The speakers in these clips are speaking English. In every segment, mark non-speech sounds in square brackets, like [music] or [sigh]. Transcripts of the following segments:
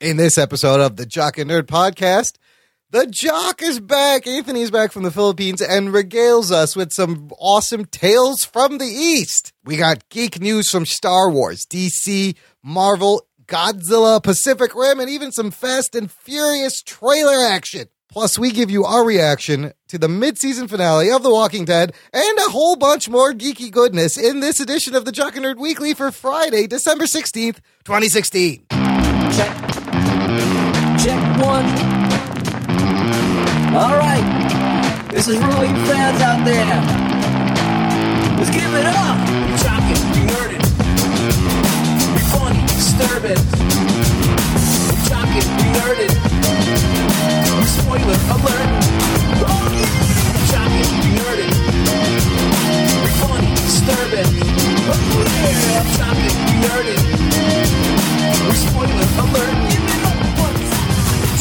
In this episode of the Jock and Nerd podcast, the Jock is back. Anthony's back from the Philippines and regales us with some awesome tales from the East. We got geek news from Star Wars, DC, Marvel, Godzilla, Pacific Rim, and even some Fast and Furious trailer action. Plus, we give you our reaction to the mid-season finale of The Walking Dead and a whole bunch more geeky goodness in this edition of the Jock and Nerd Weekly for Friday, December 16th, 2016. Check. Check one. All right. This is for all you fans out there. Let's give it up. Be Talking, be nerded. Be funny, disturbing. Be talking, be nerded. Be spoiler alert. Oh yeah. Be talking, be nerded. Be funny, disturbing. Oh yeah. Be talking, be nerded. Be spoiler alert.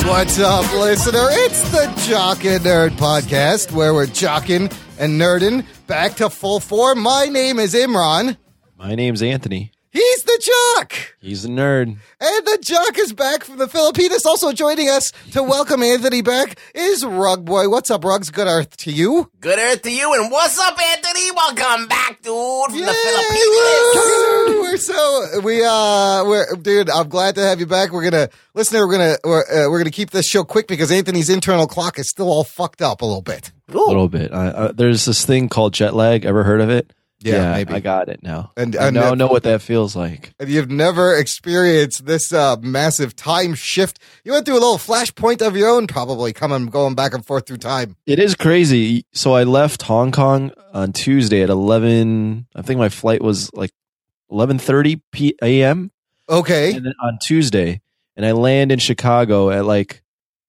What's up, listener? It's the Jock and Nerd podcast where we're jocking and nerding back to full form. My name is Imran. My name's Anthony. He's the Jock. He's a nerd. And the Jock is back from the Philippines. Also joining us to welcome Anthony back is Rug Boy. What's up, Rugs? Good earth to you. Good earth to you, and what's up, Anthony? Welcome back, dude, from the Philippines. woo! [laughs] We're so we uh we're dude. I'm glad to have you back. We're gonna listener. We're gonna we're, uh, we're gonna keep this show quick because Anthony's internal clock is still all fucked up a little bit. A little bit. Uh, uh, there's this thing called jet lag. Ever heard of it? Yeah, maybe. I got it now. And- I now know what that feels like. and you've never experienced this uh, massive time shift. You went through a little flashpoint of your own, probably coming going back and forth through time. It is crazy. So I left Hong Kong on Tuesday at 11. I think my flight was like 11:30 p- a.m. Okay, and then on Tuesday, and I land in Chicago at like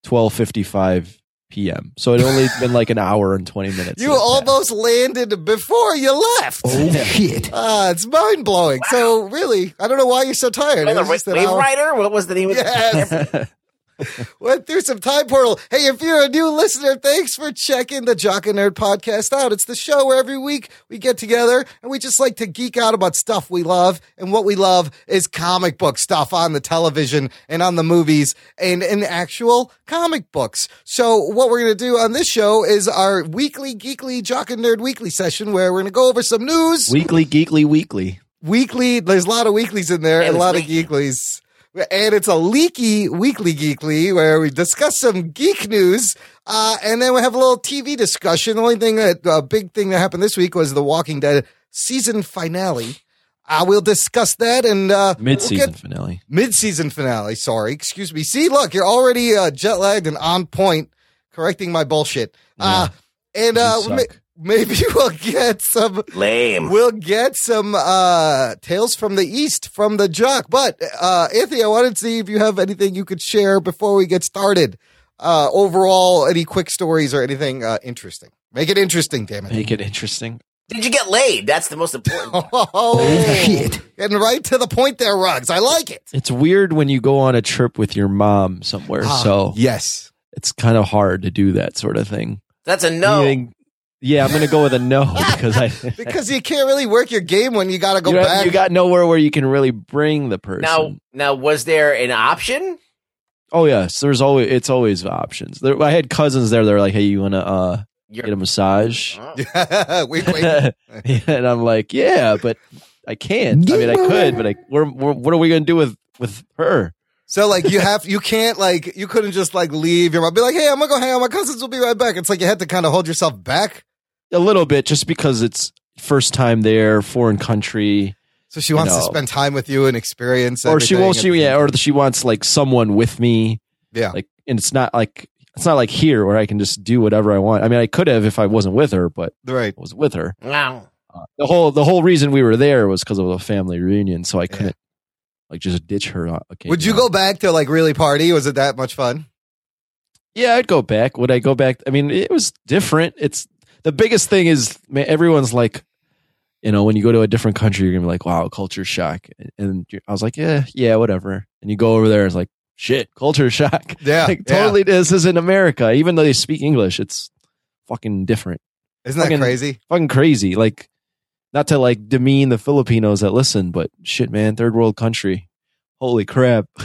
12:55 p.m. So it only been like an hour and 20 minutes. you like that. almost landed before you left. Oh shit! Ah, it's mind blowing. So really, I don't know why you're so tired. Well, It the was just an Wave hour- Rider? What was the name of Yes. [laughs] [laughs] Went through some time portal. Hey, if you're a new listener, thanks for checking the Jock and Nerd podcast out. It's the show where every week we get together and we just like to geek out about stuff we love. And what we love is comic book stuff on the television and on the movies and in actual comic books. So what we're going to do on this show is our weekly geekly Jock and Nerd weekly session where we're going to go over some news Weekly, geekly, weekly. weekly. There's a lot of weeklies in there and, a lot of geeklies. And it's a leaky weekly geekly where we discuss some geek news. Uh, and then we have a little TV discussion. The only thing that, uh, big thing that happened this week was the Walking Dead season finale. Uh, we'll discuss that and, uh, Mid-season we'll finale. mid-season finale. Sorry. Excuse me. See, look, you're already, uh, jet lagged and on point correcting my bullshit. Uh, and, uh. Maybe [laughs] we'll get some, Lame. We'll get some uh tales from the east from the jock. But uh Anthony, I wanted to see if you have anything you could share before we get started. Uh overall, any quick stories or anything uh interesting. Make it interesting, damn it. Make it interesting. Did you get laid? That's the most important. [laughs] Oh, [laughs] shit. Getting right to the point there, Rugs. I like it. It's weird when you go on a trip with your mom somewhere. Ah, so yes. it's kind of hard to do that sort of thing. That's a no. Meaning- yeah, I'm going to go with a no [laughs] because I [laughs] Because you can't really work your game when you gotta go you, have- back. you got nowhere where you can really bring the person. Now, now, was there an option? oh yes, there's always it's always options. There, I had cousins there. They're like, "Hey, you want to uh, get a massage?" [laughs] Oh. wait, wait. and I'm like, "Yeah, but I can't. I mean, I could, but I, we're, we're, what are we going to do with with her?" So like you have you can't like you couldn't just like leave your mom be like, hey, I'm gonna go hang out. My cousins will be right back. It's like you had to kind of hold yourself back. A little bit, just because it's first time there, foreign country, So she wants to know. spend time with you and experience. or she everything won't. She yeah, or she wants like someone with me. yeah. Like, and it's not like it's not like here where I can just do whatever I want. I mean, I could have if I wasn't with her, but right. I was with her. Wow. Uh, the whole the whole reason we were there was because of a family reunion, so I couldn't like just ditch her. uh, Okay, Would you go back to like really party? Was it that much fun? Yeah, I'd go back. Would I go back? I mean, it was different. It's the biggest thing is man, everyone's like, you know, when you go to a different country, you're gonna be like, wow, culture shock. And I was like, yeah, yeah, whatever. And you go over there, it's like, shit, culture shock. [laughs] Yeah, like yeah. totally. This is in America, even though they speak English, it's fucking different. Isn't that Fucking- crazy? Fucking crazy. Like, not to like demean the Filipinos that listen, but shit, man, third world country. Holy crap! [laughs]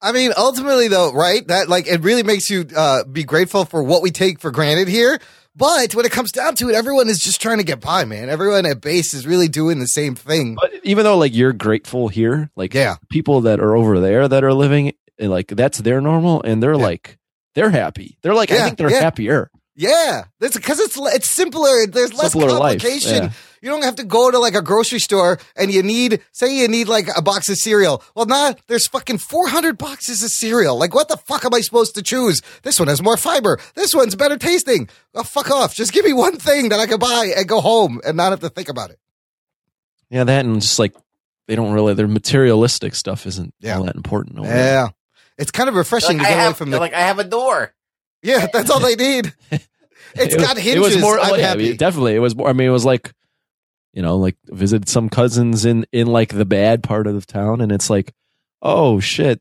I mean, ultimately, though, right? That like it really makes you uh, be grateful for what we take for granted here. But when it comes down to it, everyone is just trying to get by, man. Everyone at base is really doing the same thing. but even though like you're grateful here, like Yeah. people that are over there that are living like that's their normal, and they're Yeah. like they're happy. They're like Yeah, I think they're yeah. happier. Yeah, that's because it's it's simpler. There's less Simpler complication. Yeah. You don't have to go to like a grocery store and you need, say, you need like a box of cereal. Well, now there's fucking 400 boxes of cereal. Like, what the fuck am I supposed to choose? This one has more fiber. This one's better tasting. Oh, fuck off. Just give me one thing that I can buy and go home and not have to think about it. Yeah, that and just like they don't really their materialistic stuff isn't Yeah. all that important. over there. Yeah, it's kind of refreshing Like, to I get away have, from the. like I have a door. yeah, that's all they need. [laughs] It's It was- got hinges. It was more. I'm oh, yeah, happy. it- definitely, it was more. I mean, it was like, you know, like visit some cousins in in like the bad part of the town, and it's like, oh shit,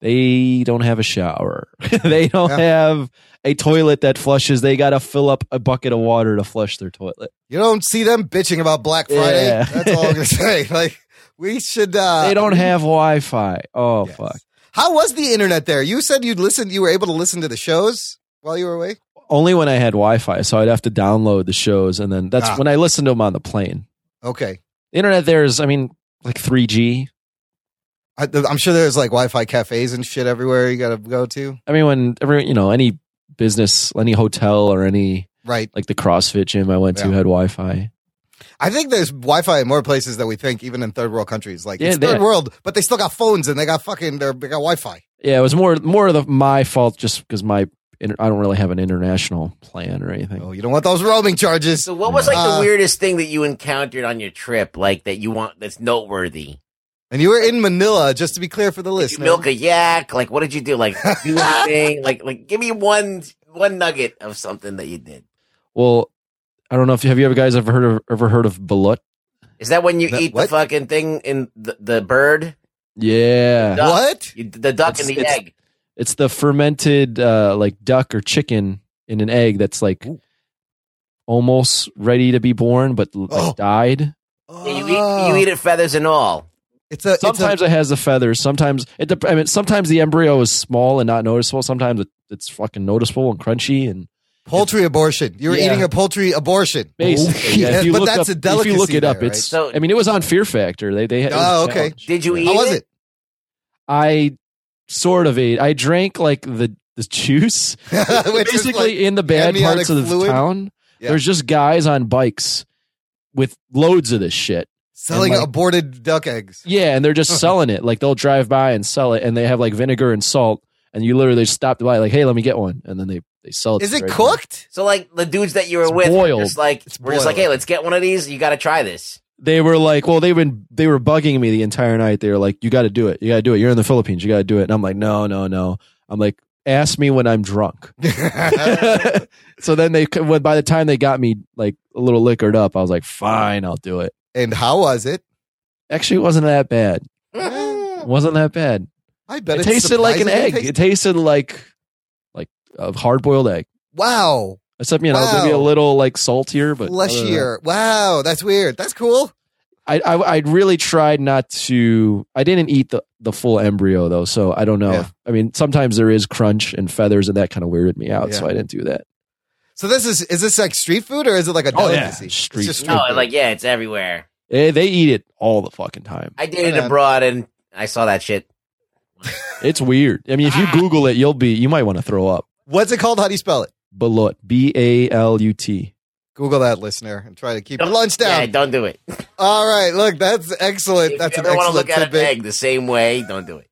they don't have a shower. [laughs] they don't Yeah. have a toilet that flushes. They got to fill up a bucket of water to flush their toilet. You don't see them bitching about Black Friday. Yeah. That's all I'm gonna [laughs] say. Like we should. uh they don't have Wi-Fi. Oh Yes. fuck. How was the internet there? You said you'd listen. You were able to listen to the shows while you were away. Only when I had Wi-Fi, so I'd have to download the shows, and then that's Ah. when I listened to them on the plane. Okay, The internet there is, I mean, like 3G. I, I'm sure there's like Wi-Fi cafes and shit everywhere you got to go to. I mean, when every you know any business, any hotel or any Right. like the CrossFit gym I went to Yeah. had Wi-Fi. I think there's Wi-Fi in more places than we think, even in third world countries. Like Yeah, it's they- third world, but they still got phones and they got fucking they're- they got Wi-Fi. Yeah, it was more more of the, my fault just because my I don't really have an international plan or anything. Oh, you don't want those roaming charges. So what was like Uh, the weirdest thing that you encountered on your trip, like that you want that's noteworthy? And you were in Manila, just to be clear for the Did you milk a yak? Like what did you do? Like [laughs] do anything? like like give me one one nugget of something that you did. Well, I don't know if you have you ever guys ever heard of ever heard of balut? Is that when you That- eat what? the fucking thing in the, the bird? Yeah, Duck. What? You, the duck It's- and the egg. It's the fermented uh, like duck or chicken in an egg that's like Ooh. almost ready to be born but like Oh. died. Yeah, you eat you eat it feathers and all. It's a Sometimes it has the feathers. Sometimes it. I mean, sometimes the embryo is small and not noticeable. Sometimes it, it's fucking noticeable and crunchy. And poultry abortion. You were Yeah. eting a poultry abortion. basically, yeah, [laughs] but that's up, a delicacy. If you look it there, up, right? it's. So- I mean, it was on Fear Factor. They they. Oh, okay. challenge. Did you eat How was it? it? I sort of ate. I drank like the the juice. [laughs] Basically, like- in the bad parts of the fluid? town, Yeah. there's just guys on bikes with loads of this shit. selling like- aborted duck eggs. Yeah, and they're just [laughs] selling it. Like they'll drive by and sell it, and they have like vinegar and salt, and you literally stop by like, "Hey, let me get one," and then they they sell it. Is it right cooked? So like the dudes that you were It's with, boiled. just like It's we're just like, hey, let's get one of these. You got to try this. They were like, "Well, they've been they were bugging me the entire night. They were like, you got to do it. You got to do it. You're in the Philippines. You got to do it." And I'm like, "No, no, no." I'm like, "Ask me when I'm drunk." [laughs] [laughs] so then they when by the time they got me like a little liquored up, I was like, "Fine, I'll do it." and how was it? Actually, it wasn't that bad. [laughs] It wasn't that bad. I bet It tasted like an egg. tasty. It tasted like like a hard boiled egg. wow, Except you know Wow. maybe a little like saltier, but fleshier. Wow, that's weird. That's cool. I, I I really tried not to. I didn't eat the the full embryo though, so I don't know. Yeah. I mean, sometimes there is crunch and feathers, and that kind of weirded me out. So I didn't do that. So this is is this like street food or is it like a Oh, yeah. delicacy? It's Street just food. No, food. like yeah, it's everywhere. Eh, they eat it all the fucking time. I dated Yeah. abroad and I saw that shit. [laughs] It's weird. I mean, if you Ah. Google it, you'll be you might want to throw up. What's it called? How do you spell it? Balut, B A L U T. Google that, listener, and try to keep your lunch Yeah, down. don't do it. [laughs] All right, look, that's excellent. If that's you an ever want to excellent look at an tidbit. egg the same way, don't do it.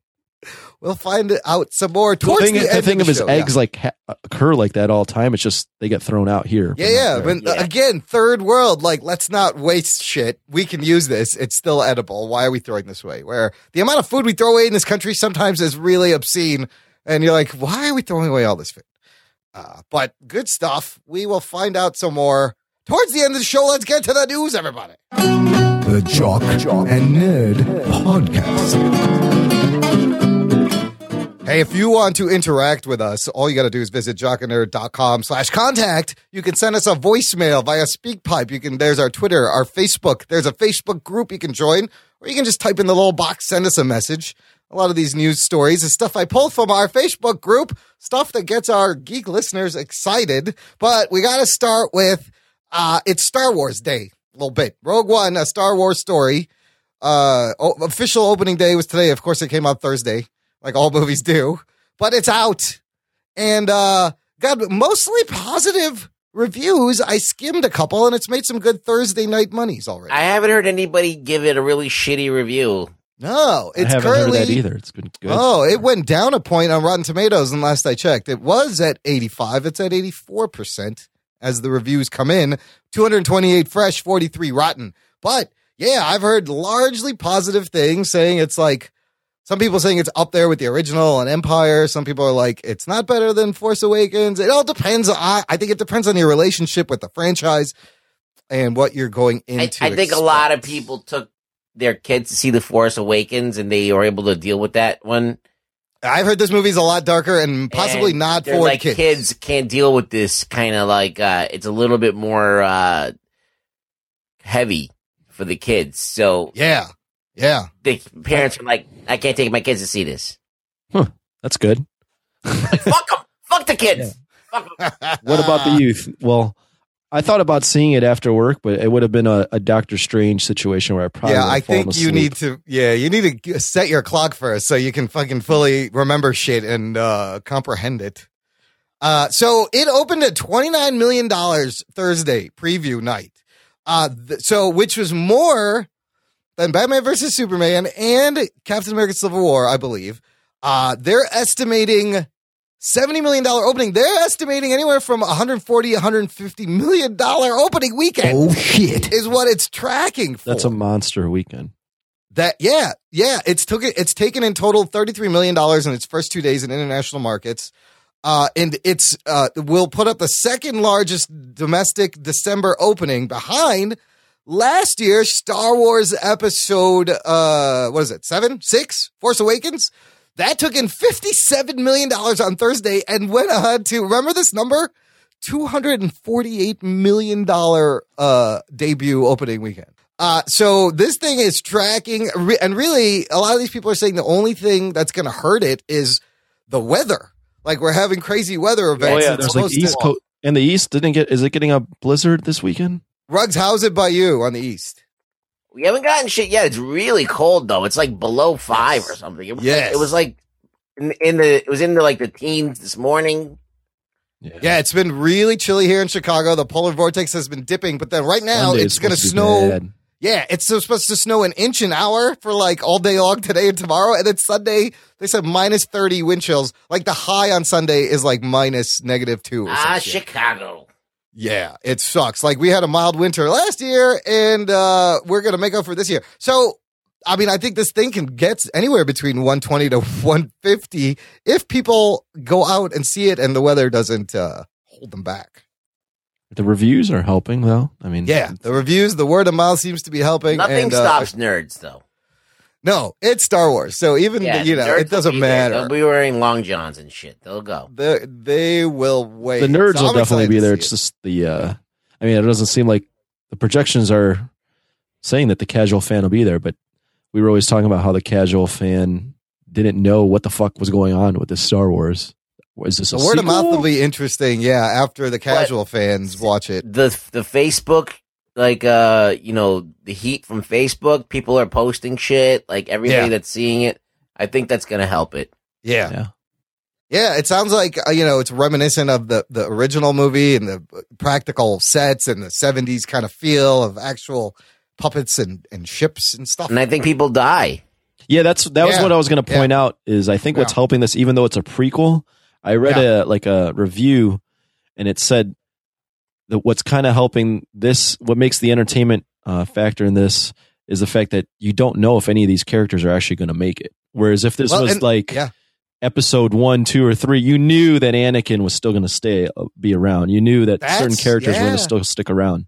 We'll find out some more The towards thing, the, the thing of of the is, show, eggs like ha- occur like that all the time. It's just they get thrown out here. Yeah, yeah. not. But Yeah. again, third world, like, let's not waste shit. We can use this. It's still edible. Why are we throwing this away? Where the amount of food we throw away in this country sometimes is really obscene. And you're like, why are we throwing away all this food? Uh, but good stuff. We will find out some more towards the end of the show. Let's get to the news, everybody. The Jock Jock and Nerd Podcast. Hey, if you want to interact with us, all you got to do is visit jockandnerd.com slash contact. You can send us a voicemail via SpeakPipe. You can, there's our Twitter, our Facebook. There's a Facebook group you can join, or you can just type in the little box, send us a message. A lot of these news stories is stuff I pull from our Facebook group, stuff that gets our geek listeners excited. But we got to start with uh, it's Star Wars Day a little bit. Rogue One, a Star Wars story. Uh, official opening day was today. Of course, it came out Thursday, like all movies do, but it's out and uh, got mostly positive reviews. I skimmed a couple, and it's made some good Thursday night monies already. I haven't heard anybody give it a really shitty review. No, it's I haven't currently heard that either. It's good. good. Oh, it went down a point on Rotten Tomatoes, and last I checked, it was at 85. It's at 84% as the reviews come in. 228 fresh, 43 rotten. But yeah, I've heard largely positive things saying it's like some people saying it's up there with the original and Empire. Some people are like it's not better than Force Awakens. It all depends. I, I think it depends on your relationship with the franchise and what you're going I, into. I think a lot of people took their kids to see The Force Awakens and they were able to deal with that one. I've heard this movie's a lot darker and possibly And not for like kids. kids. can't deal with this kind of like uh it's a little bit more uh heavy for the kids. So Yeah, yeah. the parents are like, I can't take my kids to see this. Huh, that's good. Fuck them. Fuck the kids. Fuck 'em. What about the youth? Well, I thought about seeing it after work, but it would have been a, a Doctor Strange situation where I probably yeah, would have I think you need to. Yeah, you need to set your clock first so you can fucking fully remember shit and uh, comprehend it. Uh, so it opened at twenty nine million dollars Thursday preview night. Uh, th- so which was more than Batman versus Superman and Captain America: Civil War, I believe. Uh, they're estimating. $70 million opening. They're estimating anywhere from 140, 150 million dollar opening weekend Oh shit. is what it's tracking for. That's a monster weekend. That yeah, yeah, it's took it. It's taken in total thirty three million dollars in its first two days in international markets, uh, and it's uh, will put up the second largest domestic December opening behind last year's Star Wars episode. Uh, what is it? Seven, six, Force Awakens. That took in fifty seven million dollars on Thursday and went on to remember this number. Two hundred and forty-eight million dollar uh, debut opening weekend. Uh, so this thing is tracking, re- and really, a lot of these people are saying the only thing that's going to hurt it is the weather. Like we're having crazy weather events. oh yeah, there's like supposed to- East Coast and the East didn't get. Is it getting a blizzard this weekend? Rugs, how's it by you on the east? We haven't gotten shit yet. It's really cold though. It's like below five or something. It was Yes. like, it was like in, in the it was in the like the teens this morning. Yeah, it's been really chilly here in Chicago. The polar vortex has been dipping, but then right now Sunday it's going to snow. bad. Yeah, it's supposed to snow an inch an hour for like all day long today and tomorrow. And then Sunday, they said minus 30 wind chills. Like the high on Sunday is like minus negative two. Or Ah, some shit. Chicago. Yeah, it sucks. Like we had a mild winter last year and uh we're going to make up for this year. So, I mean, I think this thing can get anywhere between 120 to 150 if people go out and see it and the weather doesn't uh hold them back. The reviews are helping though. I mean, Yeah, the reviews, the word of mouth seems to be helping. Nothing and, uh, stops nerds though. No, it's Star Wars. So even Yeah, you know, it doesn't will be there. matter. They'll be wearing long johns and shit. They'll go. They they will wait. the nerds So will I'm definitely be there. It's just the. uh I mean, it doesn't seem like the projections are saying that the casual fan will be there, but we were always talking about how the casual fan didn't know what the fuck was going on with this Star Wars. Was this a the word of mouth will be interesting. Yeah, after the casual fans watch it. The the Facebook like uh you know the heat from Facebook. People are posting shit. Like everybody Yeah. that's seeing it. I think that's gonna help it. Yeah. Yeah. Yeah, it sounds like uh, you know it's reminiscent of the the original movie and the practical sets and the '70s kind of feel of actual puppets and and ships and stuff. And I think people die. Yeah, that's that was Yeah. what I was going to point out. Is I think what's Yeah. helping this, even though it's a prequel. I read a like a review, and it said that what's kind of helping this, what makes the entertainment uh, factor in this, is the fact that you don't know if any of these characters are actually going to make it. Whereas if this Well, was and- like yeah. episode one, two, or three, you knew that Anakin was still going to stay uh, be around. You knew that certain That's- characters were going to still stick around.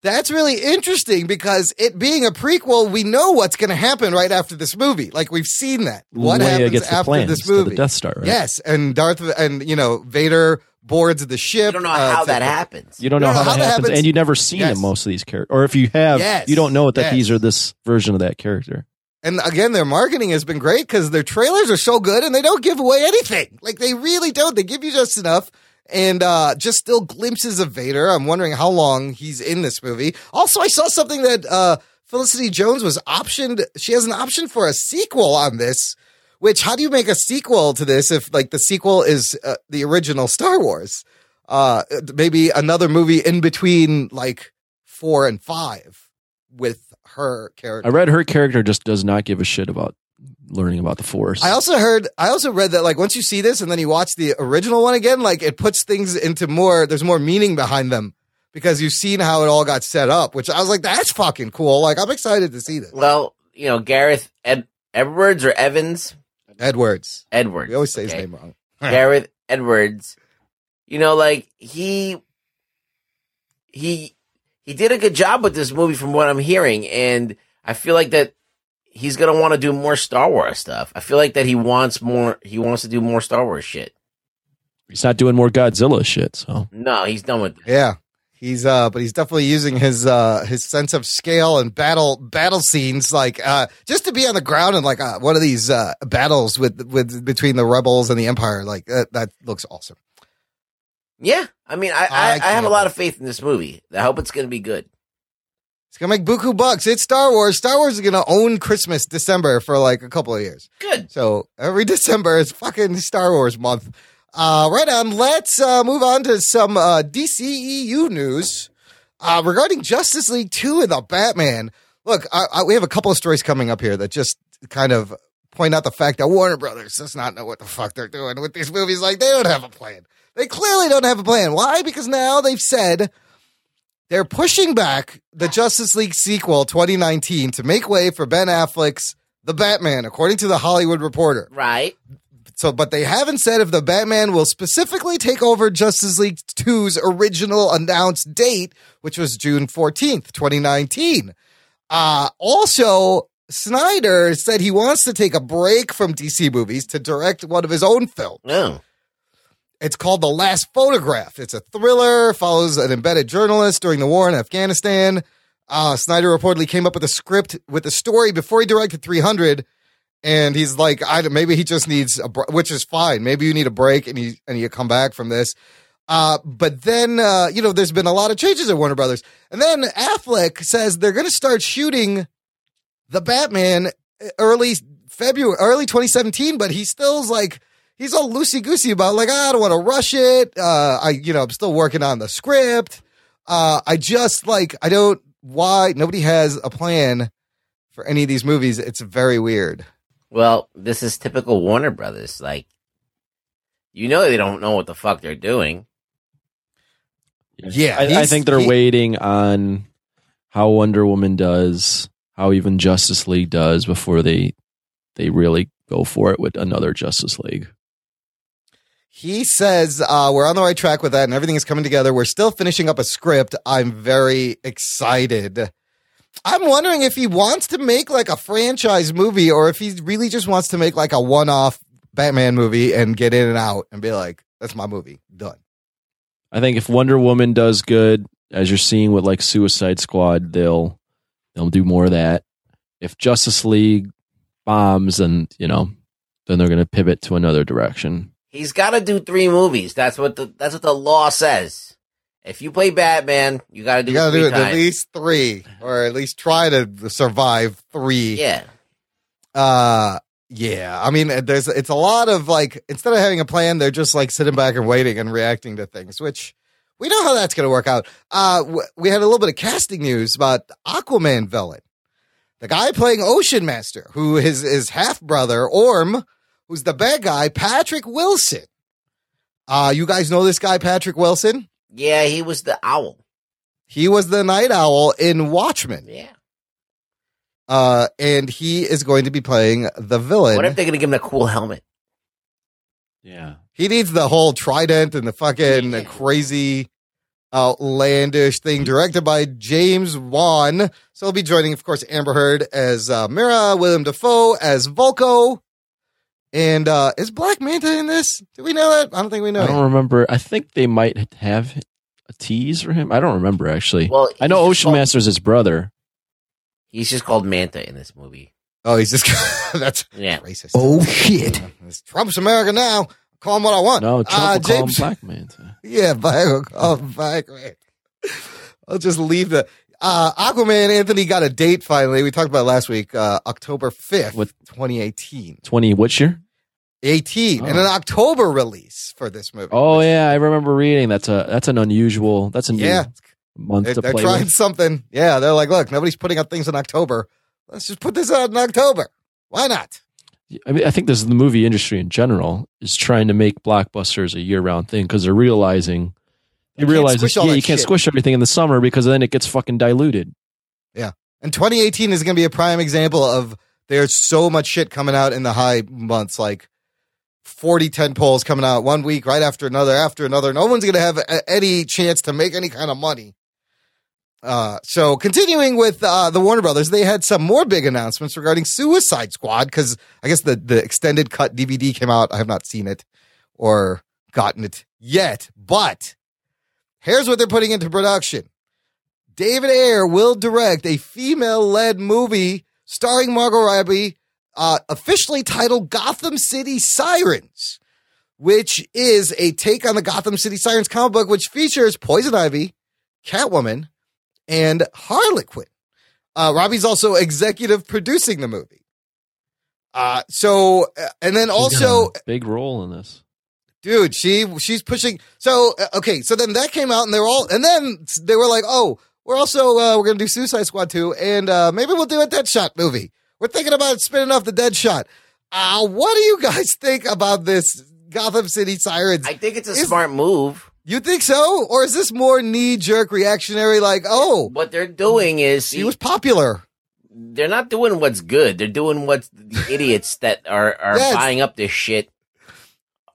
That's really interesting because it being a prequel, we know what's going to happen right after this movie. Like we've seen that. What Leia happens the after this movie? the Death Star, right? Yes, and Darth and you know Vader boards of the ship. I don't know uh, how that happens. You don't know No, how, how that, that happens, happens- and you've never seen Yes. most of these characters. Or if you have, Yes. you don't know that Yes. these are this version of that character. And again, their marketing has been great because their trailers are so good and they don't give away anything. Like they really don't. They give you just enough and uh, just still glimpses of Vader. I'm wondering how long he's in this movie. Also, I saw something that uh, Felicity Jones was optioned. She has an option for a sequel on this. Which how do you make a sequel to this if like the sequel is uh, the original Star Wars? Uh, maybe another movie in between like four and five with her character. I read her character just does not give a shit about learning about the Force. I also heard, I also read that like once you see this and then you watch the original one again, like it puts things into more, there's more meaning behind them because you've seen how it all got set up, which I was like, that's fucking cool. Like I'm excited to see this. Well, you know, Gareth Ed- Edwards or Evans? Edwards. Edwards. We always say his name wrong. [laughs] Gareth Edwards. You know, like he he he did a good job with this movie from what I'm hearing, and I feel like that he's gonna want to do more Star Wars stuff. I feel like that he wants more. He wants to do more Star Wars shit. He's not doing more Godzilla shit. So No, he's done with. Yeah. He's uh but he's definitely using his uh his sense of scale and battle battle scenes like uh just to be on the ground in like uh, one of these uh battles with with between the rebels and the empire like that that looks awesome. Yeah, I mean, I I I, I have a lot of faith in this movie. I hope it's gonna be good. It's gonna make buku bucks. It's Star Wars. Star Wars is gonna own Christmas December for like a couple of years. Good. So every [laughs] December is fucking Star Wars month. Uh, right on. Let's uh, move on to some uh, DCEU news uh, regarding Justice League 2 and the Batman. Look, I, I, we have a couple of stories coming up here that just kind of point out the fact that Warner Brothers does not know what the fuck they're doing with these movies. Like, they don't have a plan. They clearly don't have a plan. Why? Because now they've said they're pushing back the Justice League sequel 2019 to make way for Ben Affleck's The Batman, according to the Hollywood Reporter. Right. So, but they haven't said if the Batman will specifically take over Justice League 2's original announced date, which was June 14th, 2019. Uh, also, Snyder said he wants to take a break from DC movies to direct one of his own films. No. It's called The Last Photograph. It's a thriller, follows an embedded journalist during the war in Afghanistan. Uh, Snyder reportedly came up with a script with the story before he directed 300. And he's like, I maybe he just needs a, which is fine. Maybe you need a break and you, and you come back from this. Uh, but then, uh, you know, there's been a lot of changes at Warner Brothers. And then Affleck says they're going to start shooting the Batman early February, early 2017, but he still's like, he's all loosey goosey about like, "Ah, I don't want to rush it. Uh, I, you know, I'm still working on the script. Uh, I just like, I don't, why nobody has a plan for any of these movies. It's very weird. Well, this is typical Warner Brothers. Like, you know, they don't know what the fuck they're doing. Yeah, I, I think they're he- waiting on how Wonder Woman does, how even Justice League does before they they really go for it with another Justice League. He says uh, we're on the right track with that, and everything is coming together. We're still finishing up a script. I'm very excited. I'm wondering if he wants to make like a franchise movie, or if he really just wants to make like a one-off Batman movie and get in and out and be like, "That's my movie, done." I think if Wonder Woman does good, as you're seeing with like Suicide Squad, they'll they'll do more of that. If Justice League bombs, and you know, then they're going to pivot to another direction. He's got to do three movies. That's what the that's what the law says. If you play Batman, you got to do You got to do it at least three, or at least try to survive three. Yeah. Uh yeah. I mean there's it's a lot of like instead of having a plan, they're just like sitting back and waiting and reacting to things, which we know how that's going to work out. Uh we had a little bit of casting news about Aquaman villain. The guy playing Ocean Master, who is his half brother Orm, who's the bad guy, Patrick Wilson. Uh you guys know this guy Patrick Wilson? Yeah, he was the owl. He was the night owl in Watchmen. Yeah. Uh and he is going to be playing the villain. What if they're gonna give him a cool helmet? Yeah, He needs the whole trident and the fucking Yeah. crazy outlandish thing directed by James Wan. So he'll be joining, of course, Amber Heard as uh, Mera, William Dafoe as Vulko. And uh, is Black Manta in this? Do we know that? I don't think we know. I don't remember. I think they might have a tease for him. I don't remember actually. Well, I know Ocean called- Master's his brother. He's just called Manta in this movie. Oh, he's just [laughs] that's Yeah. racist. Oh shit. It's Trump's America now. Call him what I want. No, Trump Uh, will call him black man. too. [laughs] Yeah, black. will black man. I'll just leave the uh, Aquaman. Anthony got a date finally. We talked about it last week, uh, October fifth, With- 2018. Twenty which year? 18 and Oh. an October release for this movie. Oh yeah, I remember reading. That's a that's an unusual. That's a new Yeah. month They're, to they're play trying with. something. Yeah, they're like, look, nobody's putting out things in October. Let's just put this out in October. Why not? I mean, I think this is the movie industry in general is trying to make blockbusters a year round thing because they're realizing You realize yeah, you can't squish everything in the summer because then it gets fucking diluted. Yeah. And 2018 is going to be a prime example of there's so much shit coming out in the high months, like 40 10 polls coming out one week right after another after another. No one's going to have any chance to make any kind of money. Uh, so continuing with uh, the Warner Brothers, they had some more big announcements regarding Suicide Squad because I guess the the extended cut DVD came out. I have not seen it or gotten it yet, but here's what they're putting into production. David Ayer will direct a female led movie starring Margot Robbie, uh, officially titled Gotham City Sirens, which is a take on the Gotham City Sirens comic book, which features Poison Ivy, Catwoman, and Harley Quinn. Uh, Robbie's also executive producing the movie. Uh, so, uh, and then also, big role in this. Dude she she's pushing so uh, okay so then that came out and they were all and then they were like oh we're also uh, we're gonna do suicide squad 2 and uh maybe we'll do a deadshot movie we're thinking about spinning off the deadshot uh what do you guys [laughs] think about this gotham city sirens I think it's a Is- smart move. you think so or is this more knee-jerk reactionary like oh What they're doing is he was popular they're not doing what's good. They're doing what the [laughs] idiots that are are Yes. buying up this shit.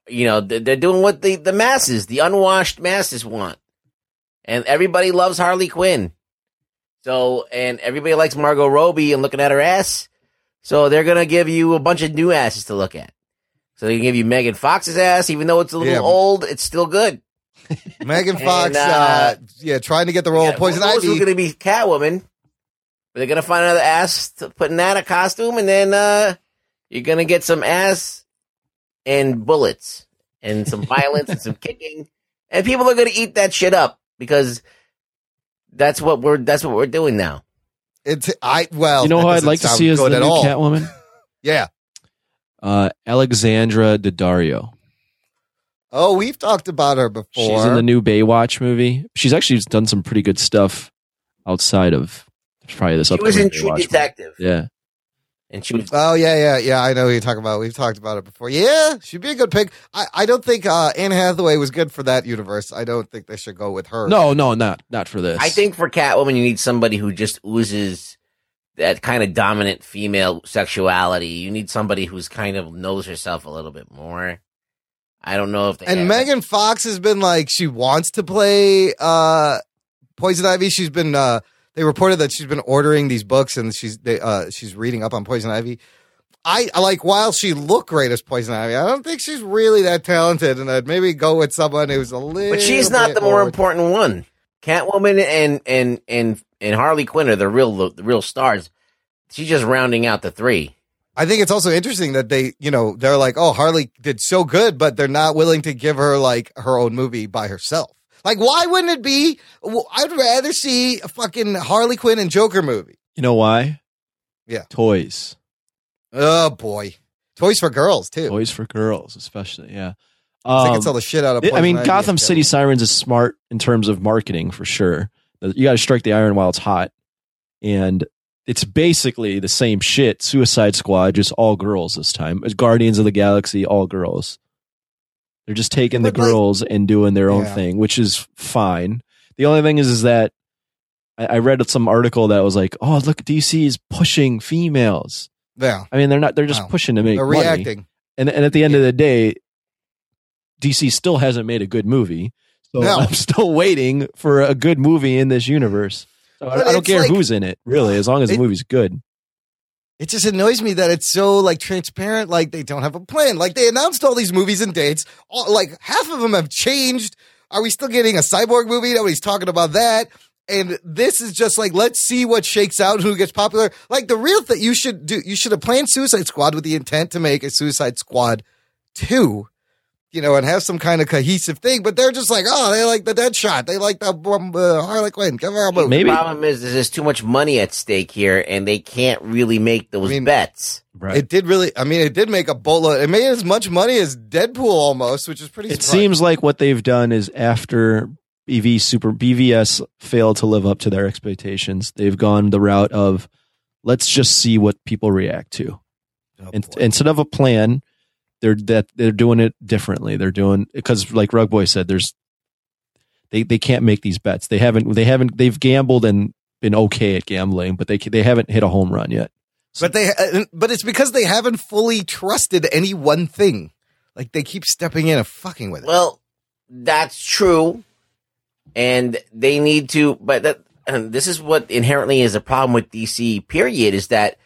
You know, they're, doing what the the masses, the unwashed masses want, and everybody loves Harley Quinn. So, and everybody likes Margot Robbie and looking at her ass. So they're gonna give you a bunch of new asses to look at. So they can give you Megan Fox's ass, even though it's a little Yeah. old, it's still good. [laughs] megan fox And, uh, uh, yeah trying to get the role Yeah, of poison ivy who's gonna be Catwoman? But they're gonna find another ass to put in that a costume, and then uh you're gonna get some ass and bullets and some [laughs] violence and some kicking, and people are gonna eat that shit up because that's what we're that's what we're doing now. it's i well you know that who I'd like to see as the good new all. Catwoman? [laughs] yeah Uh, Alexandra Daddario. Oh, we've talked about her before. She's in the new Baywatch movie. She's actually done some pretty good stuff outside of probably this She was upcoming in True Baywatch movie. Detective, Yeah. And she was Oh yeah, yeah, yeah. I know who you're talking about. We've talked about it before. Yeah, she'd be a good pick. I, I don't think uh, Anne Hathaway was good for that universe. I don't think they should go with her. No, no, not not for this. I think for Catwoman, you need somebody who just oozes that kind of dominant female sexuality. You need somebody who's kind of knows herself a little bit more. I don't know if they And have- Megan Fox has been like she wants to play uh, Poison Ivy. She's been. Uh, they reported that she's been ordering these books and she's they, uh, she's reading up on Poison Ivy. I, like while she looked great as Poison Ivy, I don't think she's really that talented, and I'd maybe go with someone who's a little. but she's not the more important one. Catwoman and and and and Harley Quinn are the real the real stars. She's just rounding out the three. I think it's also interesting that they, you know, they're like, oh, Harley did so good, but they're not willing to give her like her own movie by herself. Like, why wouldn't it be? I'd rather see a fucking Harley Quinn and Joker movie. You know why? Yeah. Toys. Oh boy, toys for girls too. Toys for girls, especially. Yeah. I think Um, it's all the shit out of. I mean, Gotham City. Sirens is smart in terms of marketing for sure. You got to strike the iron while it's hot, and it's basically the same shit. Suicide Squad, just all girls this time. It's Guardians of the Galaxy, all girls. They're just taking the like- girls and doing their own Yeah. thing, which is fine. The only thing is, is that I, I read some article that was like, "Oh, look, DC is pushing females." Yeah, I mean, they're not. They're just Wow. pushing to make they're money. reacting. And and at the end of the day, DC still hasn't made a good movie. So No. I'm [laughs] still waiting for a good movie in this universe. So I, I don't care like- who's in it, really, as long as It- the movie's good. It just annoys me that it's so like transparent. Like they don't have a plan. Like they announced all these movies and dates. All, like half of them have changed. Are we still getting a cyborg movie? Nobody's talking about that. And this is just like, let's see what shakes out, who gets popular. Like the real thing, you should do, you should have planned Suicide Squad with the intent to make a Suicide Squad 2, you know, and have some kind of cohesive thing. But they're just like, oh, they like the Deadshot. They like the um, uh, Harley Quinn. Give her a movie. Maybe The problem is, is there's too much money at stake here, and they can't really make those I mean, bets. right. It did really, I mean, it did make a boatload. It made as much money as Deadpool almost, which is pretty it surprising. seems like what they've done is after BV Super BVS failed to live up to their expectations, they've gone the route of let's just see what people react to. Oh, And, instead of a plan, they're that they're doing it differently. They're doing because, like Rug Boy said, there's they they can't make these bets. They haven't they haven't they've gambled and been okay at gambling, but they they haven't hit a home run yet. But they, uh, but it's because they haven't fully trusted any one thing. Like they keep stepping in and fucking with it. Well, that's true, and they need to. But that and [clears throat] this is what inherently is a problem with DC. Period is that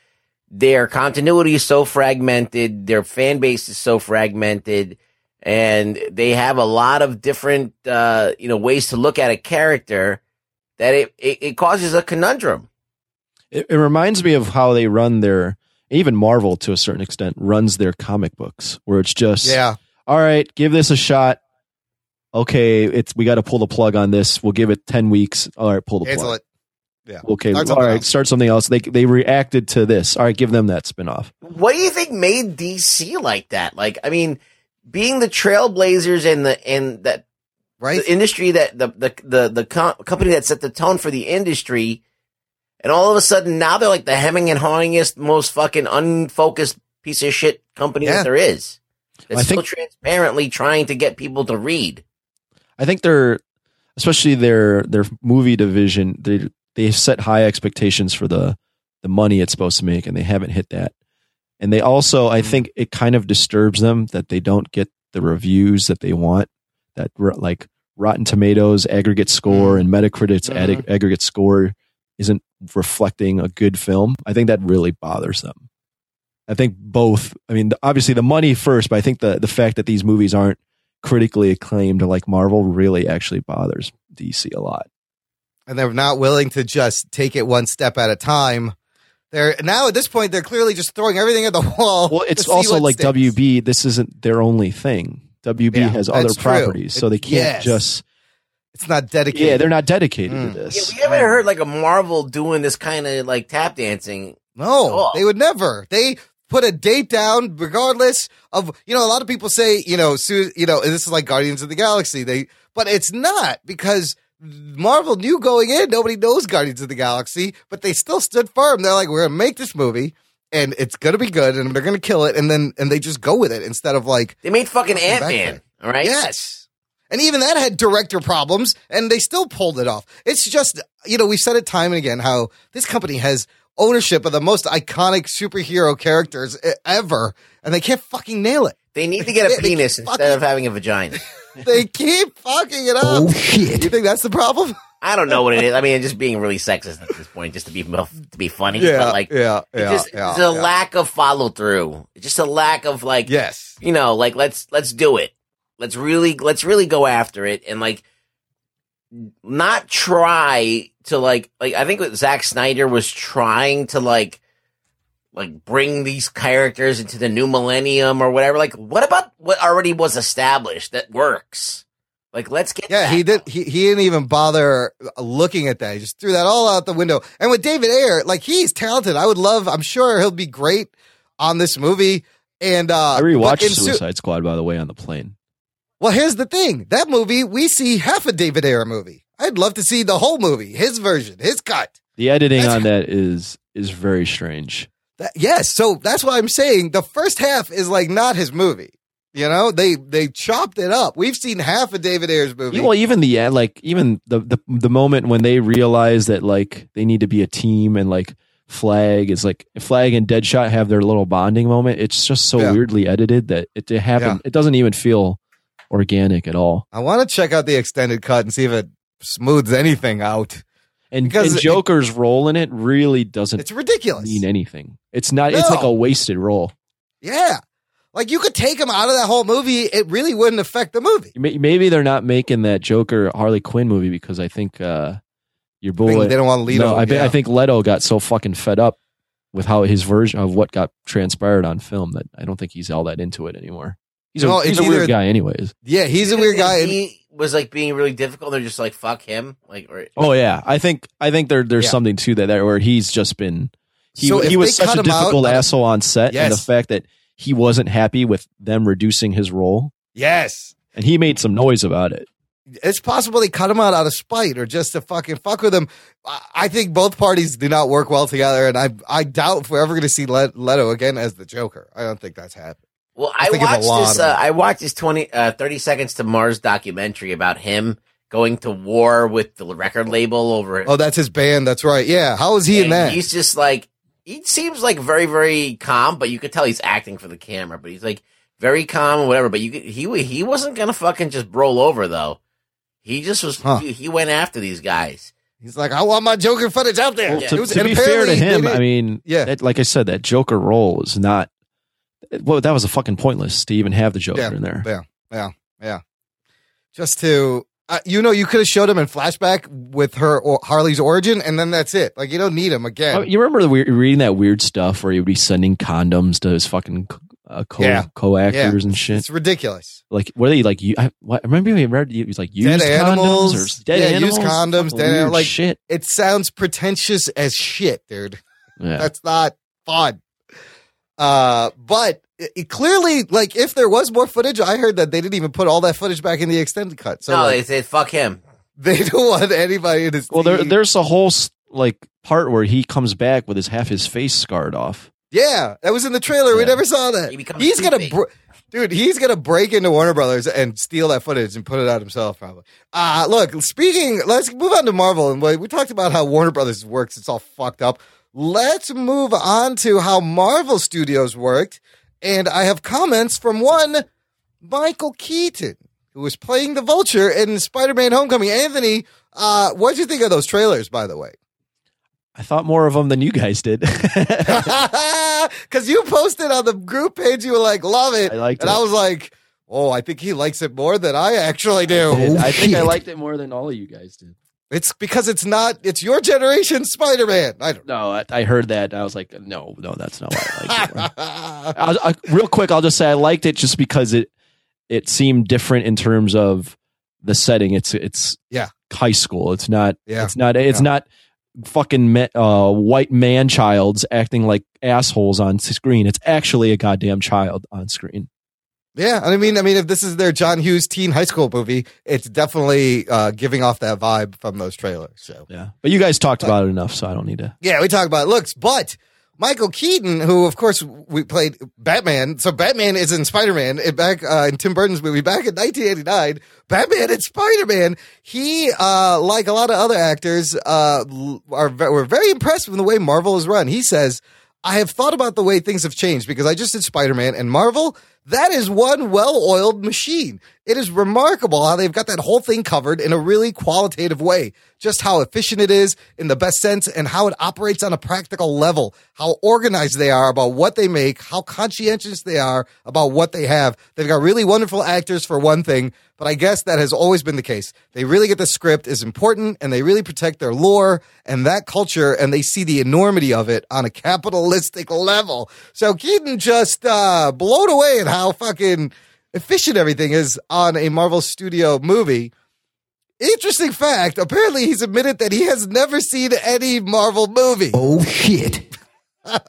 their continuity is so fragmented, their fan base is so fragmented, and they have a lot of different, uh, you know, ways to look at a character that it it, it causes a conundrum. It, it reminds me of how they run their even Marvel to a certain extent runs their comic books, where it's just yeah, all right, give this a shot. Okay, it's we got to pull the plug on this. We'll give it ten weeks. All right, pull the cancel plug. it. Yeah. Okay, Start all else. start something else. They they reacted to this. All right, give them that spinoff. What do you think made DC like that? Like, I mean, being the trailblazers and the and that Right? the industry that the the the the co- company that set the tone for the industry, and all of a sudden now they're like the hemming and hawingest, most fucking unfocused piece of shit company Yeah. that there is. That's I still think- transparently trying to get people to read. I think they're especially their their movie division. They they set high expectations for the the money it's supposed to make, and they haven't hit that. And they also, I mm-hmm. think, it kind of disturbs them that they don't get the reviews that they want. That like Rotten Tomatoes aggregate score mm. and Metacritic's uh-huh. ag- aggregate score isn't reflecting a good film. I think that really bothers them. I think both. I mean, obviously the money first, but I think the the fact that these movies aren't critically acclaimed like Marvel really actually bothers DC a lot. And they're not willing to just take it one step at a time. They're now at this point they're clearly just throwing everything at the [laughs] wall. Well, it's also like sticks. WB. This isn't their only thing. WB Yeah, has other that's true. properties, so they can't yes. just. It's not dedicated. Yeah, they're not dedicated Mm. to Yeah, this. we haven't heard like a Marvel doing this kind of like tap dancing. No, they would never. They put a date down regardless of, you know, a lot of people say, you know, Su- you know, this is like Guardians of the Galaxy. They, but it's not because Marvel knew going in, nobody knows Guardians of the Galaxy, but they still stood firm. They're like, we're going to make this movie and it's going to be good and they're going to kill it. And then, and they just go with it instead of like, They made fucking Ant. Man. All right. Yes. And even that had director problems and they still pulled it off. It's just, you know, we've said it time and again how this company has ownership of the most iconic superhero characters ever and they can't fucking nail it. They need to get a [laughs] they penis instead fucking- of having a vagina. [laughs] They keep fucking it up. Oh shit. You think that's the problem? I don't know what it is. I mean, just being really sexist at this point, just to be to be funny. but like, yeah, it just, it's a lack of follow through. Just a lack of like, Yes. you know, like let's let's do it. Let's really let's really go after it and like not try to like like I think what Zack Snyder was trying to like like bring these characters into the new millennium or whatever. Like, what about what already was established that works? Like, let's get Yeah, that. he did. He, he didn't even bother looking at that. He just threw that all out the window. And with David Ayer, like he's talented. I would love. I'm sure he'll be great on this movie. And uh, I but rewatched in Su- Suicide Squad by the way on the plane. Well, here's the thing. That movie, we see half a David Ayer movie. I'd love to see the whole movie, his version, his cut. The editing That's- on that is is very strange. That, yes, so that's why I'm saying the first half is like not his movie. You know, they they chopped it up. We've seen half of David Ayer's movie. Well, even the end, like even the, the the moment when they realize that like they need to be a team and like Flag is like Flag and Deadshot have their little bonding moment. It's just so Yeah. weirdly edited that it, it happened. It doesn't even feel organic at all. I want to check out the extended cut and see if it smooths anything out. And, Because and it- Joker's role in it really doesn't It's ridiculous. mean anything. It's not. It's like a wasted role. Yeah. Like you could take him out of that whole movie, it really wouldn't affect the movie. Maybe they're not making that Joker Harley Quinn movie because I think uh, your I think boy. they don't want Leto. no, I, yeah. I think Leto got so fucking fed up with how his version of what got transpired on film that I don't think he's all that into it anymore. He's a, he's it's a weird guy, anyways. Yeah, he's a weird guy. and- He was like being really difficult. They're just like fuck him. Like or, Oh yeah, I think I think there there's Yeah. something to that there where he's just been he, So he was such a him out difficult asshole on set, and the fact that he wasn't happy with them reducing his role, yes. and he made some noise about it. It's possible they cut him out out of spite or just to fucking fuck with him. I- I think both parties do not work well together, and I I doubt if we're ever going to see Leto again as the Joker. I don't think that's happening. Well, I I, think it's watched this. Uh. I watched this 20, uh, 30 seconds to Mars documentary about him going to war with the record label over. Oh, that's his band. That's right. Yeah. How is he in that? He's just like he seems like very very calm, but you could tell he's acting for the camera. But he's like very calm and whatever. But you could, he he wasn't gonna fucking just roll over though. He just was. Huh. He, he went after these guys. He's like, I want my Joker footage out there. Well, It to, was- to be fair to him, I mean, Yeah. that, like I said, that Joker role is not. Well, that was a fucking pointless to even have the Joker Yeah. in there. Yeah, yeah, yeah. Just to, uh, you know, you could have showed him in flashback with her or Harley's origin, and then that's it. Like you don't need him again. Oh, you remember the weird, reading that weird stuff where he would be sending condoms to his fucking uh, co Yeah. co actors and shit? It's ridiculous. Like, what are they like? You, I, what, I remember we read it was like Dead animals. condoms or dead Yeah, animals. used condoms, dead- like- shit. It sounds pretentious as shit, dude. Yeah. That's not fun. Uh, but it, it clearly, like, if there was more footage, I heard that they didn't even put all that footage back in the extended cut. So no, like, they said fuck him. [laughs] they don't want anybody in his well, there, there's a whole like part where he comes back with his half his face scarred off. Yeah, that was in the trailer. We never saw that. He becomes he's gonna, br- dude. He's gonna break into Warner Brothers and steal that footage and put it out himself, probably. Uh look. Speaking, let's move on to Marvel. And we we talked about how Warner Brothers works. It's all fucked up. Let's move on to how Marvel Studios worked. And I have comments from one Michael Keaton, who was playing the Vulture in Spider-Man: Homecoming. Anthony, uh, what would you think of those trailers? By the way. I thought more of them than you guys did. [laughs] Because you posted on the group page, you were like, love it. I liked and it. I was like, oh, I think he likes it more than I actually do. And I think I liked it more than all of you guys did. It's because it's not, it's your generation Spider Man. I don't No, I, I heard that. And I was like, no, no, that's not why I liked [laughs] it. I, real quick, I'll just say I liked it just because it it seemed different in terms of the setting. It's it's Yeah. high school. It's not. Yeah. It's not. It's Yeah. not fucking ma- uh, white man childs acting like assholes on screen. It's actually a goddamn child on screen. Yeah. I mean, I mean, if this is their John Hughes teen high school movie, it's definitely uh, giving off that vibe from those trailers. So, Yeah, but you guys talked about it enough, so I don't need to. Yeah, we talk about looks, but Michael Keaton, who of course we played Batman, so Batman is in Spider Man back uh, in Tim Burton's movie back in 1989. Batman and Spider Man. He, uh, like a lot of other actors, uh, are were very impressed with the way Marvel is run. He says, "I have thought about the way things have changed because I just did Spider Man and Marvel." That is one well-oiled machine. It is remarkable how they've got that whole thing covered in a really qualitative way. Just how efficient it is in the best sense and how it operates on a practical level. How organized they are about what they make, how conscientious they are about what they have. They've got really wonderful actors for one thing, but I guess that has always been the case. They really get the script is important and they really protect their lore and that culture and they see the enormity of it on a capitalistic level. So Keaton just uh blown away at how fucking efficient everything is on a Marvel Studio movie. Interesting fact, apparently he's admitted that he has never seen any Marvel movie. Oh shit. [laughs] I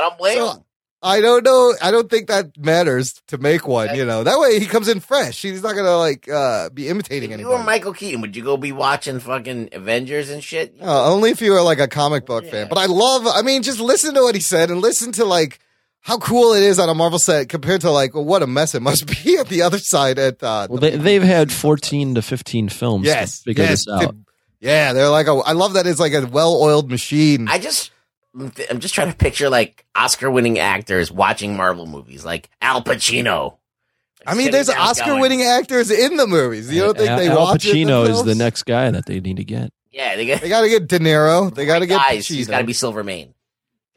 don't blame So, him. I don't know. I don't think that matters to make one. You know, that way he comes in fresh. He's not gonna like uh, be imitating If you were. Michael Keaton, would you go be watching fucking Avengers and shit? Uh, only if you are like a comic book fan. But I love. I mean, just listen to what he said and listen to like how cool it is on a Marvel set compared to like what a mess it must [laughs] be at the other side. At uh, Well, the- they, they've had fourteen to fifteen films. yes, to figure yes, this out. yeah. They're like a. I love that it's like a well-oiled machine. I just, I'm just trying to picture like Oscar-winning actors watching Marvel movies, like Al Pacino. I mean, there's down Oscar-winning actors in the movies. You don't think Al, they Al watch it Pacino is the next guy that they need to get. Yeah, they got to get De Niro. They got to get guys. He's Pacino. got to be Silvermane.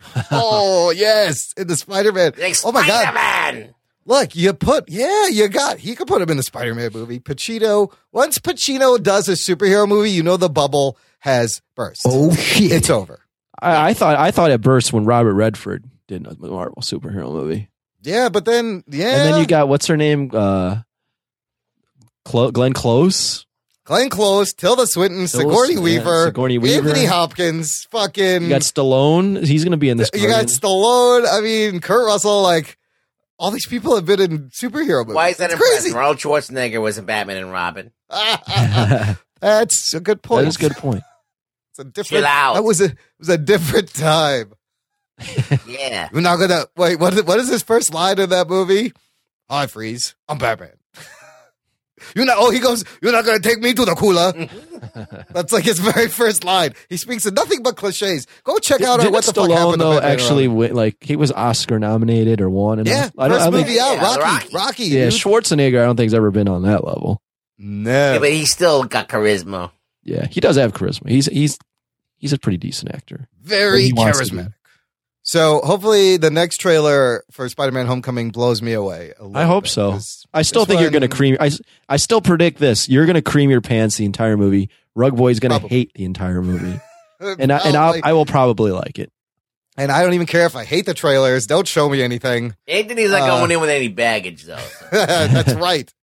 [laughs] oh yes, in the Spider-Man. Like, Oh my god! Spider-Man! Look, you put yeah, you got. He could put him in the Spider-Man movie. Pacino. Once Pacino does a superhero movie, you know the bubble has burst. Oh shit. It's over. I, I thought I thought it burst when Robert Redford did a Marvel superhero movie, Yeah, but then yeah, and then you got what's her name, uh, Clo- Glenn Close. Glenn Close, Tilda Swinton, Sigourney yeah, Weaver, Sigourney Weaver. Anthony Hopkins, fucking. You got Stallone. He's going to be in this. you got Guardian. Stallone. I mean, Kurt Russell. Like all these people have been in superhero movies. Why is that It's impressive? Arnold Schwarzenegger was in Batman and Robin. [laughs] That's a good point. that is a good point. [laughs] It's a different. Chill out. That was a it was a different time. Yeah. We're not gonna wait. What is, what is his first line in that movie? Hi, Freeze. I'm Batman. You're not. Oh, he goes. You're not gonna take me to the cooler. [laughs] That's like his very first line. He speaks in nothing but cliches. Go check out uh, our what the fuck happened. to though actually Robin. win, like he was Oscar nominated or won? And Yeah, I, I don't, first I think, movie out. Yeah, Rocky. Rocky. Rocky. yeah, dude. Schwarzenegger. I don't think has ever been on that level. no. Yeah, but he still got charisma. Yeah, he does have charisma. He's he's he's a pretty decent actor. very he wants to charismatic. So hopefully the next trailer for Spider-Man: Homecoming blows me away. a I little hope bit, so. 'cause I still this think you're going to cream. I I still predict this. You're going to cream your pants the entire movie. Rug Boy's going to hate the entire movie, [laughs] and I, and I'll, I will probably like it. and I don't even care if I hate the trailers. Don't show me anything. Anthony's not Uh, going in with any baggage, though. [laughs] That's right.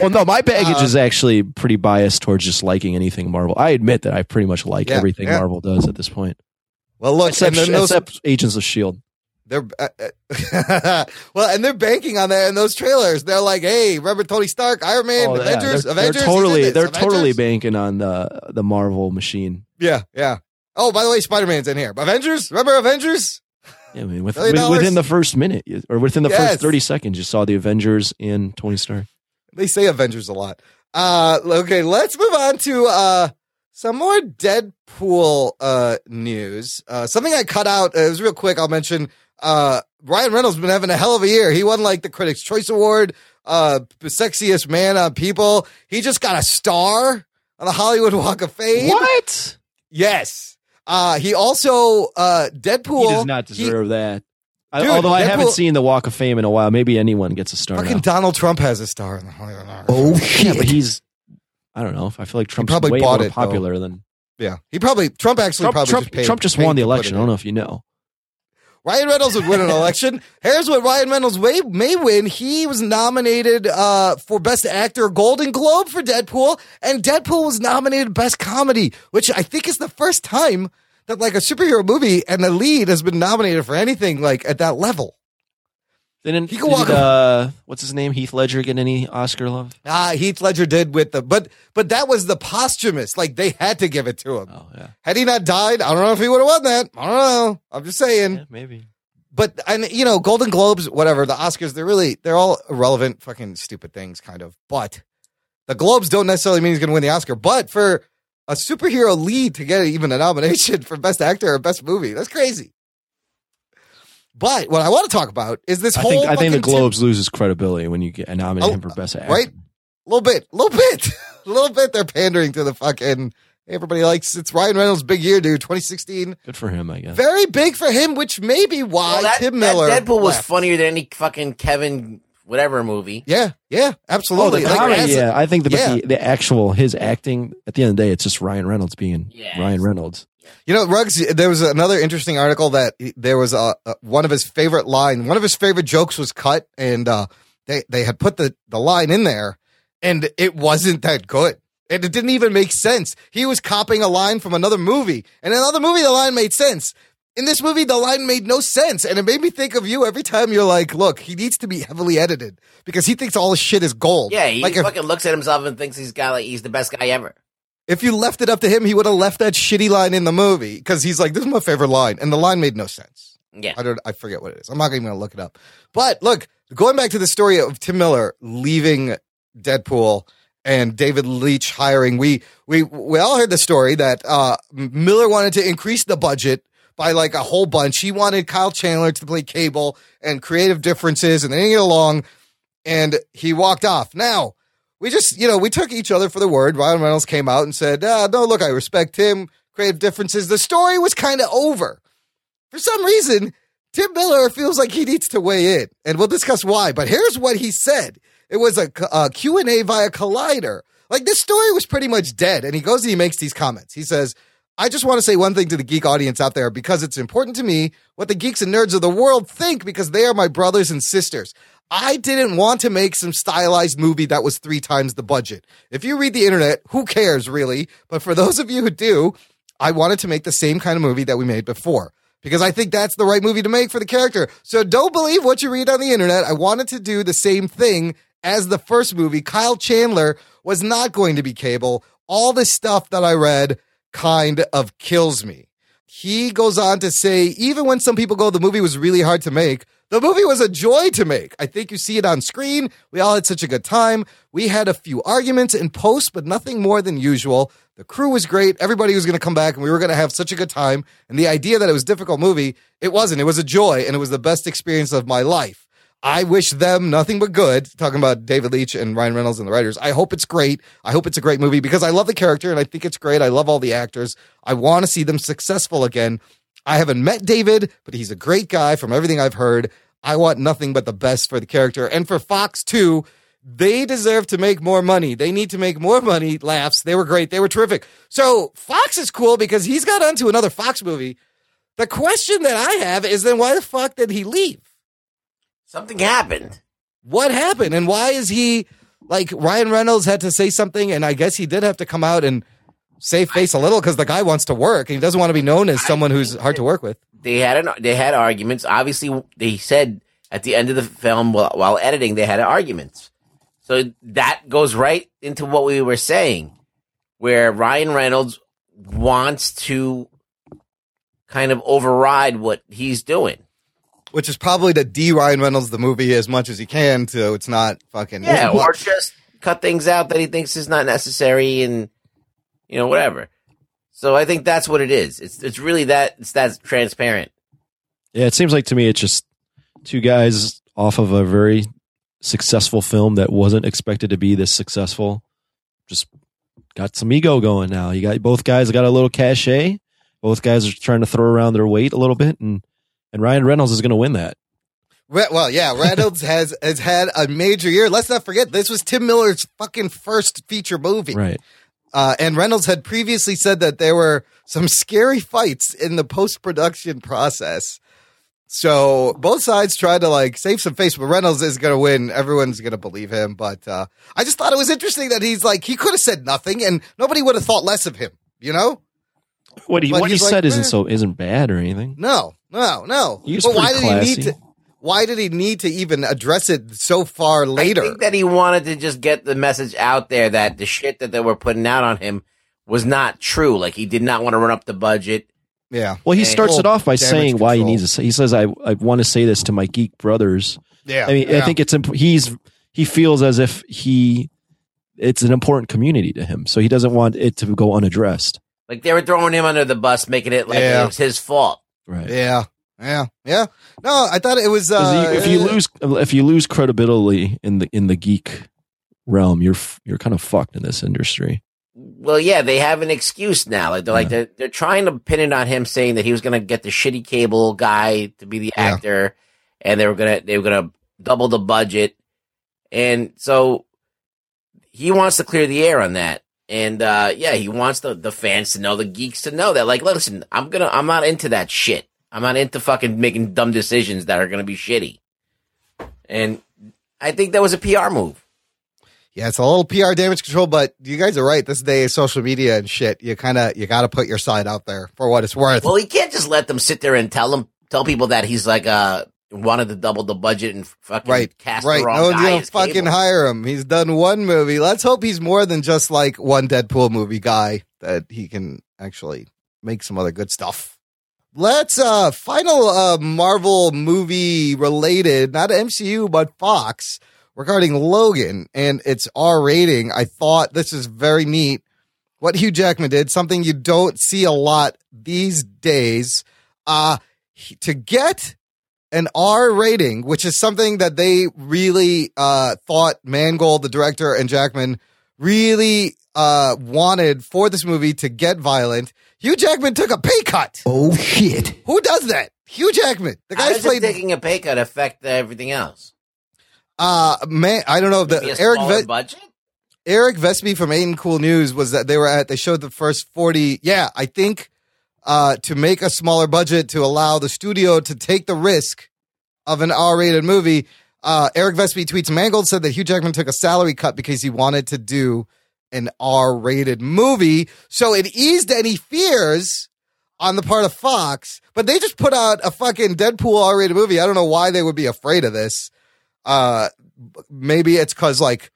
Well, no, my baggage Uh, is actually pretty biased towards just liking anything Marvel. I admit that I pretty much like Yeah, everything yeah. Marvel does at this point, Well, look, except, and those, except Agents of Shield. they're uh, uh, [laughs] well, and they're banking on that in those trailers. They're like, "Hey, remember Tony Stark, Iron Man, Oh, yeah, Avengers, they're, Avengers." they're totally they're Avengers." totally banking on the the Marvel machine. Yeah, yeah. Oh, by the way, Spider Man's in here. Avengers, remember Avengers? Yeah, I mean, with, with- within the first minute or within the Yes. first thirty seconds, you saw the Avengers and Tony Stark. They say Avengers a lot. Uh, okay, let's move on to uh, some more Deadpool uh, news. Uh, something I cut out. Uh, it was real quick. I'll mention. Uh, Ryan Reynolds has been having a hell of a year. He won like the Critics' Choice Award, uh, sexiest man on People. He just got a star on the Hollywood Walk of Fame. What? Yes. Uh, he also uh, Deadpool. He does not he- deserve that. Dude, although I haven't seen the Walk of Fame in a while, maybe anyone gets a star fucking now. Donald Trump has a star in the Hollywood Walk. of Oh shit. Yeah, but he's. I don't know. I feel like Trump's probably way bought more it, though. popular than Yeah, he probably Trump actually Trump. probably Trump just paid, Trump just won the election. I don't know if you know. Ryan Reynolds would win an [laughs] election. Here's what Ryan Reynolds may, may win. He was nominated uh, for Best Actor, Golden Globe for Deadpool, and Deadpool was nominated Best Comedy, which I think is the first time that like a superhero movie and the lead has been nominated for anything like at that level. Didn't He did, uh, what's his name? Heath Ledger get any Oscar love? Ah, Heath Ledger did with the, but but that was the posthumous. Like they had to give it to him. Oh yeah, Had he not died, I don't know if he would have won that. I don't know. I'm just saying. yeah maybe. but and you know golden globes whatever the oscars they're really they're all irrelevant fucking stupid things kind of but the globes don't necessarily mean he's going to win the oscar but for a superhero lead to get even a nomination for best actor or best movie that's crazy but what i want to talk about is this I whole think I think the fucking Globes loses credibility when you get nominate Oh, him for best actor. right? a little bit a little bit a [laughs] little bit they're pandering to the fucking everybody likes it's ryan reynolds big year dude 2016 Good for him, I guess. very big for him which may be why Well, that, tim that miller Deadpool was funnier than any fucking Kevin whatever movie. Yeah, yeah, Oh, absolutely. the Like, comedy, yeah. I think the, yeah. the the actual his acting at the end of the day, it's just Ryan Reynolds being Yes. Ryan Reynolds. You know, Ruggs. There was another interesting article that he- there was a, a one of his favorite line, one of his favorite jokes was cut, and uh, they they had put the the line in there, and it wasn't that good. And it didn't even make sense. He was copying a line from another movie, and in another movie the line made sense. In this movie, the line made no sense, and it made me think of you every time you're like, "Look, he needs to be heavily edited because he thinks all his shit is gold." Yeah, he like if, fucking looks at himself and thinks he's got like he's the best guy ever. If you left it up to him, he would have left that shitty line in the movie because he's like, "This is my favorite line," and the line made no sense. Yeah. I don't. I forget what it is. I'm not even going to look it up. But look, going back to the story of Tim Miller leaving Deadpool and David Leitch hiring, we we we all heard the story that uh, Miller wanted to increase the budget by like a whole bunch. He wanted Kyle Chandler to play Cable and creative differences, and they didn't get along, and he walked off. Now we just, you know, we took each other for the word. Ryan Reynolds came out and said, ah, no, look, I respect him. Creative differences. The story was kind of over. For some reason, Tim Miller feels like he needs to weigh in, and we'll discuss why. But here's what he said. It was a, a Q&A via Collider. Like, this story was pretty much dead, and he goes and he makes these comments. He says, I just want to say one thing to the geek audience out there because it's important to me what the geeks and nerds of the world think because they are my brothers and sisters. I didn't want to make some stylized movie that was three times the budget. If you read the internet, who cares really? But for those of you who do, I wanted to make the same kind of movie that we made before because I think that's the right movie to make for the character. So don't believe what you read on the internet. I wanted to do the same thing as the first movie. Kyle Chandler was not going to be Cable. All this stuff that I read kind of kills me. He goes on to say, even when some people go, the movie was really hard to make, the movie was a joy to make. I think you see it on screen. We all had such a good time. We had a few arguments in post, but nothing more than usual. The crew was great. Everybody was going to come back and we were going to have such a good time. And the idea that it was a difficult movie, it wasn't. It was a joy and it was the best experience of my life. I wish them nothing but good. Talking about David Leitch and Ryan Reynolds and the writers. I hope it's great. I hope it's a great movie because I love the character and I think it's great. I love all the actors. I want to see them successful again. I haven't met David, but he's a great guy from everything I've heard. I want nothing but the best for the character and for Fox too. They deserve to make more money. They need to make more money. Laughs. They were great. They were terrific. So Fox is cool because he's got onto another Fox movie. The question that I have is then why the fuck did he leave? Something happened. what happened and why is he like Ryan Reynolds had to say something and I guess he did have to come out and save face a little because the guy wants to work and he doesn't want to be known as someone who's hard to work with. They had an, they had arguments. Obviously, they said at the end of the film while, while editing they had arguments. So that goes right into what we were saying, where Ryan Reynolds wants to kind of override what he's doing. Which is probably to D Ryan Reynolds the movie as much as he can so it's not fucking Yeah, or just cut things out that he thinks is not necessary and you know whatever. So I think that's what it is. It's it's really that it's that transparent. Yeah, it seems like to me it's just two guys off of a very successful film that wasn't expected to be this successful. Just got some ego going now. You got both guys got a little cachet. Both guys are trying to throw around their weight a little bit, and and Ryan Reynolds is going to win that. Well, yeah, Reynolds [laughs] has has had a major year. Let's not forget this was Tim Miller's fucking first feature movie. Right. Uh, and Reynolds had previously said that there were some scary fights in the post production process. So both sides tried to like save some face, but Reynolds is going to win. Everyone's going to believe him. But uh, I just thought it was interesting that he's like he could have said nothing, and nobody would have thought less of him. You know? What he But what he he's like, said isn't eh. so isn't bad or anything. No, no, no. He was but why did pretty he need classy. to? Why did he need to even address it so far later? I think that he wanted to just get the message out there that the shit that they were putting out on him was not true. Like he did not want to run up the budget. yeah. Well, he And- starts it off by damage saying why he needs to say. He says, "I I want to say this to my geek brothers." Yeah. I mean, I think it's imp- he's he feels as if he it's an important community to him, so he doesn't want it to go unaddressed. Like they were throwing him under the bus, making it like Yeah. it was his fault. Right. Yeah. Yeah. Yeah. No, I thought it was. Uh, if you lose if you lose credibility in the in the geek realm, you're you're kind of fucked in this industry. Well, yeah, they have an excuse now. Like they're like they're, they're trying to pin it on him, saying that he was going to get the shitty cable guy to be the Yeah. actor, and they were gonna they were gonna double the budget, and so he wants to clear the air on that. And uh, yeah, he wants the, the fans to know, the geeks to know that. Like, listen, I'm gonna, I'm not into that shit. I'm not into fucking making dumb decisions that are gonna be shitty. And I think that was a PR move. yeah, it's a little PR damage control, but you guys are right. This day is social media and shit. You kind of you got to put your side out there for what it's worth. Well, he can't just let them sit there and tell them, tell people that he's like, uh, wanted to double the budget and fucking right, cast right. the wrong No guy gonna as fucking Cable. hire him. He's done one movie. Let's hope he's more than just like one Deadpool movie guy. That he can actually make some other good stuff. Let's uh final uh Marvel movie related, not MCU but Fox regarding Logan and its R rating. I thought this is very neat. What Hugh Jackman did, something you don't see a lot these days. Uh to get an R rating, which is something that they really uh thought Mangold, the director, and Jackman really uh wanted for this movie to get violent. Hugh Jackman took a pay cut. Oh shit. Who does that? Hugh Jackman. The How guy's does played taking a pay cut affect everything else? uh man, I don't know if Maybe the a Eric smaller Vet, budget. Eric Vespe from Ain't Cool News was that they were at they showed the first 40 yeah I think uh to make a smaller budget to allow the studio to take the risk of an R-rated movie uh Eric Vespe tweets Mangold said that Hugh Jackman took a salary cut because he wanted to do an R-rated movie so it eased any fears on the part of Fox but they just put out a fucking Deadpool R-rated movie I don't know why they would be afraid of this uh maybe it's cuz like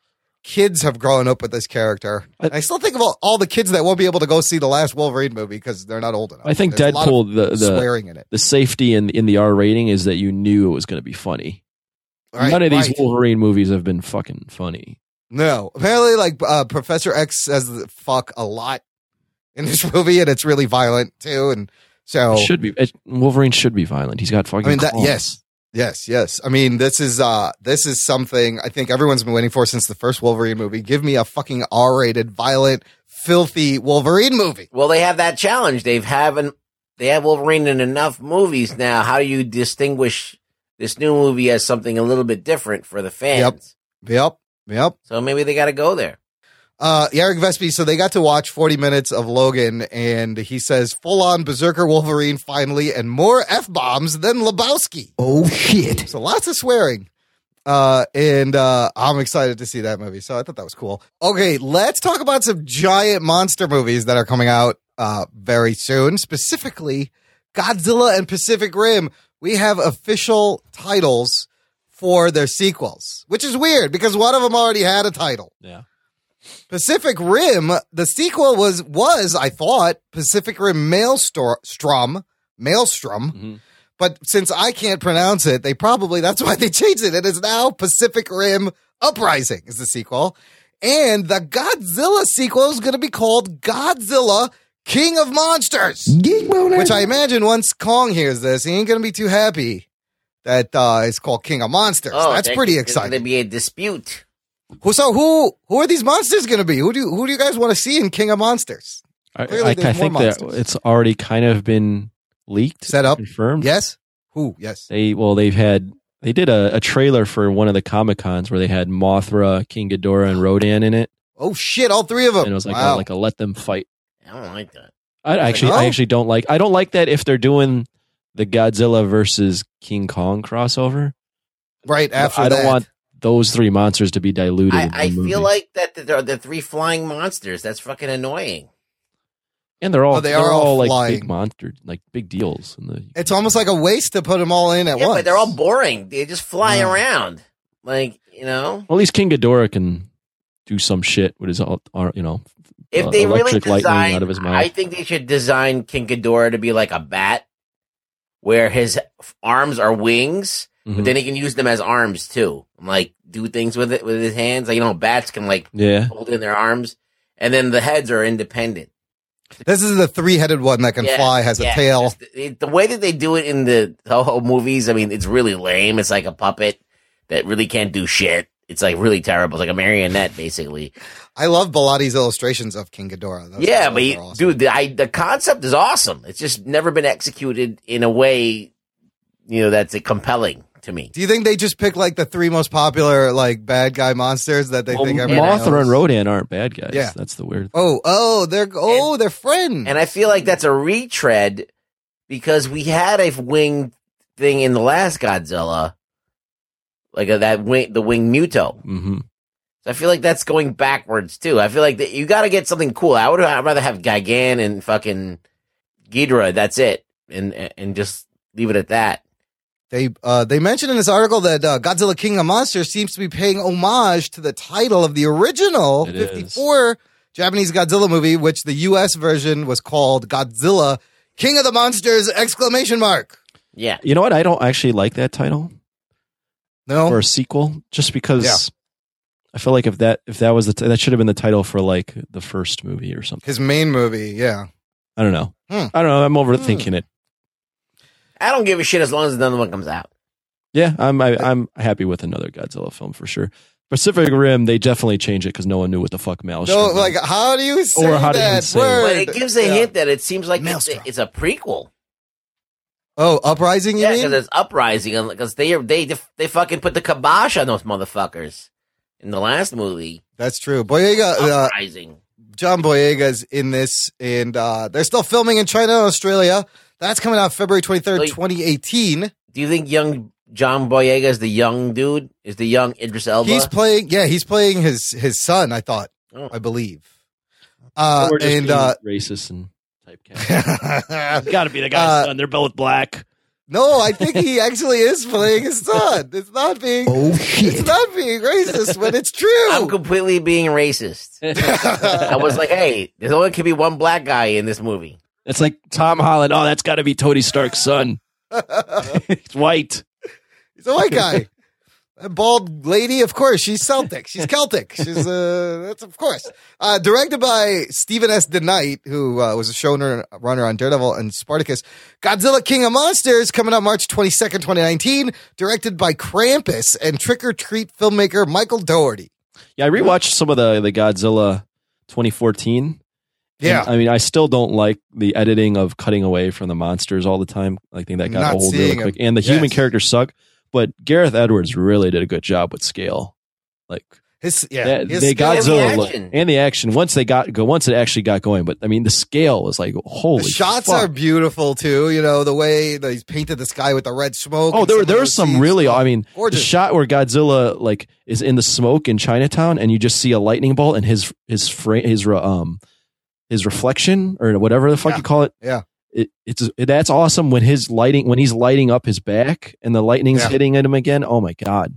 kids have grown up with this character. I- I, still think of all, all the kids that won't be able to go see the last Wolverine movie because they're not old enough. I think There's a lot of Deadpool the the, swearing in it. the safety in in the R rating is that you knew it was going to be funny. Right, None of these right. Wolverine movies have been fucking funny. No, apparently, like uh, Professor X says the fuck a lot in this [laughs] movie, and it's really violent too. And so, It should be it, Wolverine should be violent. He's got fucking. I mean, that yes, yes, yes. I mean, this is uh, this is something I think everyone's been waiting for since the first Wolverine movie. Give me a fucking R-rated, violent, filthy Wolverine movie. Well, they have that challenge. They've haven't they have Wolverine in enough movies now. How do you distinguish this new movie as something a little bit different for the fans? Yep, yep. So maybe they got to go there. Uh, Eric Vespe, so they got to watch 40 minutes of Logan, and he says full on Berserker Wolverine finally, and more F bombs than Lebowski. Oh shit. So lots of swearing. Uh, and uh, I'm excited to see that movie. So I thought that was cool. Okay, let's talk about some giant monster movies that are coming out uh, very soon, specifically Godzilla and Pacific Rim. We have official titles for their sequels, which is weird because one of them already had a title. Yeah. Pacific Rim, the sequel was was I thought Pacific Rim Maelstrom, Maelstrom. Mhm. But since I can't pronounce it, they probably that's why they [laughs] changed it. It is now Pacific Rim Uprising is the sequel. And the Godzilla sequel is going to be called Godzilla King of Monsters. Which I imagine once Kong hears this, he ain't going to be too happy that uh, it's called King of Monsters. Oh, that's there- pretty there's exciting. Going to be a dispute. Who, so who who are these monsters going to be? Who do you, who do you guys want to see in King of Monsters? I, Clearly I, there's I more think that monsters. it's already kind of been leaked, Set up? confirmed. Yes. Who? Yes. They well, they've had they did a, a trailer for one of the comic cons where they had Mothra, King Ghidorah, and Rodan in it, Oh shit! All three of them. and it was like wow. a, like a let them fight. I don't like that. I actually, Oh. I actually don't like. I don't like that if they're doing the Godzilla versus King Kong crossover. right after I don't that. want those three monsters to be diluted. in I, I movie. feel like that they're the three flying monsters. That's fucking annoying. and they're all Oh, they they are are all all like big monsters, like big deals. In the It's almost like a waste to put them all in at yeah, once. but they're all boring. They just fly Yeah. around. Like, you know, well, at least King Ghidorah can do some shit with his, all- all- you know, if uh, they really electric lightning design, out of his mouth. I think they should design King Ghidorah to be like a bat, where his f- arms are wings, Mhm. but then he can use them as arms too. Like do things with it with his hands. Like you know, bats can like yeah, hold in their arms, and then the heads are independent. This is the three-headed one that can Yeah, fly, has yeah, a tail. just The, the way that they do it in the Toho movies, I mean, it's really lame. It's like a puppet that really can't do shit. It's like really terrible. It's like a marionette, basically. I love Bilatti's illustrations of King Ghidorah. Those- yeah, but are you, awesome. dude, the, I, the concept is awesome. It's just never been executed in a way, you know, that's compelling to me. Do you think they just pick like the three most popular like bad guy monsters that they well, think everyone Mothra knows? and Rodan aren't bad guys. Yeah. that's the weird. Oh, oh, they're oh, they're friends. And I feel like that's a retread because we had a wing thing in the last Godzilla, like a, that wing, the wing Muto. hmm So I feel like that's going backwards too. I feel like that you got to get something cool. I would I'd rather have Gigan and fucking Ghidorah. That's it, and and just leave it at that. They uh, they mentioned in this article that uh, Godzilla King of Monsters seems to be paying homage to the title of the original It is. 54 Japanese Godzilla movie, which the U.S. version was called Godzilla King of the Monsters! Exclamation mark. Yeah, You know what? I don't actually like that title No, for a sequel, just because Yeah. I feel like if that if that was the t- that should have been the title for like the first movie or something. his main movie. Yeah, I don't know. Hmm. I don't know. I'm overthinking it. I don't give a shit as long as another one comes out. Yeah, I'm I, I'm happy with another Godzilla film for sure. Pacific Rim, they definitely changed it because no one knew what the fuck Maelstrom. no, was. like how do you say Or how to even that say it. word? But it gives a Yeah. hint that it seems like it's, Maelstrom. it's a prequel. Oh, Uprising. You Yeah, because it's uprising because they they they fucking put the kibosh on those motherfuckers in the last movie. That's true. Boyega, uh, Uprising. John Boyega's in this, and uh, they're still filming in China and Australia. That's coming out February 23rd, Like- 2018. Do you think young John Boyega is the young dude? Is the young Idris Elba? He's playing, yeah, he's playing his his son, I thought, Oh. I believe. Uh, We're just and being uh, racist and typecast. Got to be the guy's Uh, son. They're both black. no, I think he [laughs] actually is playing his son. It's not being, Oh it's not being racist when it's true. I'm completely being racist. [laughs] [laughs] I was like, hey, there's only could be one black guy in this movie. It's like Tom Holland. Oh, that's got to be Tony Stark's son. He's white. He's a white guy. That bald lady, of course, she's Celtic. She's [laughs] Celtic. She's uh, that's of course. Uh, directed by Stephen S. DeKnight, who uh, was a showrunner runner on Daredevil and Spartacus. Godzilla King of Monsters coming out March twenty second, twenty nineteen. Directed by Krampus and Trick 'r Treat filmmaker Michael Dougherty. Yeah, I rewatched some of the the Godzilla 2014. Yeah, And, I mean, I still don't like the editing of cutting away from the monsters all the time. I think that got Not old really quick. them. And the human Yes. characters suck. But Gareth Edwards really did a good job with scale. Like his yeah, that, his they skill- And the Godzilla action. and the action once they got go once it actually got going. But I mean, the scale was like holy. The shots fuck. are beautiful too. You know the way that he's painted the sky with the red smoke. Oh, there some there was some really. I mean, gorgeous. the shot where Godzilla like is in the smoke in Chinatown, and you just see a lightning bolt, and his his frame his um his reflection or whatever the fuck Yeah. you call it. Yeah. It, it's that's awesome when his lighting when he's lighting up his back and the lightning's Yeah. hitting at him again. Oh my god!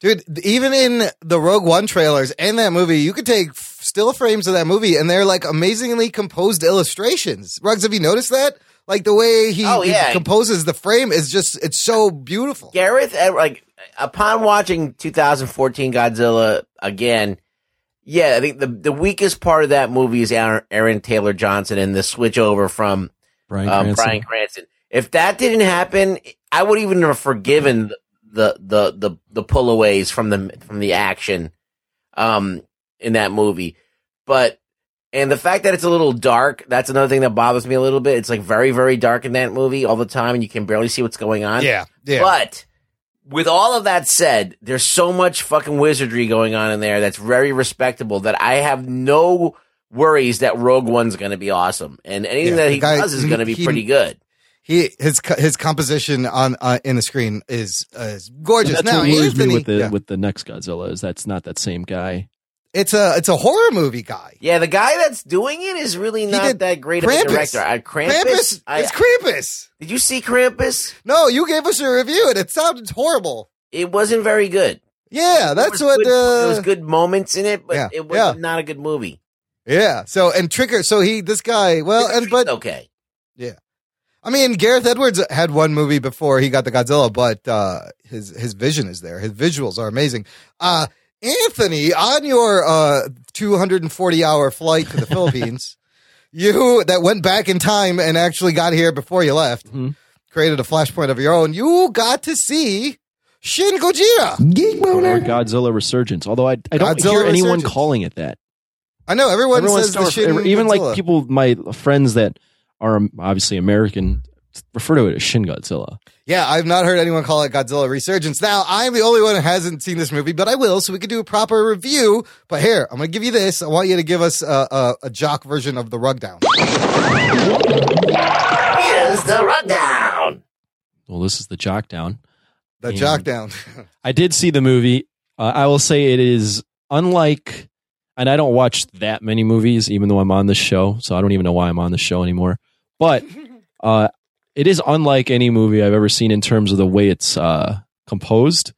Dude, even in the Rogue One trailers and that movie, you could take still frames of that movie and they're like amazingly composed illustrations. Rugs, have you noticed that? Like the way he, Oh, he yeah. composes the frame is just, it's so beautiful. Gareth, Ed- like upon watching 2014 Godzilla again, yeah, I think the the weakest part of that movie is Aaron, Aaron Taylor Johnson and the switch over from Bryan um, Cranston. Bryan Cranston. If that didn't happen, I would even have forgiven the the the the pullaways from the from the action um in that movie. But and the fact that it's a little dark, that's another thing that bothers me a little bit. It's like very very dark in that movie all the time and you can barely see what's going on. Yeah. Yeah. But with all of that said, there's so much fucking wizardry going on in there that's very respectable that I have no worries that Rogue One's going to be awesome. And anything Yeah, that he guy- does is going to be he- pretty good. he, his, his composition on, uh, in the screen is, uh, is gorgeous. That's now, what worries me with the yeah. with the next Godzilla is that's not that same guy. it's a, it's a horror movie guy. Yeah, the guy that's doing it is really not that great of a Krampus. director. I, Krampus, Krampus, I- it's Krampus. did you see Krampus? No, you gave us a review and it sounded horrible. It wasn't very good. Yeah, that's what, good, there uh, was good moments in it, but yeah, it was yeah. not a good movie. Yeah. So, and Trigger, so he, this guy, well, and, but, okay, Yeah. I mean, Gareth Edwards had one movie before he got the Godzilla, but uh, his his vision is there. His visuals are amazing. Uh, Anthony, on your uh, 240 hour flight to the [laughs] Philippines, you that went back in time and actually got here before you left, Mhm. created a flashpoint of your own. You got to see Shin Gojira. Geek Or. Godzilla Resurgence. Although I, I don't Godzilla hear anyone Resurgence. calling it that. I know everyone Everyone says the still Shin even Godzilla. like people, my friends that are um, obviously American, refer to it as Shin Godzilla. Yeah, I've not heard anyone call it Godzilla Resurgence. Now, I'm the only one who hasn't seen this movie, but I will, so we can do a proper review. But here, I'm going to give you this. I want you to give us a, a, a jock version of the rug down. here's the rundown. Well, this is the jock down. The Yeah. jock down. [laughs] I did see the movie. Uh, I will say it is unlike, and I don't watch that many movies, even though I'm on this show. So I don't even know why I'm on the show anymore. But [laughs] uh, it is unlike any movie I've ever seen in terms of the way it's uh, composed.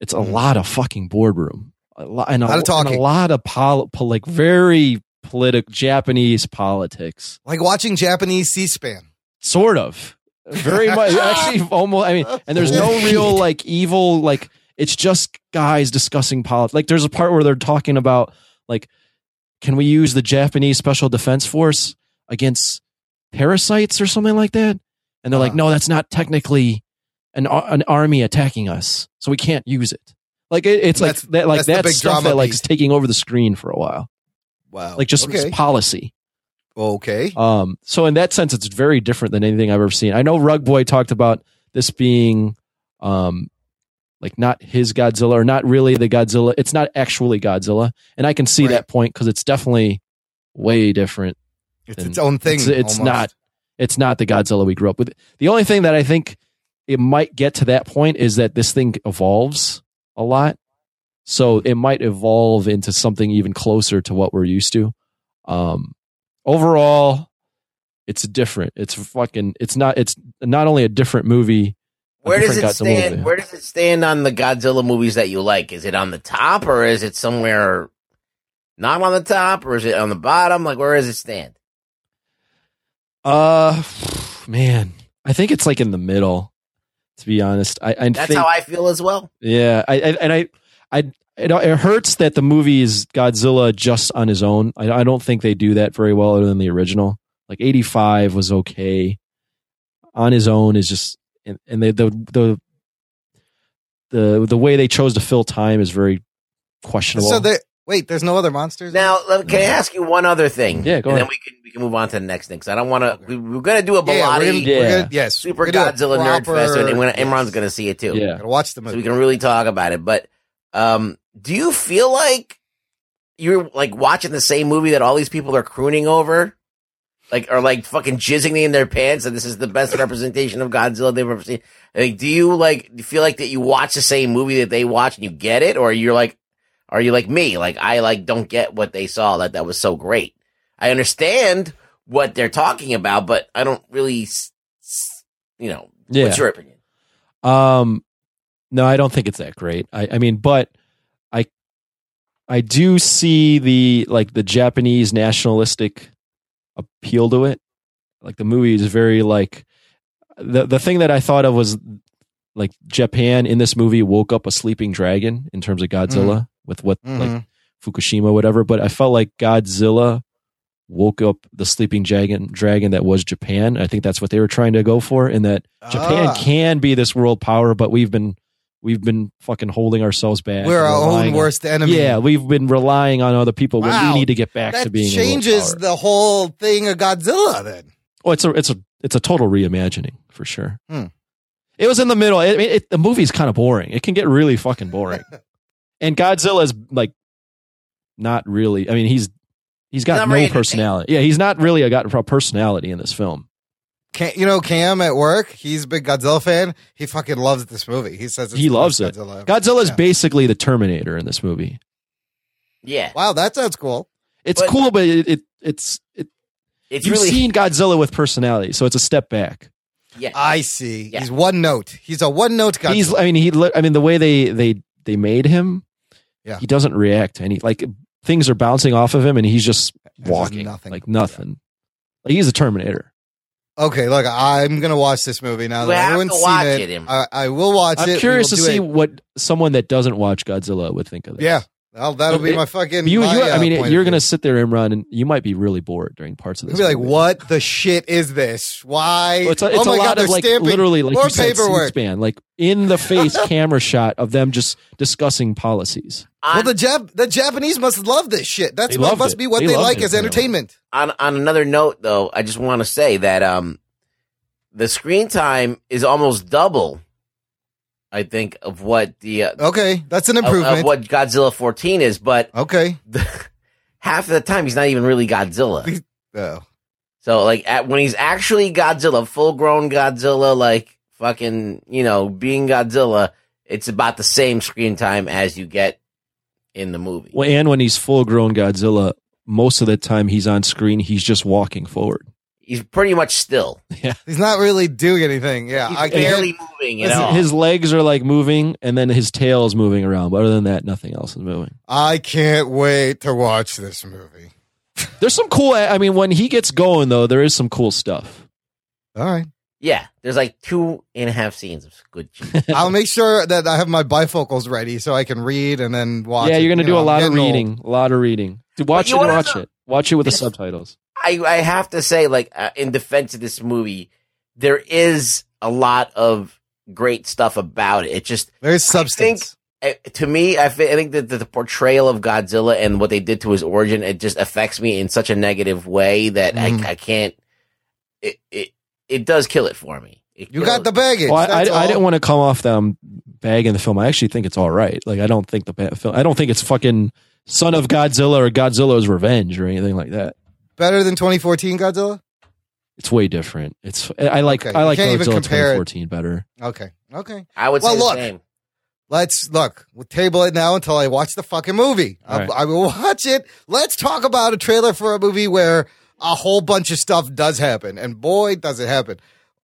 It's a lot of fucking boardroom, a lot, and a, Lot of talking. a lot of pol- pol- like very political Japanese politics, like watching Japanese C-SPAN. sort of. Very [laughs] much, actually, almost. I mean, and there's no real like evil like it's just guys discussing politics. Like there's a part where they're talking about like can we use the Japanese Special Defense Force against parasites or something like that? And they're like, Uh. no, that's not technically an an army attacking us, so we can't use it. Like it, it's like that, like that's that's, stuff that like piece. is taking over the screen for a while, Wow. like just okay. policy. okay. Um, so in that sense, it's very different than anything I've ever seen. I know Rug Boy talked about this being, um, like not his Godzilla or not really the Godzilla. It's not actually Godzilla, and I can see Right. that point because it's definitely way different. It's than- its own thing. It's, it's not. It's not the Godzilla we grew up with. The only thing that I think it might get to that point is that this thing evolves a lot, so it might evolve into something even closer to what we're used to. Um, overall, it's different. It's fucking. It's not. It's not only a different movie. Where does it Godzilla stand? movie. Where does it stand on the Godzilla movies that you like? Is it on the top or is it somewhere not on the top or is it on the bottom? Like where does it stand? Uh, man, I think it's like in the middle. To be honest, I, I That's think, how I feel as well. Yeah, I, I and I, I, it, it hurts that the movie is Godzilla just on his own. I, I don't think they do that very well other than the original. Like eighty five was okay. On his own is just and, and they, the the the the way they chose to fill time is very questionable. So there. Wait, there's no other monsters. Now, let- can I ask you one other thing? Yeah, go and ahead. then we can we can move on to the next thing because I don't want to. We, we're going to do a yeah, we're gonna, Yeah. we're gonna, yes, Super we're gonna do a Godzilla Nerd Fest, and we're gonna, yes. Imran's going to see it too. yeah, Gotta watch the so movie. we can really talk about it. But um, do you feel like you're like watching the same movie that all these people are crooning over? Like, or like fucking jizzing in their pants, and this is the best representation of Godzilla they've ever seen. Like, do you like feel like that you watch the same movie that they watch and you get it, or you're like, are you like me? Like, I like don't get what they saw that that was so great. I understand what they're talking about, but I don't really, you know. yeah. What's your opinion? Um, no, I don't think it's that great. I, I mean, but I, I do see the like the Japanese nationalistic appeal to it. Like the movie is very like the the thing that I thought of was like Japan in this movie woke up a sleeping dragon in terms of Godzilla with what like Mhm. Fukushima, whatever. But I felt like Godzilla woke up the sleeping dragon dragon that was Japan. I think that's what they were trying to go for, in that Japan Ah. can be this world power, but we've been we've been fucking holding ourselves back. We're our own on- worst enemy. Yeah, we've been relying on other people Wow. we need to get back to that being a changes the whole thing of Godzilla. Then Oh, it's a it's a it's a total reimagining for sure. Hmm. It was in the middle. It, it, the movie's kind of boring. It can get really fucking boring. [laughs] and Godzilla's like not really. I mean, he's he's got no personality. Yeah, he's not really a got a personality in this film. Cam, you know Cam at work, he's a big Godzilla fan. He fucking loves this movie. He says it's He loves it. Godzilla. Godzilla's Yeah. basically the Terminator in this movie. Yeah, Wow, that sounds cool. It's But- cool, but it, it it's it, it's you've really seen Godzilla with personality, so it's a step back. yeah. I see. Yeah. He's one note. He's a one note Godzilla. He's I mean he I mean the way they they they made him, Yeah. he doesn't react to any like things are bouncing off of him and he's just walking nothing. like nothing. Like he's a Terminator. Okay, look, I'm gonna watch this movie now You that have everyone's to seen watch it. it, I, I will watch it. I'm curious to see it. what someone that doesn't watch Godzilla would think of this. Yeah, that'll, that'll But be my fucking. You, my, you, uh, I mean, point you're gonna sit there, Imran, and you might be really bored during parts of this. You'll this. be like, "What the shit is this? Why? Well, It's a, it's oh a lot god, of like stamping literally like more you said, paperwork." C-SPAN, like in the face [laughs] camera shot of them just discussing policies. Well, the Jap- the Japanese must love this shit. That's what must it. be what They they, like it, as entertainment. on on another note, though, I just want to say that um, the screen time is almost double. I think of what the uh, Okay, that's an of, improvement. of what Godzilla 14 is, but okay. the, [laughs] half of the time he's not even really Godzilla. Oh. So like at, when he's actually Godzilla, full grown Godzilla, like fucking you know being Godzilla, it's about the same screen time as you get in the movie. Well, and when he's full grown Godzilla, most of the time he's on screen, he's just walking forward. He's pretty much still. [laughs] Yeah. He's not really doing anything. Yeah, He's I can't. barely moving at His, all. his legs are like moving, and then his tail is moving around. But other than that, nothing else is moving. I can't wait to watch this movie. [laughs] There's some cool. I mean, when he gets going, though, there is some cool stuff. All right, yeah, there's like two and a half scenes of good. [laughs] I'll make sure that I have my bifocals ready so I can read and then watch. yeah, it. you're gonna You do know, a lot of getting old. reading. A lot of reading. Watch it. Watch know- it. Watch it with the subtitles. I, I have to say, like, uh, in defense of this movie, there is a lot of great stuff about it. It just, There's substance. uh, to me, I, I think that the portrayal of Godzilla and what they did to his origin, it just affects me in such a negative way that Mhm. I, I can't. It, it it does kill it for me. It You killed. got the baggage. Well, I, I, I didn't want to come off them bagging the film. I actually think it's all right. Like I don't think the film. I don't think it's fucking Son of Godzilla or Godzilla's Revenge or anything like that. Better than 2014 Godzilla. It's way different. It's I like Okay, I like Godzilla compare it. 2014 better. Okay, okay. I would Well, say the look. same. Let's look. We'll table it now until I watch the fucking movie. I, I will [laughs] watch it. Let's talk about a trailer for a movie where a whole bunch of stuff does happen, and boy, does it happen.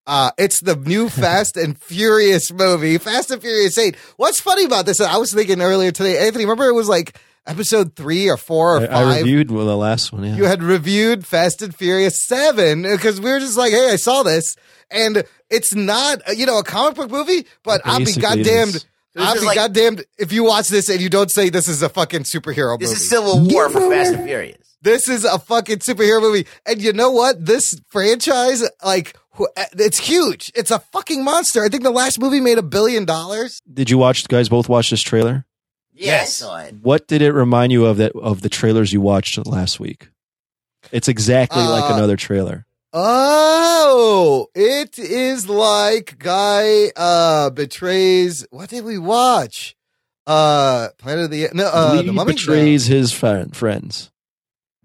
Uh, it's the new [laughs] Fast and Furious movie, Fast and Furious 8. What's funny about this? I was thinking earlier today, Anthony, remember it was like episode three or four or I, five? I reviewed well, the last one. Yeah. you had reviewed Fast and Furious 7 because we were just like, hey, I saw this. And it's not, uh, you know, a comic book movie, but I'll be goddamned. I'll be like- goddamned if you watch this and you don't say this is a fucking superhero This movie. is Civil War for Fast and Furious. this is a fucking superhero movie. And you know what? This franchise, like, uh, it's huge. It's a fucking monster. I think the last movie made a billion dollars. Did you watch? Guys, both watch this trailer. Yes. What did it remind you of that of the trailers you watched last week? It's exactly like Uh, another trailer. Oh, it is like guy uh betrays. What did we watch? Uh, Planet of the no, uh, the Mummy? betrays his friend, friends.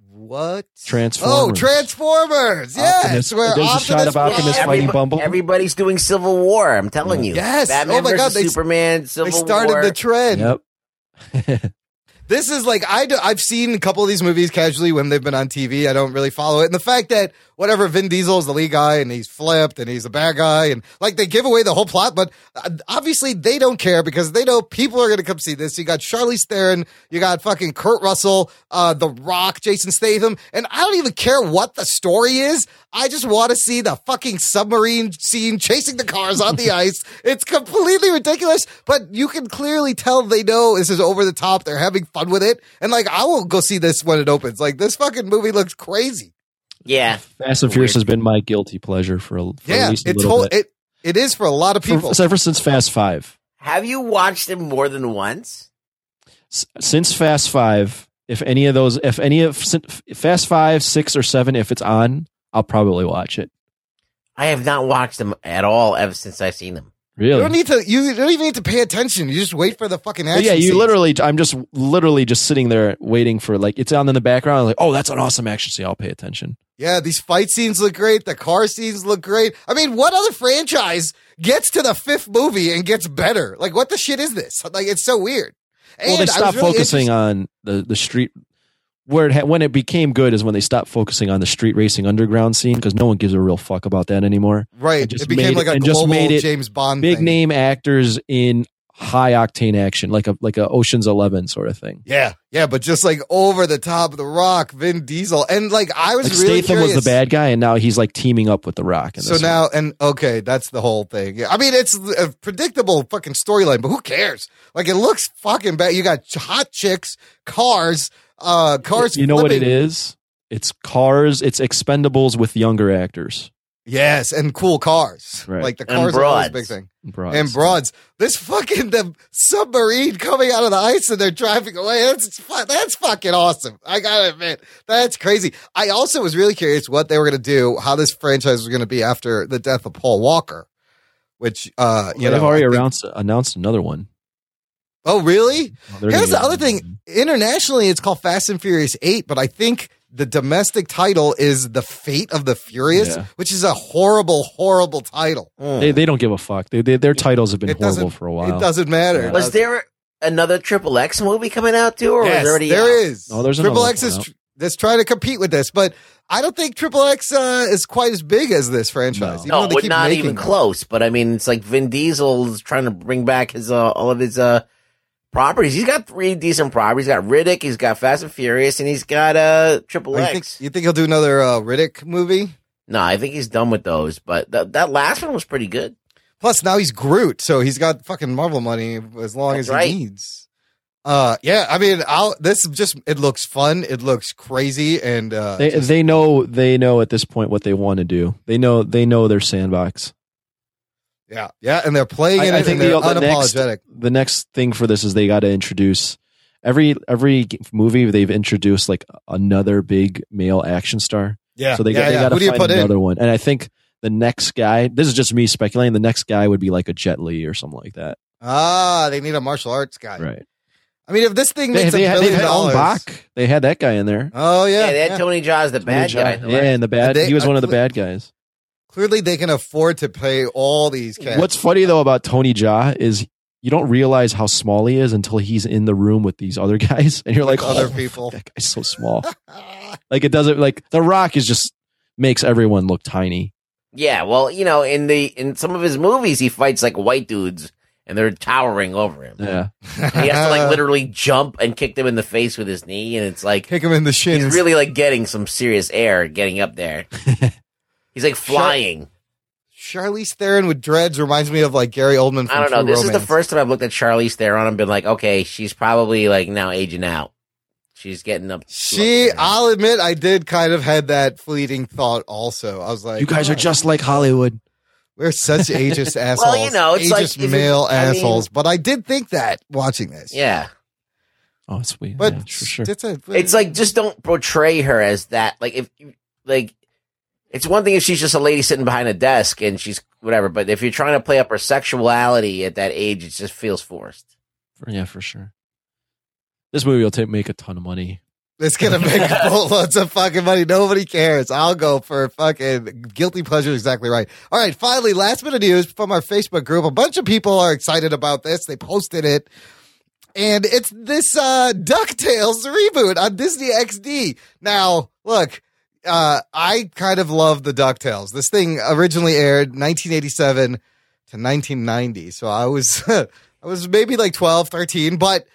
What? Transformers. Oh, Transformers. Yes, Optimus- we're there's a shot of Optimus Prime. fighting Bumble. Everybody's doing Civil War. I'm telling you. Yes. Batman Oh my God, they- Superman. Civil War. They started War. the trend. Yep. [laughs] This is like I do, I've seen a couple of these movies casually when they've been on TV. I don't really follow it, and the fact that whatever Vin Diesel is the lead guy and he's flipped and he's a bad guy, and like they give away the whole plot, but uh, obviously they don't care because they know people are going to come see this. You got Charlize Theron, you got fucking Kurt Russell, uh, The Rock, Jason Statham, and I don't even care what the story is. I just want to see the fucking submarine scene chasing the cars on the [laughs] ice. It's completely ridiculous, but you can clearly tell they know this is over the top. They're having fun with it. And like, I will go see this when it opens. Like, this fucking movie looks crazy. Yeah. Fast and Furious has been my guilty pleasure for, a, for yeah. at least a It's little whole, bit. it, it is for a lot of For- people. ever since Fast Five. Have you watched it more than once? S- Since Fast Five, if any of those, if any of sin- Fast Five, Six, or Seven, if it's on, I'll probably watch it. I have not watched them at all ever since I've seen them. Really? you don't need to, you don't even need to pay attention. You just wait for the fucking But action. yeah, you scenes. literally. I'm just literally just sitting there waiting for like it's on in the background. Like, oh, that's an awesome action scene. I'll pay attention. Yeah, these fight scenes look great. The car scenes look great. I mean, what other franchise gets to the fifth movie and gets better? Like, what the shit is this? Like, it's so weird. well, they And stopped really focusing on the the street. Where it ha- when it became good is when they stopped focusing on the street racing underground scene because no one gives a real fuck about that anymore. Right. and just It became made like it- a and just global made it James Bond Big thing. name actors in high octane action, like a like a Ocean's Eleven sort of thing. Yeah, yeah, but just like over the top of the Rock, Vin Diesel, and like I was Like really Statham curious. was the bad guy, and now he's like teaming up with the Rock. So this one. now, and okay, that's the whole thing. Yeah, I mean, it's a predictable fucking storyline, but who cares? Like, it looks fucking bad. You got hot chicks, cars, uh, cars. you know what it is? It's cars. It's Expendables with younger actors. Yes, and cool cars. Right. Like the cars are always a big thing. Broads. And broads. This fucking the submarine coming out of the ice and they're driving away. That's that's fucking awesome. I gotta admit, that's crazy. I also was really curious what they were gonna do, how this franchise was gonna be after the death of Paul Walker. Which uh you They've know already think- announced announced another one. Oh really? They're Here's the other thing. Internationally it's called Fast and Furious 8, but I think the domestic title is The Fate of the Furious, Yeah. which is a horrible, horrible title. They they don't give a fuck. They, they, their titles have been It horrible for a while. It doesn't matter. Was there another Triple X movie coming out too, or Yes, was it already there out? is. Oh, there's Triple X is tr- that's trying to compete with this, but I don't think Triple X uh, is quite as big as this franchise. even No. though No, they keep not making even them. close. But I mean, it's like Vin Diesel is trying to bring back his uh, all of his uh, properties. He's got three decent properties. He's got Riddick, he's got Fast and Furious, and he's got uh Triple Oh, You X. think, you think he'll do another uh, Riddick movie? no, I think he's done with those. But th- that last one was pretty good. Plus, now he's Groot, so he's got fucking Marvel money as long That's as right. he needs. Uh, yeah, I mean, I'll, this just it looks fun. It looks crazy, and uh, They just- they know they know at this point what they want to do. They know they know their sandbox. Yeah, yeah, and they're playing I- it, I and think they're the- the next- unapologetic. The next thing for this is they got to introduce every every movie they've introduced like another big male action star. yeah, So they yeah, got they yeah. got to find put in? another one. And I think the next guy. This is just me speculating. The next guy would be like a Jet Li or something like that. Ah, they need a martial arts guy. Right. I mean, if this thing They, makes they a had, they billion had dollars. Bak. They had that guy in there. Oh yeah, Yeah, they had yeah. Tony Jaa as the bad Tony guy. Jaa. in the Yeah, and the bad. They- he was one of the bad guys. Clearly, they can afford to pay all these cats. What's funny though about Tony Jaa is you don't realize how small he is until he's in the room with these other [laughs] guys, and you're like, other "Oh, people. That guy's so small. [laughs] like it doesn't like The Rock is just makes everyone look tiny. Yeah, well, you know, in the in some of his movies, he fights like white dudes, and they're towering over him. Yeah. And he has to like [laughs] literally jump and kick them in the face with his knee, and it's like kick him in the shin. he's really like getting some serious air getting up there. He's like flying. Charlize Theron with dreads reminds me of like Gary Oldman. From I don't know. True This is the first time I've looked at Charlize Theron and been like, okay, she's probably like now aging out. She's getting up. She, I'll admit, I did kind of had that fleeting thought. Also, I was like, you guys are "Oh, just like Hollywood. we're such [laughs] ageist assholes. well, you know, it's like, ageist if you- male I mean- assholes. but I did think that watching this. yeah. Oh, sweet. but yeah, for sure. it's a, It's like just don't portray her as that. Like if like it's one thing if she's just a lady sitting behind a desk and she's whatever, but if you're trying to play up her sexuality at that age, it just feels forced. For- yeah, for sure. This movie will take make a ton of money. It's gonna make [laughs] boatloads of fucking money. Nobody cares. I'll go for fucking guilty pleasure. Exactly right. All right. Finally, last bit of news from our Facebook group. A bunch of people are excited about this. They posted it, and it's this uh Ducktales reboot on Disney XD. Now, look, uh, I kind of love the Ducktales. This thing originally aired 1987 to 1990, so I was [laughs] I was maybe like 12, 13, but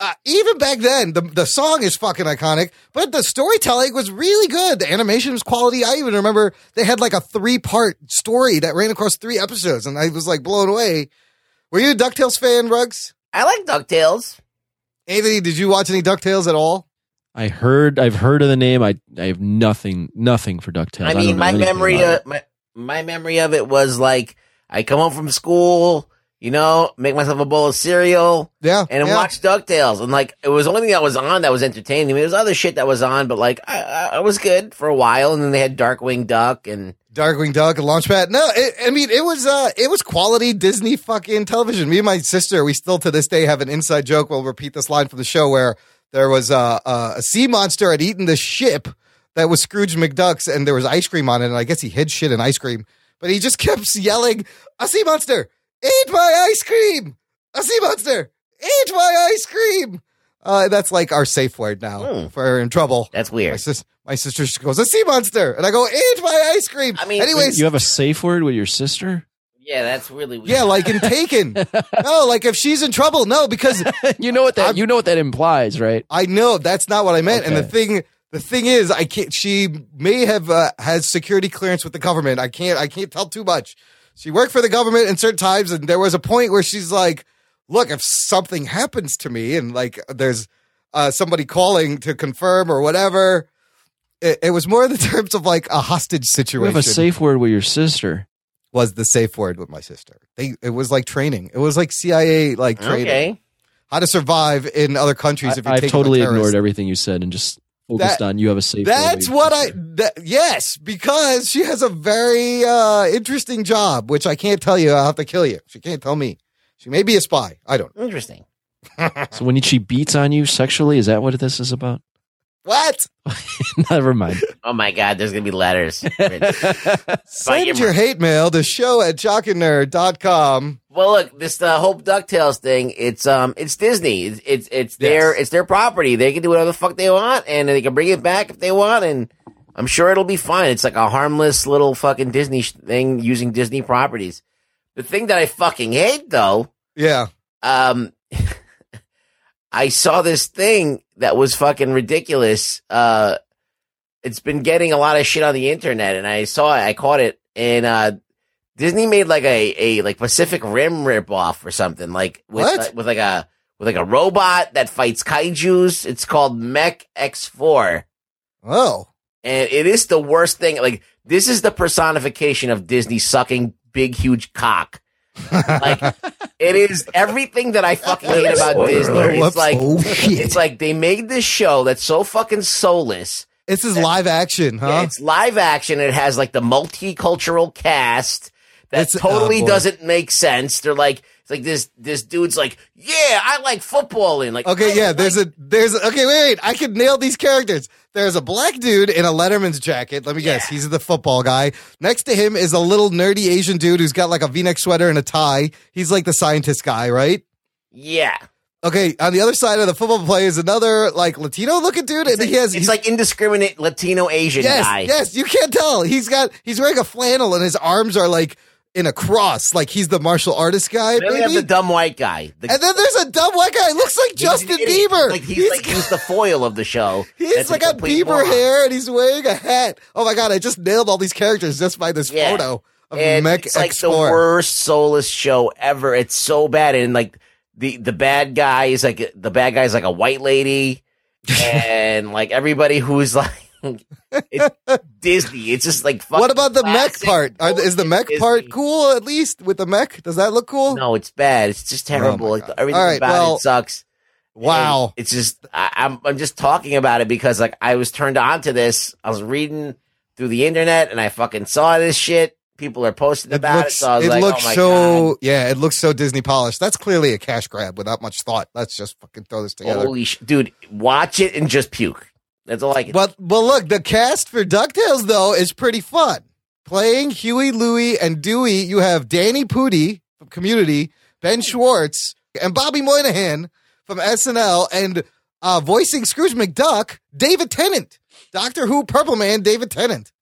uh, even back then, the the song is fucking iconic, but the storytelling was really good. The animation was quality. I even remember they had like a three part story that ran across three episodes, and I was like blown away. Were you a Ducktales fan, Rugs? I like DuckTales. Anthony, did you watch any Ducktales at all? I heard I've heard of the name. I I have nothing nothing for DuckTales. I mean, know my memory about of my, my memory of it was like I come home from school, you know, make myself a bowl of cereal, Yeah, and yeah. watch DuckTales. And like, it was the only thing that was on that was entertaining. I mean, there's other shit that was on, but like, I, I, I was good for a while. And then they had Darkwing Duck and Darkwing Duck and Launchpad. No, it, I mean it was uh it was quality Disney fucking television. Me and my sister, we still to this day have an inside joke. We'll repeat this line from the show where there was uh, uh, a sea monster had eaten the ship that was Scrooge McDuck's, and there was ice cream on it. And I guess he hid shit in ice cream, but he just [laughs] kept yelling, "A sea monster, eat my ice cream! A sea monster, eat my ice cream!" Uh, that's like our safe word now Hmm. if we're in trouble. that's My, weird. sis- my sister goes, "A sea monster," and I go, "Eat my ice cream." I mean- anyways, You have a safe word with your sister? Yeah, that's really weird. yeah, like in Taken. [laughs] no, like if she's in trouble, no, because [laughs] you know what that I'm- you know what that implies, right? I know that's not what I meant. And the thing, the thing is, I can't. She may have uh, has security clearance with the government. I can't. I can't tell too much. She worked for the government in certain times, and there was a point where she's like, "Look, if something happens to me, and like there's uh, somebody calling to confirm or whatever." It, it was more in the [laughs] terms of like a hostage situation. You have a safe word with your sister. Was the safe word with my sister. They it was like training. It was like CIA like training. Okay. How to survive in other countries if you're I, have totally ignored everything you said and just focused That- on you have a safe That's your what I that, yes, because she has a very uh interesting job, which I can't tell you. I'll have to kill you. She can't tell me. She may be a spy. I don't know. Interesting. [laughs] So when she beats on you sexually, is that what this is about? What? [laughs] Never mind. Oh my God, there's going to be letters. [laughs] Rich. Send your your hate mail to show at jockandnerd.com. Well, look, this uh, whole Ducktales thing. It's um, it's Disney. It's it's, it's their Yes. it's their property. They can do whatever the fuck they want, and they can bring it back if they want, and I'm sure it'll be fine. It's like a harmless little fucking Disney sh- thing using Disney properties. The thing that I fucking hate, though, Yeah. um, [laughs] I saw this thing that was fucking ridiculous. Uh, it's been getting a lot of shit on the internet, and I saw it. I caught it, and uh, Disney made like a a like Pacific Rim ripoff or something, like with uh, with like a with like a robot that fights kaiju's. It's called Mech X Four. Oh, and it is the worst thing. Like this is the personification of Disney sucking big huge cock. Like it is everything that I fucking hate about Disney. It's like Oh shit. it's like they made this show that's so fucking soulless This is live action, huh? Yeah, it's live action. It has like the multicultural cast that It's- oh, totally boy. doesn't make sense. They're like, it's like this, this dude's like, yeah, I like football and like, Okay, yeah, like- there's a there's a, okay, wait, wait, I could nail these characters. There's a black dude in a Letterman's jacket. Let me guess, Yeah. he's the football guy. Next to him is a little nerdy Asian dude who's got like a V-neck sweater and a tie. He's like the scientist guy, right? yeah. Okay, on the other side of the football player is another like Latino looking dude, and he has It's he's- like indiscriminate Latino Asian yes, guy. yes, you can't tell. He's got he's wearing a flannel and his arms are like in a cross, like he's the martial artist guy. Then we have the dumb white guy. The, and then there's a dumb white guy. Looks like he's Justin. Bieber. Like he's, like he's the foil of the show. [laughs] He's a like got Bieber moron. hair and he's wearing a hat. Oh my god, I just nailed all these characters just by this Yeah. photo of And Mech it's like the X4. worst soulless show ever. It's so bad, and like the the bad guy is like the bad guy is like a white lady, [laughs] and like everybody who's like [laughs] it's Disney. It's just like fucking What about the mech part? Are, is the mech Disney. part cool at least with the mech? Does that look cool? No, it's bad. It's just oh terrible. Oh like everything right, about well, it sucks. Wow. And It's just I, I'm I'm just talking about it because like I was turned on to this. I was reading through the internet and I fucking saw this shit. People are posting It about looks, it, so I was it like, looks oh so, god. yeah, it looks so Disney polished. That's clearly a cash grab without much thought. Let's just fucking throw this together. Holy sh- dude, watch it and just puke. That's all I can. But well, look, the cast for Ducktales though is pretty fun. Playing Huey, Louie, and Dewey, you have Danny Pudi from Community, Ben Schwartz, and Bobby Moynihan from SNL, and uh, voicing Scrooge McDuck, David Tennant, Doctor Who Purple Man, David Tennant.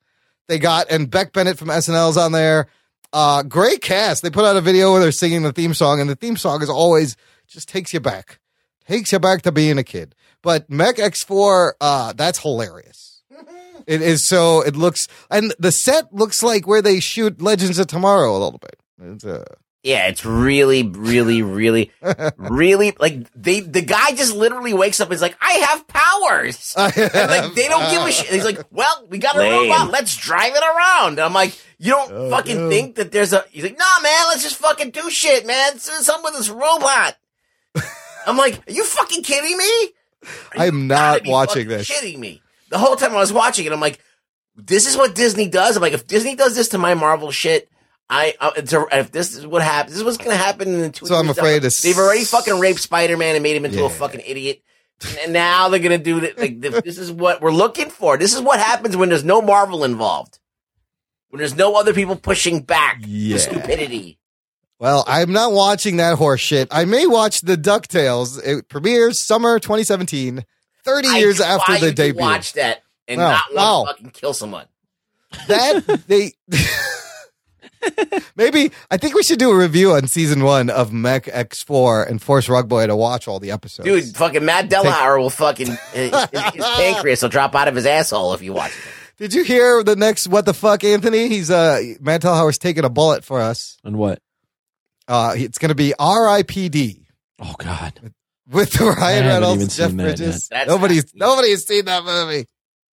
They got and Beck Bennett from SNL's on there. Uh, great cast. They put out a video where they're singing the theme song, and the theme song is always just takes you back, takes you back to being a kid. But Mech X4, uh, that's hilarious. [laughs] It is so. It looks and the set looks like where they shoot Legends of Tomorrow a little bit. It's, uh, yeah, it's really, really, really, [laughs] really like they. The guy just literally wakes up and is like, "I have powers." [laughs] And like they don't give a shit. He's like, "Well, we got a Lame. robot. Let's drive it around." And I'm like, "You don't Oh, fucking no. think that there's a?" He's like, "Nah, man. Let's just fucking do shit, man. It's something with this robot." I'm like, "Are you fucking kidding me?" You I'm not watching this. Kidding me. The whole time I was watching it, I'm like, "This is what Disney does." I'm like, if Disney does this to my Marvel shit. I uh, it's a, if this is what happens, this is what's going to happen in the two. So I'm afraid to They've already fucking raped Spider Man and made him into Yeah. a fucking idiot. And now they're gonna do that. Like this this is what we're looking for. This is what happens when there's no Marvel involved. When there's no other people pushing back Yeah. the stupidity. Well, I'm not watching that horse shit. I may watch the Ducktales. It premieres summer 2017, 30 years I after the debut. Watch that and Wow. not want Wow. to fucking kill someone. that [laughs] they [laughs] maybe I think we should do a review on season one of Mech X4 and force Rugboy to watch all the episodes. Dude, fucking Matt Delhauer will fucking his, his [laughs] pancreas will drop out of his asshole if you watch it. did you hear the next what the fuck, Anthony? He's uh Matt Tellhauer's taking a bullet for us. And what? Uh, it's going to be R.I.P.D. Oh God. with the Ryan Reynolds, even Jeff seen that Bridges. yet. That's Nobody's seen that movie.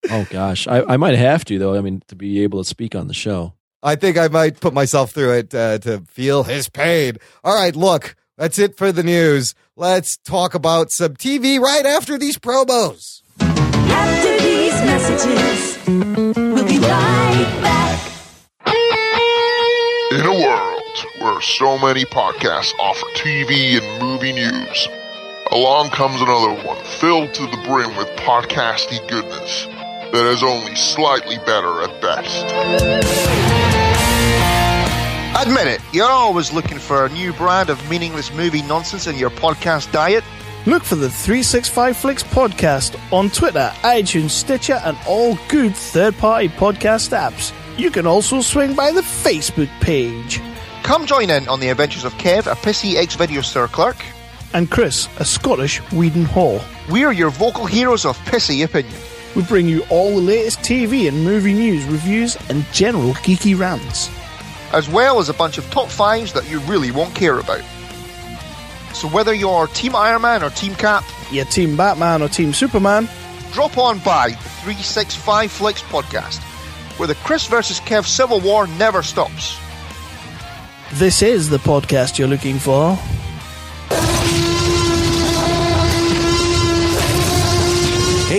Oh gosh. I, I might have to though. I mean, to be able to speak on the show. I think I might put myself through it uh, to feel his pain. All right, look, that's it for the news. Let's talk about some TV right after these promos. After these messages, we'll be right back. In a world where so many podcasts offer TV and movie news, along comes another one filled to the brim with podcasty goodness that is only slightly better at best. Admit it, you're always looking for a new brand of meaningless movie nonsense in your podcast diet. Look for the 365 Flicks podcast on Twitter, iTunes, Stitcher, and all good third party podcast apps. You can also swing by the Facebook page. Come join in on the adventures of Kev, a pissy ex video store clerk. And Chris, a Scottish Whedon Hall. We're your vocal heroes of pissy opinion. We bring you all the latest TV and movie news, reviews, and general geeky rants. as well as a bunch of top fives that you really won't care about. So whether you're Team Iron Man or Team Cap, Your Team Batman or Team Superman, drop on by the 365 Flicks podcast, where the Chris versus Kev Civil War never stops. This is the podcast you're looking for.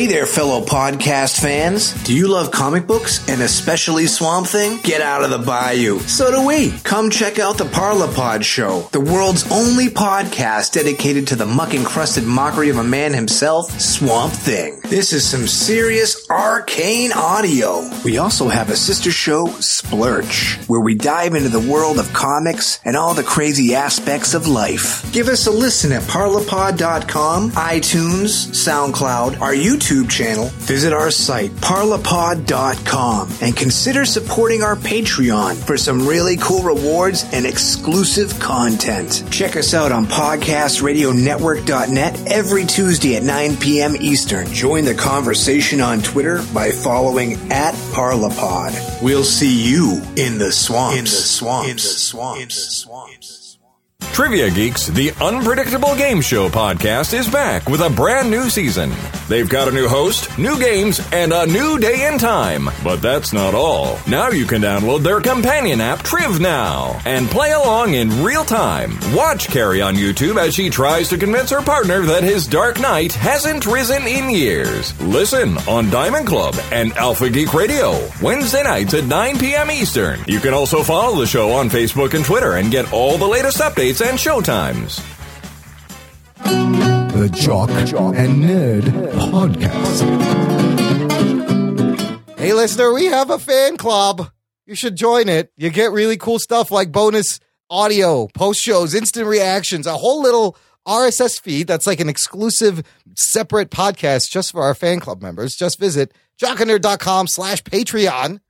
Hey there, fellow podcast fans. Do you love comic books and especially Swamp Thing? Get out of the bayou. So do we. Come check out the Parlapod Show, the world's only podcast dedicated to the muck encrusted mockery of a man himself, Swamp Thing. This is some serious arcane audio. We also have a sister show, Splurch, where we dive into the world of comics and all the crazy aspects of life. Give us a listen at parlapod.com, iTunes, SoundCloud, our YouTube channel. Visit our site, parlapod.com, and consider supporting our Patreon for some really cool rewards and exclusive content. Check us out on podcastradionetwork.net every Tuesday at 9 p.m. Eastern. Join the conversation on Twitter by following at Parlapod. We'll see you in the swamps. In the swamps. In the swamps. In the swamps. Trivia Geeks, the unpredictable game show podcast, is back with a brand new season. They've got a new host, new games, and a new day and time. But that's not all. Now you can download their companion app, Triv Now, and play along in real time. Watch Carrie on YouTube as she tries to convince her partner that his Dark Knight hasn't risen in years. Listen on Diamond Club and Alpha Geek Radio, Wednesday nights at 9 p.m. Eastern. You can also follow the show on Facebook and Twitter and get all the latest updates and showtimes. The Jock and Nerd Podcast. Hey, listener, we have a fan club. You should join it. You get really cool stuff like bonus audio, post shows, instant reactions, a whole little RSS feed that's like an exclusive separate podcast just for our fan club members. Just visit jockandnerd.com slash Patreon.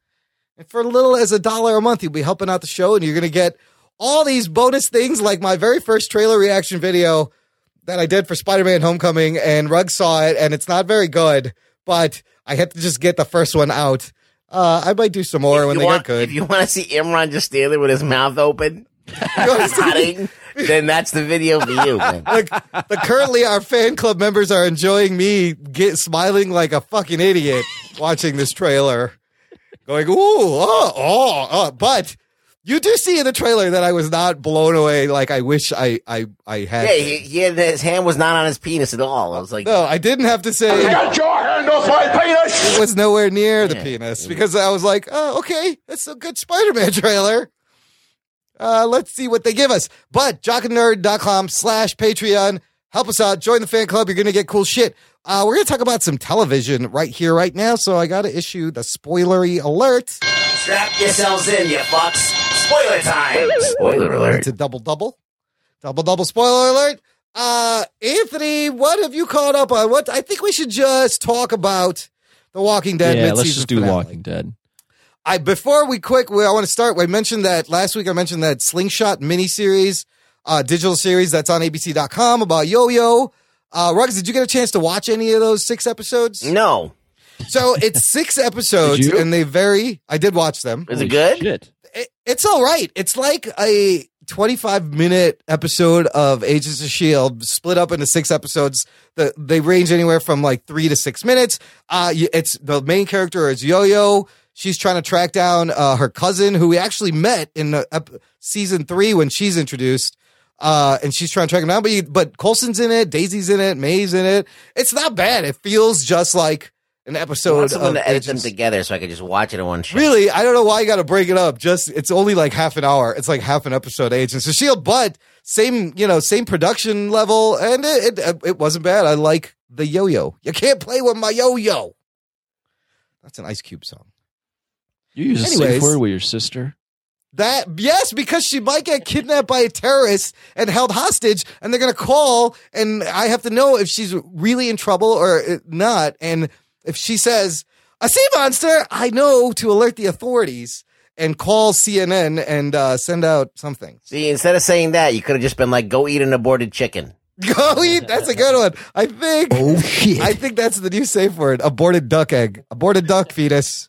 And for a little as a dollar a month, you'll be helping out the show and you're going to get all these bonus things like my very first trailer reaction video that I did for Spider-Man Homecoming and Rug saw it and it's not very good, but I had to just get the first one out. Uh, I might do some more when they want, get good. If you want to see Imran just stand there with his mouth open, [laughs] [laughs] nodding, then that's the video for you. Man. [laughs] like, but currently our fan club members are enjoying me get smiling like a fucking idiot watching this trailer, going ooh oh oh, oh. but. You do see in the trailer that I was not blown away like I wish I I, I had. Yeah, been. he, he had, his hand was not on his penis at all. I was like, No, I didn't have to say Get your hand off my penis! it was nowhere near the Yeah. penis because I was like, oh, okay, that's a good Spider-Man trailer. Uh, let's see what they give us. But jockandnerd.com slash Patreon. Help us out. Join the fan club. You're going to get cool shit. Uh, we're going to talk about some television right here, right now. So I got to issue the spoilery alert. strap yourselves in, you fucks. Spoiler time. Spoiler alert. It's a double double. Double double spoiler alert. Uh, Anthony, what have you caught up on? What I think we should just talk about The Walking Dead. yeah, let's just do finale. Walking Dead. I before we quick, we, I want to start. I mentioned that last week. I mentioned that Slingshot miniseries, uh, digital series that's on ABC.com about Yo-Yo. Uh, Ruggs, did you get a chance to watch any of those six episodes? No. So it's six [laughs] episodes, and they vary. I did watch them. Is Holy it good? Shit. It- it's all right. It's like a 25 minute episode of Agents of Shield, split up into six episodes. The, they range anywhere from like three to six minutes. Uh, it's the main character is Yo-Yo. She's trying to track down uh, her cousin, who we actually met in season three when she's introduced. Uh, and she's trying to track him down. But but Coulson's in it, Daisy's in it, May's in it. It's not bad. It feels just like an I episode want someone of to edit them Agents- together so I could just watch it in one shot. Really, I don't know why you got to break it up. Just it's only like half an hour. It's like half an episode. of Agents of Shield, but same you know same production level, and it it, it wasn't bad. I like the yo-yo. You can't play with my yo-yo. That's an Ice Cube song. You use a Anyways. safe word with your sister. That yes, because she might get kidnapped by a terrorist and held hostage, and they're gonna call, and I have to know if she's really in trouble or uh, not. And if she says a sea monster, I know to alert the authorities and call CNN and uh, send out something. See, instead of saying that, you could have just been like, "Go eat an aborted chicken." [laughs] Go eat. That's a good one. I think. Oh shit. I think that's the new safe word. Aborted duck egg. Aborted duck fetus.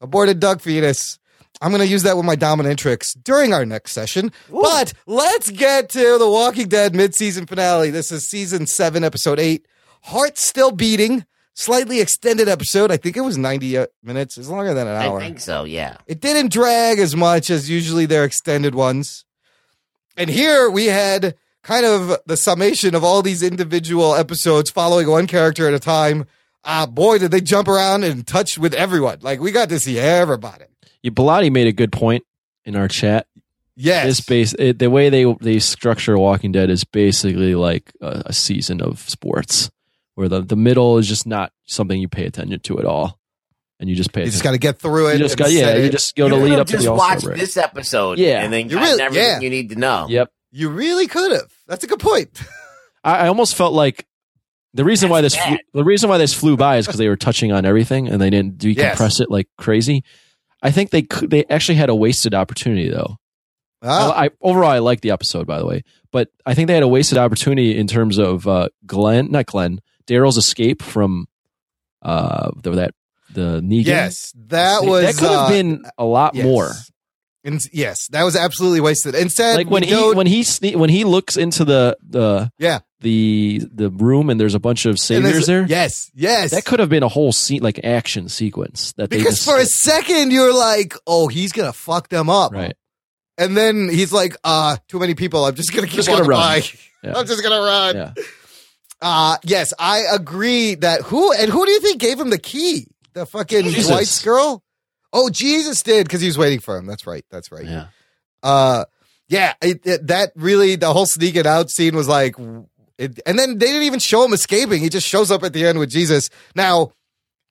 Aborted duck fetus. I'm going to use that with my dominatrix during our next session. But let's get to the Walking Dead mid-season finale. This is season seven, episode eight. Heart still beating. Slightly extended episode. I think it was 90 uh, minutes. It's longer than an hour. I think so. Yeah. It didn't drag as much as usually their extended ones. And here we had kind of the summation of all these individual episodes following one character at a time. ah, boy, did they jump around and touch with everyone. Like we got to see everybody. You, Bilotti made a good point in our chat. Yes. This base it, the way they they structure Walking Dead is basically like a, a season of sports, where the the middle is just not something you pay attention to at all, and you just pay. You just got to get through it. You just got yeah. set You just go to lead up to just the All-Star watch break. this episode, Yeah. and then You really- everything yeah. you need to know. Yep. You really could have. That's a good point. [laughs] I, I almost felt like the reason why this flew, the reason why this flew by is because they were touching on everything and they didn't decompress it like crazy. I think they could, they actually had a wasted opportunity though. Ah. I, I overall I like the episode by the way, but I think they had a wasted opportunity in terms of uh, Glenn, not Glenn, Daryl's escape from uh the, that the Negan. Yes, that was that could have uh, been a lot yes. more. And yes, that was absolutely wasted. Instead, Like when he go- when he sne- when he looks into the the yeah the the room and there's a bunch of saviors there. Yes, yes. That could have been a whole scene, like action sequence. That they because just, for a second you're like, oh, he's gonna fuck them up, right? And then he's like, uh, too many people. I'm just gonna keep Just gonna run. by. Yeah. [laughs] I'm just gonna run. Yeah. Uh yes, I agree that who and who do you think gave him the key? The fucking Jesus. Dwight's girl? Oh, Jesus did because he was waiting for him. That's right. That's right. Yeah. Uh, yeah. It, it- that really the whole sneaking out scene was like, it, and then they didn't even show him escaping. He just shows up at the end with Jesus. Now,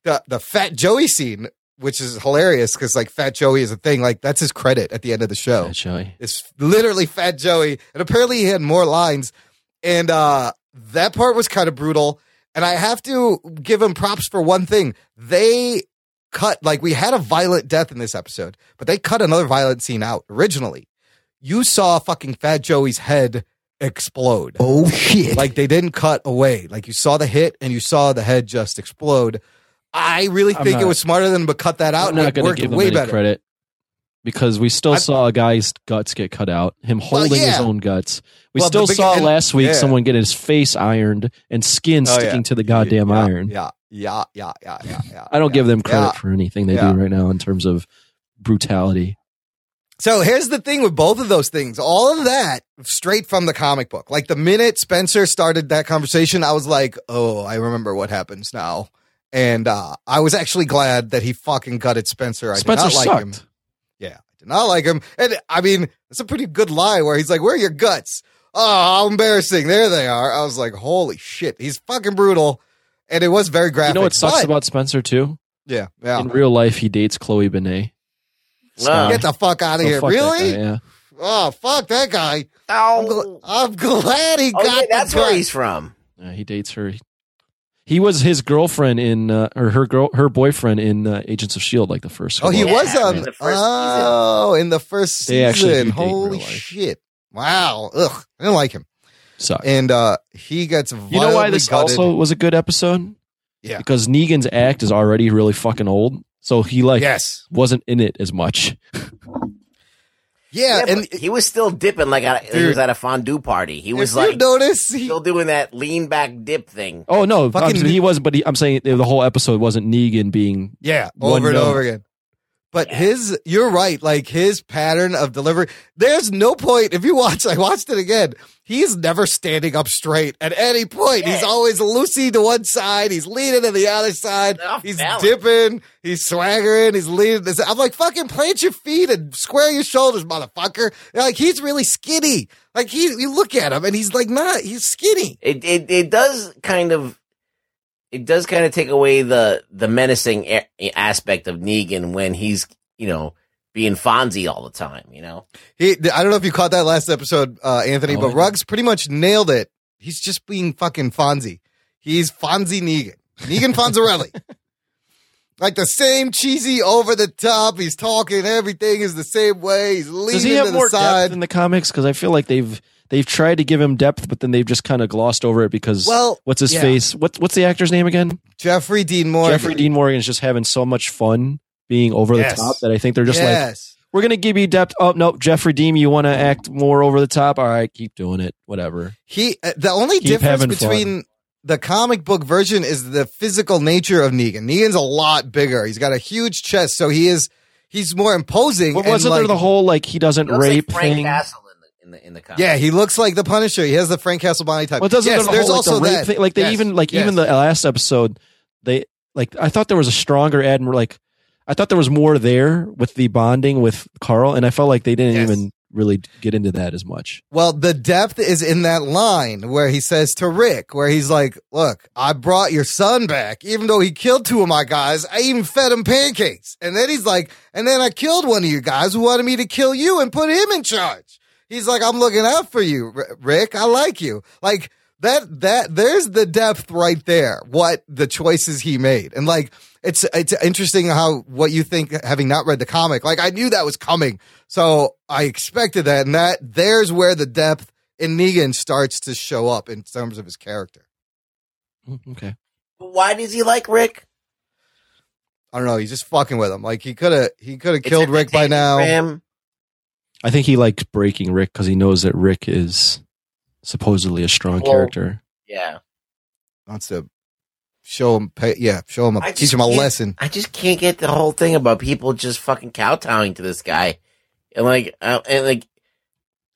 the the Fat Joey scene, which is hilarious because like Fat Joey is a thing. Like that's his credit at the end of the show. Fat Joey. It's literally Fat Joey, and apparently he had more lines. And uh that part was kind of brutal. And I have to give him props for one thing. They cut like we had a violent death in this episode, but they cut another violent scene out originally. You saw fucking Fat Joey's head explode. Oh shit. Like they didn't cut away. Like you saw the hit and you saw the head just explode. I really I'm think it was smarter than to cut that out. I'm and not it going to worked give them way any better. credit because we still I- saw a guy's guts get cut out. Him holding his yeah. own guts. We Well, still big- saw and- last week yeah. someone get his face ironed and skin Oh, yeah. sticking to the goddamn yeah, iron. Yeah, yeah, yeah, yeah, yeah, yeah. I don't yeah, give them credit yeah. for anything they Yeah. do right now in terms of brutality. So here's the thing with both of those things. All of that straight from the comic book. Like the minute Spencer started that conversation, I was like, "Oh, I remember what happens now." And uh, I was actually glad that he fucking gutted Spencer. I Spencer did not like sucked. him. Yeah, I did not like him. And I mean, it's a pretty good lie where he's like, "Where are your guts?" Oh, how embarrassing! There they are. I was like, "Holy shit!" He's fucking brutal, and it was very graphic. You know what sucks but- about Spencer too? Yeah, yeah. In real life, he dates Chloe Bennet. Get the fuck out of Oh, here! Really? guy, yeah. Oh, fuck that guy. I'm, gl- I'm glad he Oh, got yeah, the that's where he's from. Yeah, he dates her. He was his girlfriend in, uh, or her girl, her boyfriend in uh, Agents of Shield, like the first. Oh, he couple was of- on. in the first oh, in the first They season. do Holy shit! Wow. Ugh. I didn't like him. Sucked. And uh he gets. You know why this gutted. also was a good episode? Yeah. Because Negan's act is already really fucking old, so he like Yes. wasn't in it as much. [laughs] Yeah, Yeah, and he was still dipping like at, he Dude. was at a fondue party. He was like notice, he, still doing that lean back dip thing. Oh no, Fucking he wasn't. But he, I'm saying the whole episode wasn't Negan being yeah, over and note. over again. But his, you're right. Like his pattern of delivery. There's no point if you watch. [laughs] I watched it again. He's never standing up straight at any point. He's always loosey to one side. He's leaning to the other side. He's balance. dipping. He's swaggering. He's leaning. This. I'm like, fucking plant your feet and square your shoulders, motherfucker. Like he's really skinny. Like he, you look at him and he's like not. He's skinny. It it it does kind of it does kind of take away the the menacing a- aspect of Negan when he's you know being Fonzie all the time. You know, He, I don't know if you caught that last episode, uh, Anthony, Oh, but yeah. Ruggs pretty much nailed it. He's just being fucking Fonzie. He's Fonzie Negan. Negan Fonzarelli. [laughs] like the same cheesy over the top. He's talking. Everything is the same way. He's leaning Does he to the more side. depth in the comics? Because I feel like they've they've tried to give him depth, but then they've just kind of glossed over it because Well, what's his yeah. face? What's what's the actor's name again? Jeffrey Dean Morgan. Jeffrey Dean Morgan is just having so much fun being over Yes. the top that I think they're just like, we're gonna give you depth. Oh no, Jeffrey Dean, you want to act more over the top? All right, keep doing it. Whatever. He uh, the only Keep difference having between the comic book version is the physical nature of Negan. Negan's a lot bigger. He's got a huge chest, so he is he's more imposing. But wasn't there like- the whole like he doesn't He looks like rape thing? Castle in the in the comic. Yeah, he looks like the Punisher. He has the Frank Castle body type. Well, doesn't yes, the there's whole, like, also the rape that. thing? Like they Yes, even like yes. even the last episode, they like I thought there was a stronger admiral like I thought there was more there with the bonding with Carl and I felt like they didn't Yes. even really get into that as much. Well, the depth is in that line where he says to Rick, where he's like, Look, I brought your son back, even though he killed two of my guys. I even fed him pancakes. And then he's like, And then I killed one of you guys who wanted me to kill you and put him in charge. He's like, I'm looking out for you, Rick. I like you. Like, that, that, there's the depth right there, what the choices he made. And like, it's, it's interesting how, what you think, having not read the comic, like, I knew that was coming. So I expected that. And that, there's where the depth in Negan starts to show up in terms of his character. Mm-hmm, okay. Why does he like Rick? I don't know. He's just fucking with him. Like, he could have, he could have killed Rick by entertaining now. For him. I think he likes breaking Rick because he knows that Rick is supposedly a strong Well, character. Yeah. Wants to show him, pay, yeah, show him, a, I teach him a lesson. I just can't get the whole thing about people just fucking kowtowing to this guy, and like, uh, and like,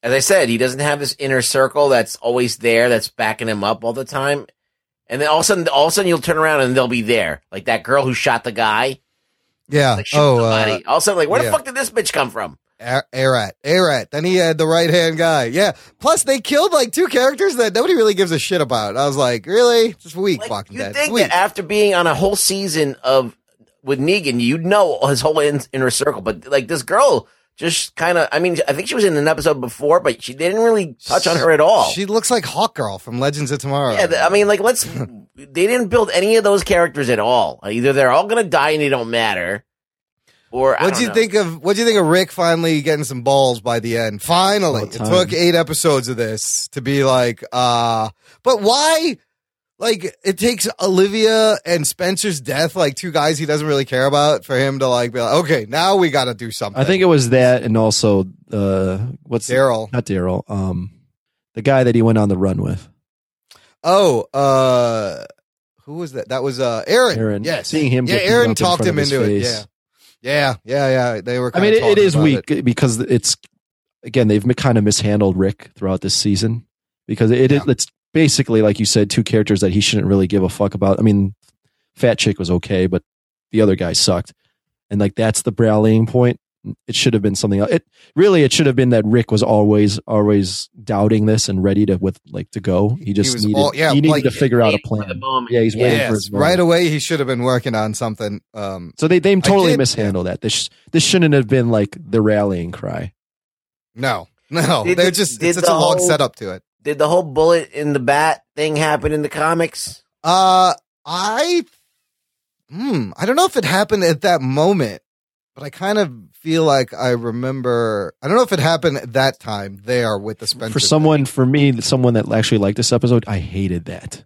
as I said, he doesn't have this inner circle that's always there, that's backing him up all the time. And then all of a sudden, all of a sudden, you'll turn around and they'll be there, like that girl who shot the guy. Yeah. Like, oh, uh, all of a sudden, like, where yeah. the fuck did this bitch come from? Arat, Arat. Then he had the right hand guy. Yeah. Plus, they killed like two characters that nobody really gives a shit about. I was like, really? Just weak, Walking You Dead. think that after being on a whole season of with Negan, you'd know his whole in, inner circle, but like this girl just kind of, I mean, I think she was in an episode before, but she didn't really touch on her at all. She looks like Hawk Girl from Legends of Tomorrow. Yeah, I mean, like, let's. [laughs] they didn't build any of those characters at all. Either they're all gonna die and they don't matter, or What'd don't you know. think of? What'd you think of Rick finally getting some balls by the end? Finally, it took eight episodes of this to be like, uh, but why? Like, it takes Olivia and Spencer's death, like two guys he doesn't really care about, for him to like be like, okay, now we got to do something. I think it was that, and also uh, what's Daryl. Not Daryl. Um, the guy that he went on the run with. Oh, uh, who was that? That was uh Aaron. Aaron. Yes. Seeing him Yeah, get Aaron talked him of his into it. Yeah. Yeah. Yeah. Yeah. They were. I mean, it, it is weak it. because it's again they've kind of mishandled Rick throughout this season because it, it it's basically like you said two characters that he shouldn't really give a fuck about. I mean, Fat Chick was okay, but the other guy sucked, and like that's the rallying point. It should have been something else. It really it should have been that Rick was always always doubting this and ready to with like to go. He just was needed all- yeah, he needed like- to figure out a plan. Yeah, he's waiting Yes, for his right away. He should have been working on something. Um, So they they totally did- mishandled that. This this shouldn't have been like the rallying cry. no, [laughs] no, Did they're the- just it's such the a long whole- setup to it. Did the whole bullet in the bat thing happen in the comics? Uh, I, hmm, I don't know if it happened at that moment, but I kind of feel like I remember. I don't know if it happened at that time there with the Spencer. for someone for me someone that actually liked this episode i hated that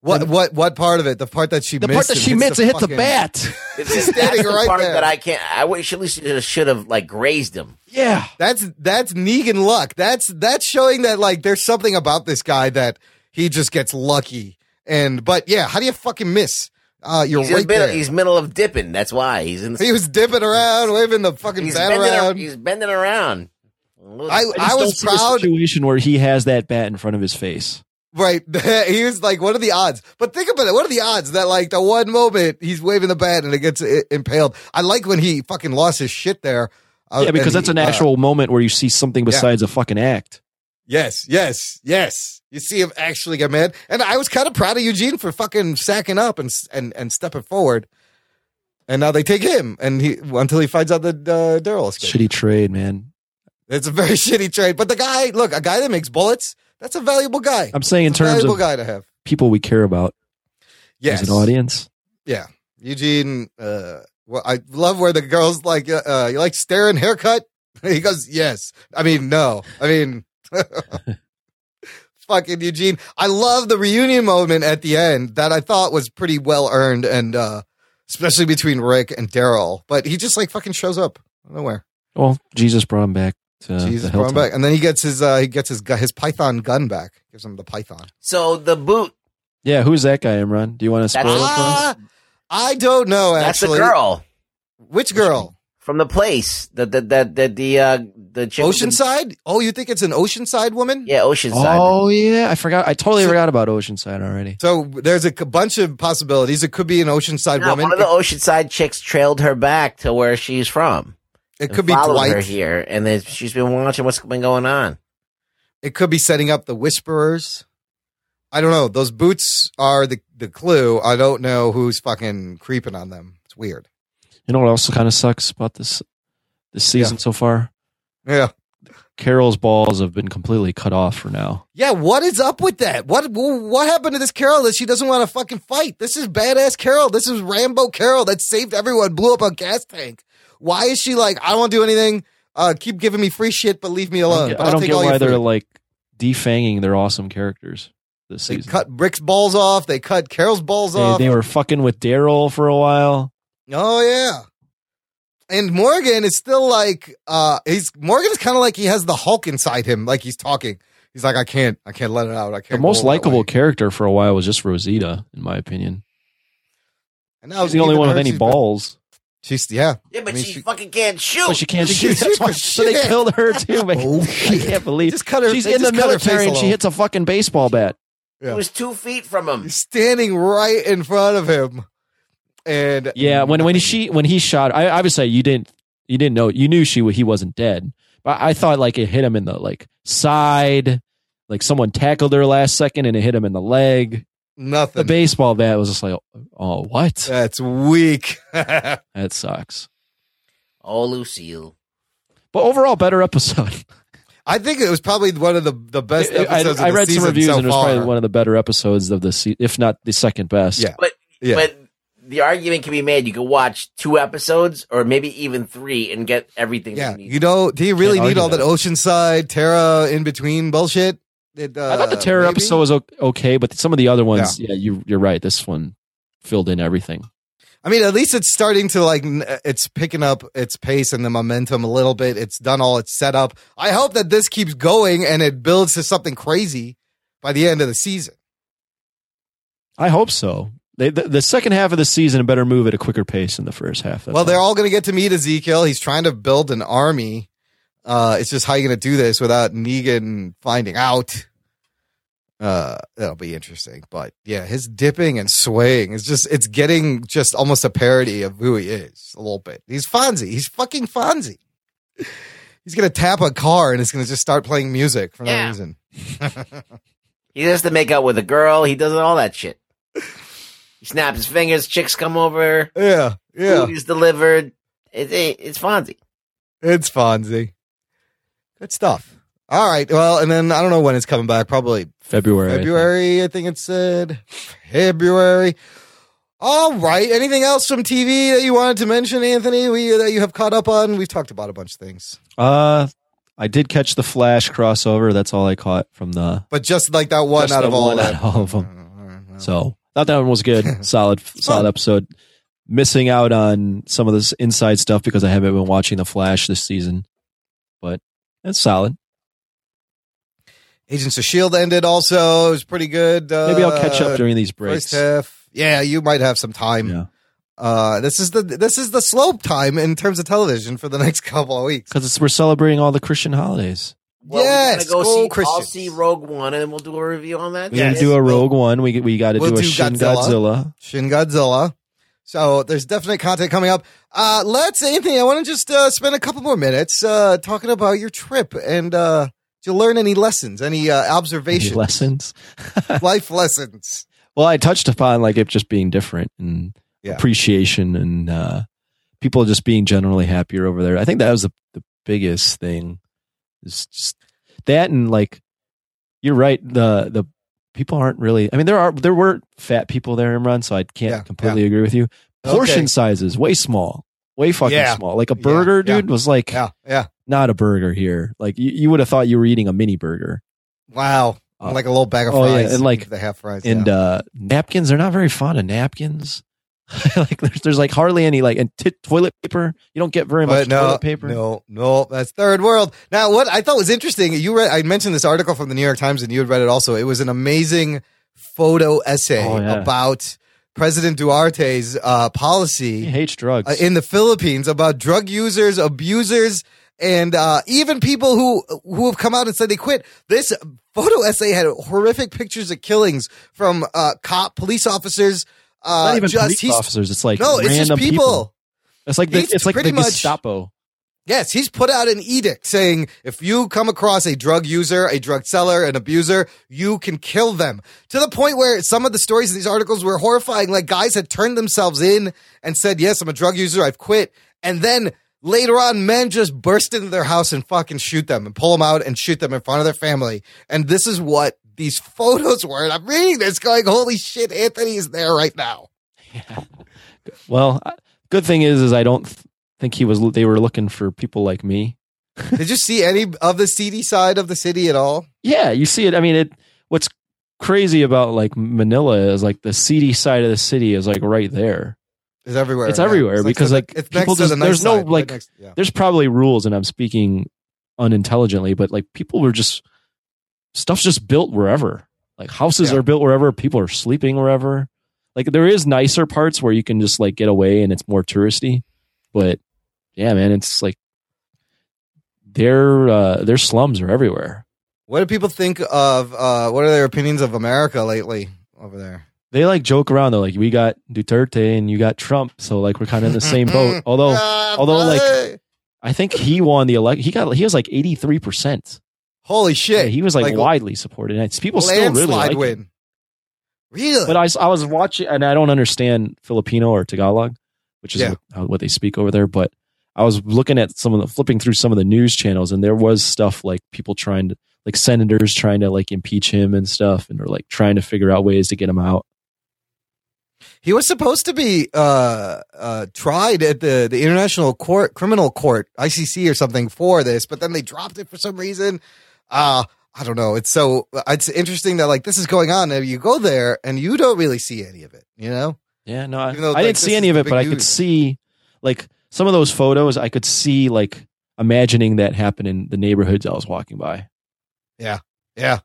what what what part of it? The part that she the missed part that she missed the and hit the bat [laughs] It's She's that's standing the part there. that I can't. I wish at least she should have like grazed him. yeah That's that's Negan luck. That's that's showing that like there's something about this guy that he just gets lucky. And but yeah, how do you fucking miss? Uh, you're He's, in right the middle, there. he's middle of dipping. That's why he's in. he was dipping around, waving the fucking he's bat around. around. He's bending around. I, just I was see a proud. situation where he has that bat in front of his face Right. [laughs] he was like, what are the odds? But think about it. What are the odds that like the one moment he's waving the bat and it gets i- impaled? I like when he fucking lost his shit there. Uh, yeah because that's he, an uh, actual moment where you see something besides a fucking act yes, yes, yes. You see him actually get mad. And I was kind of proud of Eugene for fucking sacking up and, and, and stepping forward. And now they take him and he, until he finds out that uh, Daryl escaped. shitty trade man It's a very [laughs] shitty trade. But the guy, look, a guy that makes bullets, that's a valuable guy. i'm saying in It's terms valuable of guy to have. people we care about Yes. as an audience Yeah, Eugene. Uh, well, I love where the girls like, uh, uh, you like staring haircut. [laughs] he goes, yes. I mean, no. I mean, [laughs] fucking Eugene. I love the reunion moment at the end that I thought was pretty well earned, and uh, especially between Rick and Daryl. But he just like fucking shows up nowhere. well jesus brought him back to Jesus the brought him back, and then he gets his uh, he gets his his Python gun back. Gives him the Python. So the boot. yeah who's that guy imran do you want to That's- spoil it for us Ah, I don't know. That's Actually, the girl Which girl? from the place that that that that the uh, the chick with the- Oceanside? Oh, you think it's an Oceanside woman? yeah, Oceanside. Oh yeah, I forgot. I totally forgot about Oceanside already. So there's a c- bunch of possibilities. It could be an Oceanside No, woman. one of the Oceanside chicks trailed her back to where she's from. It and could be followed her Dwight. here, and then she's been watching what's been going on. It could be setting up the Whisperers. I don't know. Those boots are the, the clue. I don't know who's fucking creeping on them. It's weird. You know what also kind of sucks about this this season so far? Yeah. Carol's balls have been completely cut off for now. Yeah, what is up with that? What what happened to this Carol that she doesn't want to fucking fight? This is badass Carol. This is Rambo Carol that saved everyone, blew up a gas tank. Why is she like, I don't want to do anything. Uh, keep giving me free shit, but leave me I don't alone. get, I don't get why they're food. like defanging their awesome characters this They season. cut Rick's balls off. They cut Carol's balls They, off. they were fucking with Daryl for a while. Oh yeah. And Morgan is still like uh he's Morgan is kind of like he has the Hulk inside him, like he's talking. He's like, I can't, I can't let it out. I can't. The most likable character for a while was just Rosita, in my opinion. And now She's the only one with any she's- balls. She's yeah. Yeah, but I mean, she, she- fucking can't shoot. But she can't She shoot. can't That's why so they [laughs] killed her too. Man. Oh, [laughs] I can't believe Just cut her- she's in the just cut military and she hits a fucking baseball bat. He was two feet from him. He's standing right in front of him. And Yeah, when when she when he shot, I obviously you didn't you didn't know you knew she he wasn't dead, but I thought like it hit him in the like side, like someone tackled her last second and it hit him in the leg. nothing. The baseball bat was just like, oh what? That's weak. [laughs] That sucks. Oh, Lucille. But overall, better episode. [laughs] I think it was probably one of the, the best episodes I of the read some reviews so and it was probably one of the better episodes of the season, if not the second best. Yeah. But Yeah. but the argument can be made. You could watch two episodes or maybe even three and get everything. Yeah, you need. you know, do you really Can't need all argue that Oceanside, Tara in between bullshit? It, uh, I thought the Tara maybe? episode was okay, but some of the other ones, yeah, you you're right. This one filled in everything. I mean, at least it's starting to like, it's picking up its pace and the momentum a little bit. It's done all its setup. I hope that this keeps going and it builds to something crazy by the end of the season. I hope so. They, the, the second half of the season a better move at a quicker pace than the first half. That's well, they're all. all going to get to meet Ezekiel. He's trying to build an army. Uh, it's just how you going to do this without Negan finding out. Uh, that'll be interesting. But yeah, his dipping and swaying is just, it's getting just almost a parody of who he is a little bit. He's Fonzie. He's fucking Fonzie. He's going to tap a car and it's going to just start playing music for no Yeah. reason. [laughs] He has to make out with a girl. He does all that shit. He snaps his fingers. Chicks come over. Yeah. Yeah. Food is delivered. It, it, it's Fonzie. It's Fonzie. Good stuff. All right. Well, and then I don't know when it's coming back. Probably February. I think. February, I think it said. February. All right. Anything else from TV that you wanted to mention, Anthony? We that you have caught up on? We've talked about a bunch of things, Uh, I did catch the Flash crossover. That's all I caught from the but just like that one out of all one that. out of all of them. Mm, mm, mm. So thought that one was good. [laughs] solid, solid episode. Missing out on some of this inside stuff because I haven't been watching the Flash this season, but it's solid. Agents of Shield ended. Also, it was pretty good. Uh, Maybe I'll catch up during these breaks. Half. Yeah, you might have some time. Yeah. Uh, this is the this is the slope time in terms of television for the next [laughs] couple of weeks. Because we're celebrating all the Christian holidays. Well, Yes, we're gonna go go see. I'll see Rogue One, and then we'll do a review on that. We're gonna do a Rogue One. We we got to We'll do a do Shin Godzilla. Godzilla. Shin Godzilla. So there's definite content coming up. Uh, let's, Anthony, I want to just uh, spend a couple more minutes uh, talking about your trip. And uh, did you learn any lessons, any uh, Any observations, lessons. [laughs] life lessons? Well, I touched upon like it just being different and Yeah. appreciation and uh, people just being generally happier over there. I think that was the, the biggest thing. That and like you're right. The the people aren't really. I mean, there are there were fat people there, Imran. So I can't Yeah, completely agree with you. Portion Okay. sizes way small, way fucking Yeah. small. Like a burger, yeah. dude, was like Yeah, yeah. not a burger here. Like you, you would have thought you were eating a mini burger. Wow. Uh, like a little bag of oh, yeah, fries. and like- the half fries. and yeah. uh napkins they're not very fond of napkins [laughs] like there's, there's like hardly any like and t- toilet paper you don't get very much no, toilet paper no, no, that's third world. Now, what I thought was interesting, you read, I mentioned this article from the New York Times and you had read it also. It was an amazing photo essay Oh, yeah. about President Duarte's uh, policy he hates drugs uh, in the Philippines about drug users, abusers, and uh, even people who who have come out and said they quit. This photo essay had horrific pictures of killings from uh, cop police officers. Uh, Not even just police officers. It's like no, it's random just people. It's like the, He's it's like the much- Gestapo. Yes, he's put out an edict saying if you come across a drug user, a drug seller, an abuser, you can kill them. To the point where some of the stories in these articles were horrifying. Like guys had turned themselves in and said, Yes, I'm a drug user, I've quit. And then later on, men just burst into their house and fucking shoot them and pull them out and shoot them in front of their family. And this is what these photos were. And I'm reading this going, Holy shit, Anthony is there right now. Yeah. [laughs] Well, uh, good thing is, is I don't think he was. They were looking for people like me. [laughs] Did you see any of the seedy side of the city at all? Yeah, you see it. I mean, it. What's crazy about like Manila is like the seedy side of the city is like right there. It's everywhere. It's everywhere It's because like it's people just the nice there's no side, right like next- yeah. there's probably rules, and I'm speaking unintelligently, but like people were just stuff's just built wherever. Like houses Yeah. are built wherever, people are sleeping wherever. Like there is nicer parts where you can just like get away and it's more touristy, but yeah, man, it's like their uh, their slums are everywhere. What do people think of? Uh, what are their opinions of America lately over there? They like joke around though, like we got Duterte and you got Trump, so like we're kind of in the same boat. [laughs] Although, Ah, although like. I think he won the election. He got he was like eighty three percent. Holy shit, he was like, Like, widely supported. And it's, people still really like him. win. Really? But I, I was watching, and I don't understand Filipino or Tagalog, which is Yeah. what, what they speak over there. But I was looking at some of the flipping through some of the news channels, and there was stuff like people trying to, like senators trying to like impeach him and stuff, and or like trying to figure out ways to get him out. He was supposed to be uh, uh, tried at the, the International Court, Criminal Court, ICC or something for this, but then they dropped it for some reason. Uh, I don't know. It's so it's interesting that like this is going on, and you go there and you don't really see any of it. You know? Yeah, no, I, though, I like, didn't see any of it, but I could see like some of those photos. I could see like imagining that happen in the neighborhoods I was walking by. Yeah, yeah.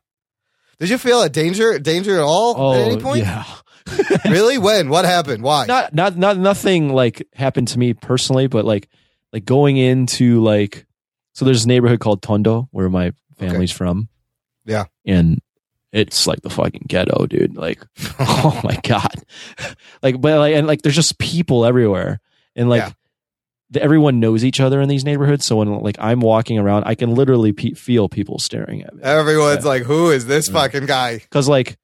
Did you feel a danger, danger at all at any point? Oh, yeah. [laughs] [laughs] really? When? What happened? Why? not not not nothing like happened to me personally, but like like going into like so there's a neighborhood called Tondo where my family's from. Yeah. And it's like the fucking ghetto, dude. Like, [laughs] oh my [laughs] god, like, but like, and like, there's just people everywhere, and like, Yeah. the, everyone knows each other in these neighborhoods. So when like I'm walking around, I can literally pe- feel people staring at me Everyone's like, "Who is this mm. fucking guy?" because like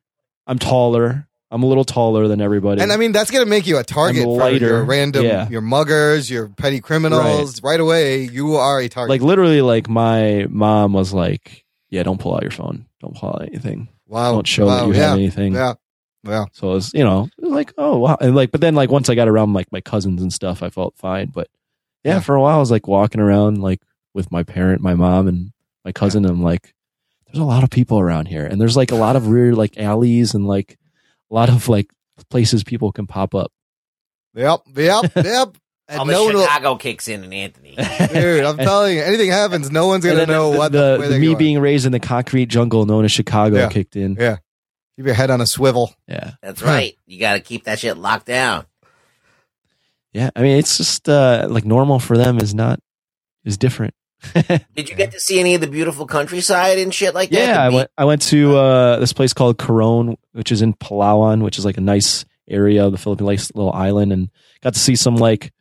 I'm taller. I'm a little taller than everybody. And I mean, that's gonna make you a target I'm for lighter. your random, Yeah. your muggers, your petty criminals. Right. away, you are a target. like literally like my mom was like yeah don't pull out your phone don't pull out anything wow, don't show wow, that you yeah, have anything Yeah, yeah. so it was you know like oh wow and like but then like once i got around like my cousins and stuff i felt fine but yeah, Yeah. for a while i was like walking around like with my parent my mom and my cousin and i'm like there's a lot of people around here and there's like a lot of weird like alleys and like a lot of like places people can pop up Yep, yep, [laughs] yep. And All no the one will, Chicago kicks in and Anthony. [laughs] dude. I'm telling you, anything happens, no one's gonna know the, what the, where the me going. being raised in the concrete jungle known as chicago Yeah. kicked in Yeah, keep your head on a swivel. yeah That's right. You got to keep that shit locked down. Yeah, I mean it's just uh like normal for them is not is different. [laughs] Did you get to see any of the beautiful countryside and shit like that? yeah, I went I went to uh this place called Coron, which is in Palawan, which is like a nice area of the Philippine like little island and got to see some like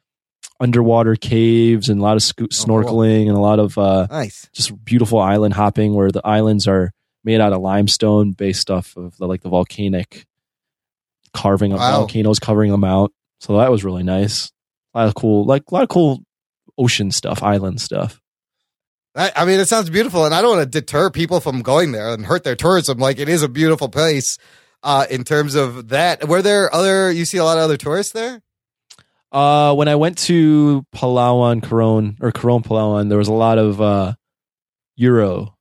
underwater caves and a lot of sco- cool. snorkeling and a lot of uh Nice. just beautiful island hopping where the islands are made out of limestone based off of the like the volcanic carving of Wow. volcanoes covering them out. So that was really nice. A lot of cool like a lot of cool ocean stuff, island stuff. I, I mean, it sounds beautiful, and I don't want to deter people from going there and hurt their tourism. Like it is a beautiful place. Uh, in terms of that, were there other? You see a lot of other tourists there. Uh, when I went to Palawan, Coron, or Coron, Palawan, there was a lot of uh, Euro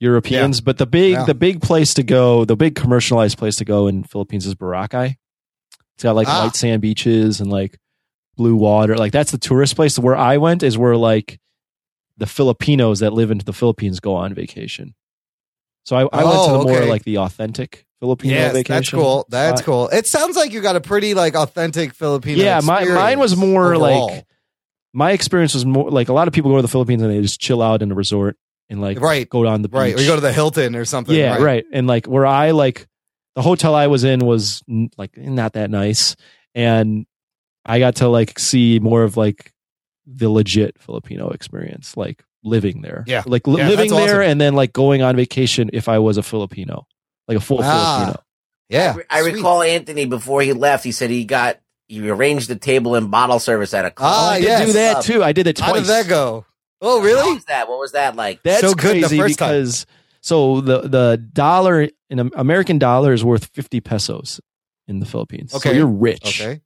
Europeans, but the big Yeah. the big place to go, the big commercialized place to go in Philippines is Boracay. It's got like Ah. white sand beaches and like blue water. Like that's the tourist place. Where I went is where like the Filipinos that live in the Philippines go on vacation. So I, I went to Oh, the more like the authentic Filipino yes, vacation. that's cool. That's spot. cool. It sounds like you got a pretty like authentic Filipino. yeah, my, mine was more overall. like my experience was more like a lot of people go to the Philippines and they just chill out in a resort and like Right. go down the beach. Right. Or you go to the Hilton or something. yeah, right. right. And like where I like the hotel I was in was like not that nice, and I got to like see more of like the legit Filipino experience, like living there. Yeah. like li- Yeah, living there awesome. and then like going on vacation if I was a Filipino, like a full Ah, Filipino. Yeah. I sweet. recall Anthony before he left. He said he got he arranged the table and bottle service at a club. Ah, I did yes. do that too. I did it twice. How did that go? Oh, How really? was that? What was that like? That's So good the crazy first time. because so the the dollar in Am- American dollar is worth fifty pesos in the Philippines. Okay. so you're rich. Okay.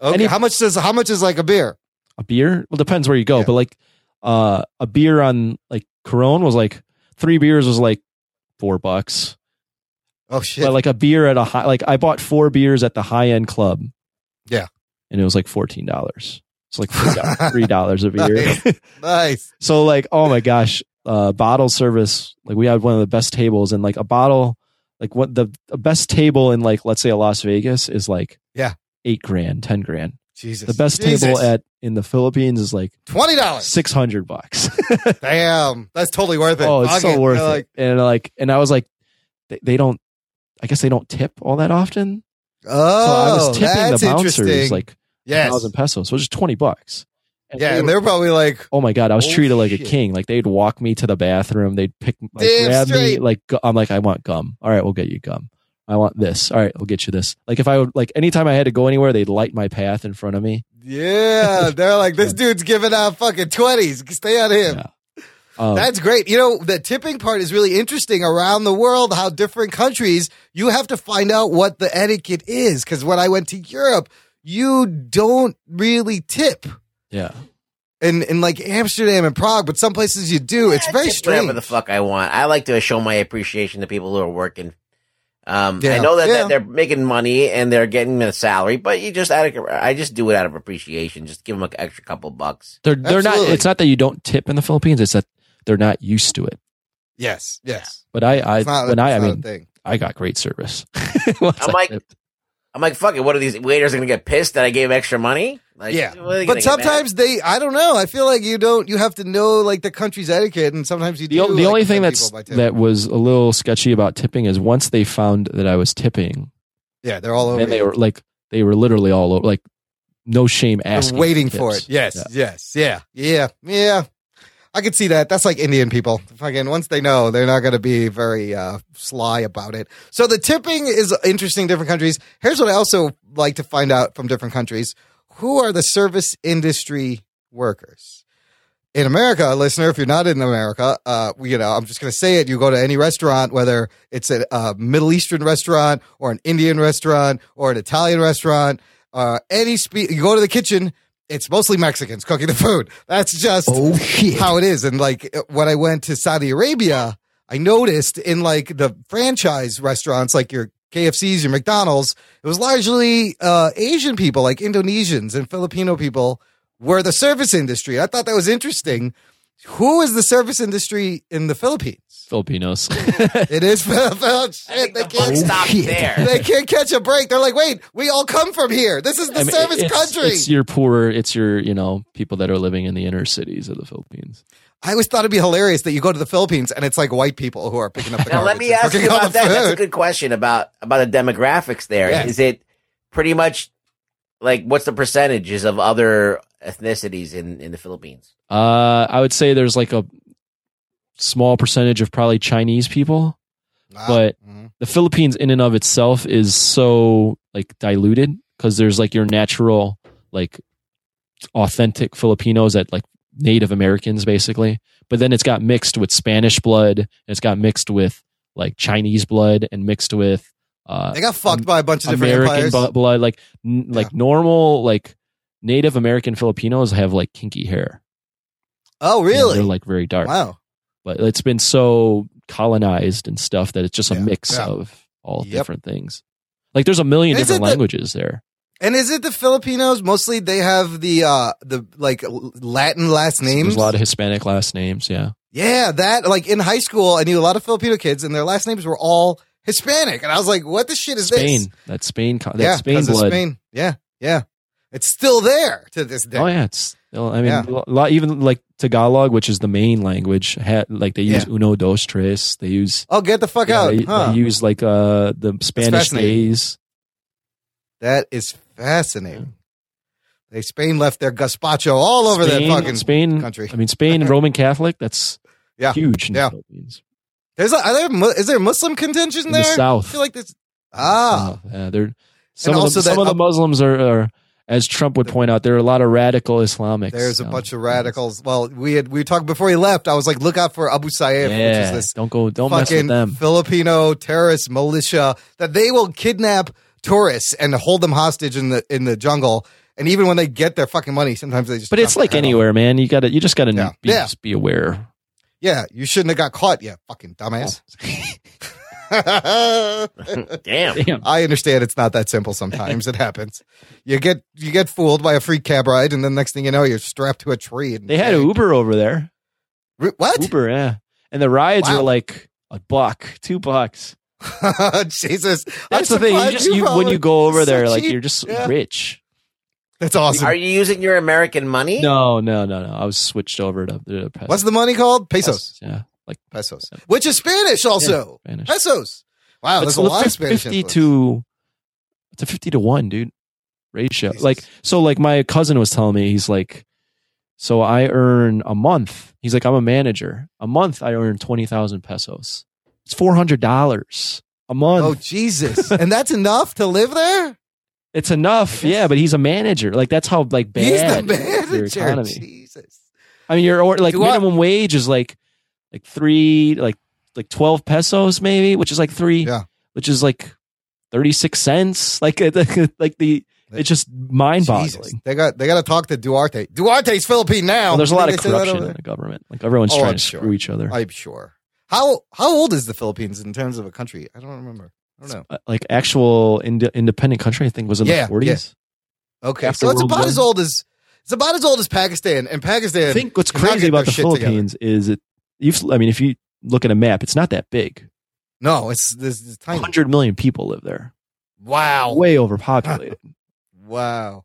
Okay. Any- how much does how much is like a beer? A beer well depends where you go Yeah. but like uh a beer on like Corona was like three beers was like four bucks Oh shit. but like a beer at a high like i bought four beers at the high end club Yeah. and it was like fourteen dollars it's like [laughs] three dollars a beer Nice. nice. so like oh my gosh uh bottle service like we had one of the best tables and like a bottle like what the, the best table in like let's say a las vegas is like Yeah. eight grand ten grand Jesus. the best Jesus. table at in the philippines is like twenty dollars. six hundred bucks [laughs] Damn, that's totally worth it. Oh, it's Fuck so worth They're it. like, and like, and I was like, they, they don't. I guess they don't tip all that often. oh, so I was oh, tipping that's the bouncers like a yes. thousand pesos, which is twenty bucks. yeah, they and were- they're probably like, oh my god, I was Oh, treated like shit. a king. Like they'd walk me to the bathroom, they'd pick, like Damn grab me, like I'm like, I want gum. All right, we'll get you gum. I want this. All right, we'll get you this. Like if I would, like anytime I had to go anywhere, they'd light my path in front of me. Yeah, [laughs] they're like, this dude's giving out fucking twenties. Stay on him. Yeah. Um, That's great. You know, the tipping part is really interesting around the world, how different countries, you have to find out what the etiquette is. Cause when I went to Europe, you don't really tip. yeah. In, in like Amsterdam and Prague, but some places you do. It's very strange. Whatever the fuck I want. I like to show my appreciation to people who are working. Um, Yeah. I know that, Yeah. that they're making money and they're getting a salary, but you just out of, I just do it out of appreciation. Just give them an extra couple bucks. They're they're not. It's not that you don't tip in the Philippines. It's that they're not used to it. Yes, yes. But I, I It's not, when I, I it's not a mean, thing. I got great service. [laughs] I'm like- tipped. I'm like, fuck it. What are these waiters going to get pissed that I gave extra money? Like, yeah, what are they but gonna get mad? sometimes they, I don't know. I feel like you don't, you have to know like the country's etiquette, and sometimes you the, do. the like, only thing that's people by tipping. that was a little sketchy about tipping is once they found that I was tipping, yeah, they're all over. and they were like they were literally all over, like no shame They're asking, waiting for for it. Yes, Yeah. yes, yeah, yeah, yeah. I could see that. That's like Indian people. Fucking once they know, they're not going to be very uh, sly about it. So the tipping is interesting. Different countries. Here's what I also like to find out from different countries: who are the service industry workers? In America, listener, if you're not in America, uh, you know, I'm just going to say it. You go to any restaurant, whether it's a, uh Middle Eastern restaurant or an Indian restaurant or an Italian restaurant, uh, any spe- you go to the kitchen, it's mostly Mexicans cooking the food. That's just Oh, how it is. And like when I went to Saudi Arabia, I noticed in like the franchise restaurants, like your KFCs, your McDonald's, it was largely uh, Asian people, like Indonesians and Filipino people, were the service industry. I thought that was interesting. Who is the service industry in the Philippines? Filipinos. [laughs] It is Philippines. Shit, they the can't. stop shit. there. They can't catch a break. They're like, wait, we all come from here. This is the I mean, service it's, country. It's your poor. It's your you know people that are living in the inner cities of the Philippines. I always thought it'd be hilarious that you go to the Philippines and it's like white people who are picking up the Now, let me ask you about the that. That's a good question about about the demographics there. Is Yeah. it pretty much like what's the percentages of other ethnicities in in the Philippines? Uh, I would say there's like a small percentage of probably Chinese people, Wow. but Mhm. the Philippines in and of itself is so like diluted because there's like your natural like authentic Filipinos that like Native Americans basically, but then it's got mixed with Spanish blood, and it's got mixed with like Chinese blood, and mixed with uh, they got fucked by a bunch of different American bu- blood. Like n- like normal like Native American Filipinos have like kinky hair. oh, You know, really? they're like very dark wow. but it's been so colonized and stuff that it's just a Yeah, mix yeah. of all Yep. different things. Like there's a million Is different the- languages there. And is it the Filipinos mostly? They have the uh the like Latin last names. There's a lot of Hispanic last names. Yeah, yeah, that like in high school, I knew a lot of Filipino kids, and their last names were all Hispanic, and I was like, "What the shit is Spain. this?" That Spain. co- That yeah, Spain blood. Spain. Yeah, yeah, it's still there to this day. Oh yeah, it's They'll- I mean, Yeah. a lot, even like Tagalog, which is the main language, ha like they use Yeah. uno, dos, tres. They use Oh, get the fuck yeah, out! They, huh. they use like uh the Spanish days. that is fascinating. They Spain left their gazpacho all over Spain, that fucking Spain country. I mean, Spain [laughs] Roman Catholic. That's Yeah. huge in Yeah. the Philippines. There's a, there, there a Muslim contingent In there? the south. I feel like this. Ah, Oh, yeah, they're some of the, some of the Muslims are, are, as Trump would point out, there are a lot of radical Islamics. there's a know. bunch of radicals. Well, we had we talked before he left. I was like, look out for Abu Sayyaf, which is Yeah, this don't go, don't mess fucking with them. Filipino terrorist militia that they will kidnap tourists and hold them hostage in the in the jungle. And even when they get their fucking money, sometimes they just. But it's like their head off. anywhere, man. You got to, you just got to Yeah. be, Yeah. just be aware. Yeah, you shouldn't have got caught yet, fucking dumbass. Oh. [laughs] Damn. Damn. I understand it's not that simple sometimes. it happens. You get you get fooled by a free cab ride, and then next thing you know, you're strapped to a tree. And They had Uber over there. what? Uber, yeah. And the rides Wow. were like a buck, two bucks. [laughs] Jesus, That's I'm the thing. You just you when you go over so there, like cheap. you're just Yeah. rich. That's awesome. Are you using your American money? No, no, no, no. I was switched over to the pesos. What's the money called? Pesos. Yeah, like Pesos, which is Spanish also. Yeah, Spanish. Pesos. Wow, that's a lot of Spanish. fifty influence. to it's a fifty to one, dude. Ratio. Jesus. Like so, like my cousin was telling me, he's like, so I earn a month. He's like, I'm a manager. A month, I earn twenty thousand pesos. It's four hundred dollars a month. Oh Jesus! [laughs] and that's enough to live there. It's enough, yeah, but he's a manager. Like that's how like He's the bad is your manager. economy. Jesus. I mean, your like Do I- minimum wage is like like three like like twelve pesos maybe, which is like three, Yeah. which is like thirty six cents. [laughs] Like [laughs] like the it's just mind boggling. They got they got to talk to Duarte. Duarte's Philippine now. Well, there's a lot of corruption in the government. Like everyone's Oh, trying I'm to sure. screw each other. I'm sure. How how old is the Philippines in terms of a country? I don't remember. I don't know. Uh, like actual ind- independent country, I think was in Yeah, the forties. Yeah. Okay, After so it's World about War. as old as it's about as old as Pakistan. And Pakistan, I think what's crazy about the shit together. Philippines is it. You've, I mean, if you look at a map, it's not that big. No, it's this is tiny. Hundred million people live there. Wow, Way overpopulated, [laughs] wow.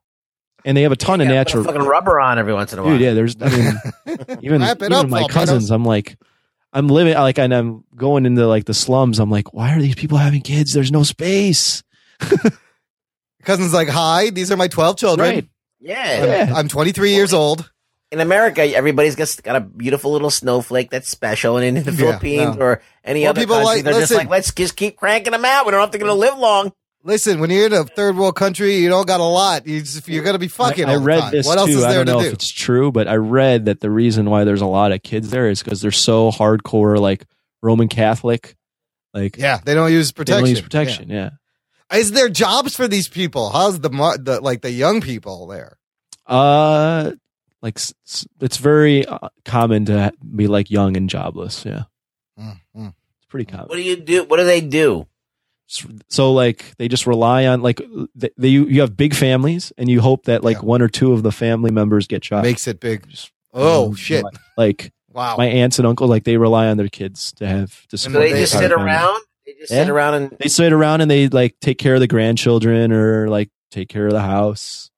and they have a ton of natural. fucking rubber on every once in a while. Dude, yeah, there's. I mean, [laughs] even, even up, my Volcanoes. cousins, I'm like, I'm living like, and I'm going into like the slums. I'm like, why are these people having kids? There's no space. [laughs] Cousin's like, hi, these are my twelve children. Right. Yeah. I'm, I'm 23 years old. In America, everybody's got, got a beautiful little snowflake that's special, and in the Yeah, Philippines no. or any Well, other people country, like- they're just like, let's just keep cranking them out. We don't have to gonna live long. Listen, when you're in a third world country, you don't got a lot. You just, you're gonna be fucking. I, I all the read time. this What else too. is I don't know to if it's true, but I read that the reason why there's a lot of kids there is because they're so hardcore, like Roman Catholic. Like Yeah, they don't use they protection. don't use protection. Yeah. Yeah. Is there jobs for these people? How's the, the like the young people there? Uh, like s- s- it's very uh, common to be like young and jobless. Yeah, Mm, mm. it's pretty common. What do you do? What do they do? So like they just rely on like they, they you you have big families and you hope that like Yeah. one or two of the family members get shot Makes it big. Oh Um, shit! Like Wow. my aunts and uncles, like they rely on their kids to have to So they just sit family. around. They just sit around and They sit around and they like take care of the grandchildren or like take care of the house,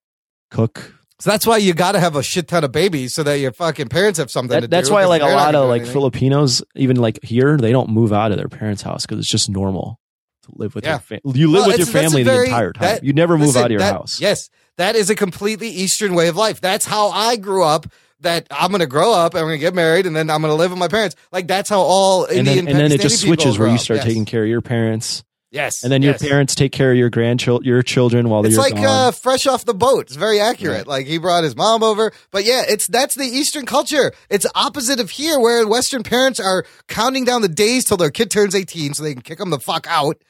cook. So that's why you got to have a shit ton of babies so that your fucking parents have something to That, do. that's why like a lot of like anything. Filipinos, even like here, they don't move out of their parents' house because it's just normal to live with Yeah. your family. You live Well, with your family very- the entire time. that- you never move listen, out of your that- house. Yes, that is a completely Eastern way of life. That's how I grew up. That I'm going to grow up, and I'm going to get married, and then I'm going to live with my parents. Like that's how all and Indian then, and then it just switches where you start Yes. taking care of your parents, Yes, and then your parents take care of your grandchildren, your children while It's you're It's like gone. uh, fresh off the boat. It's very accurate. Like he brought his mom over, but yeah, it's that's the Eastern culture. It's opposite of here, where Western parents are counting down the days till their kid turns eighteen, so they can kick them the fuck out.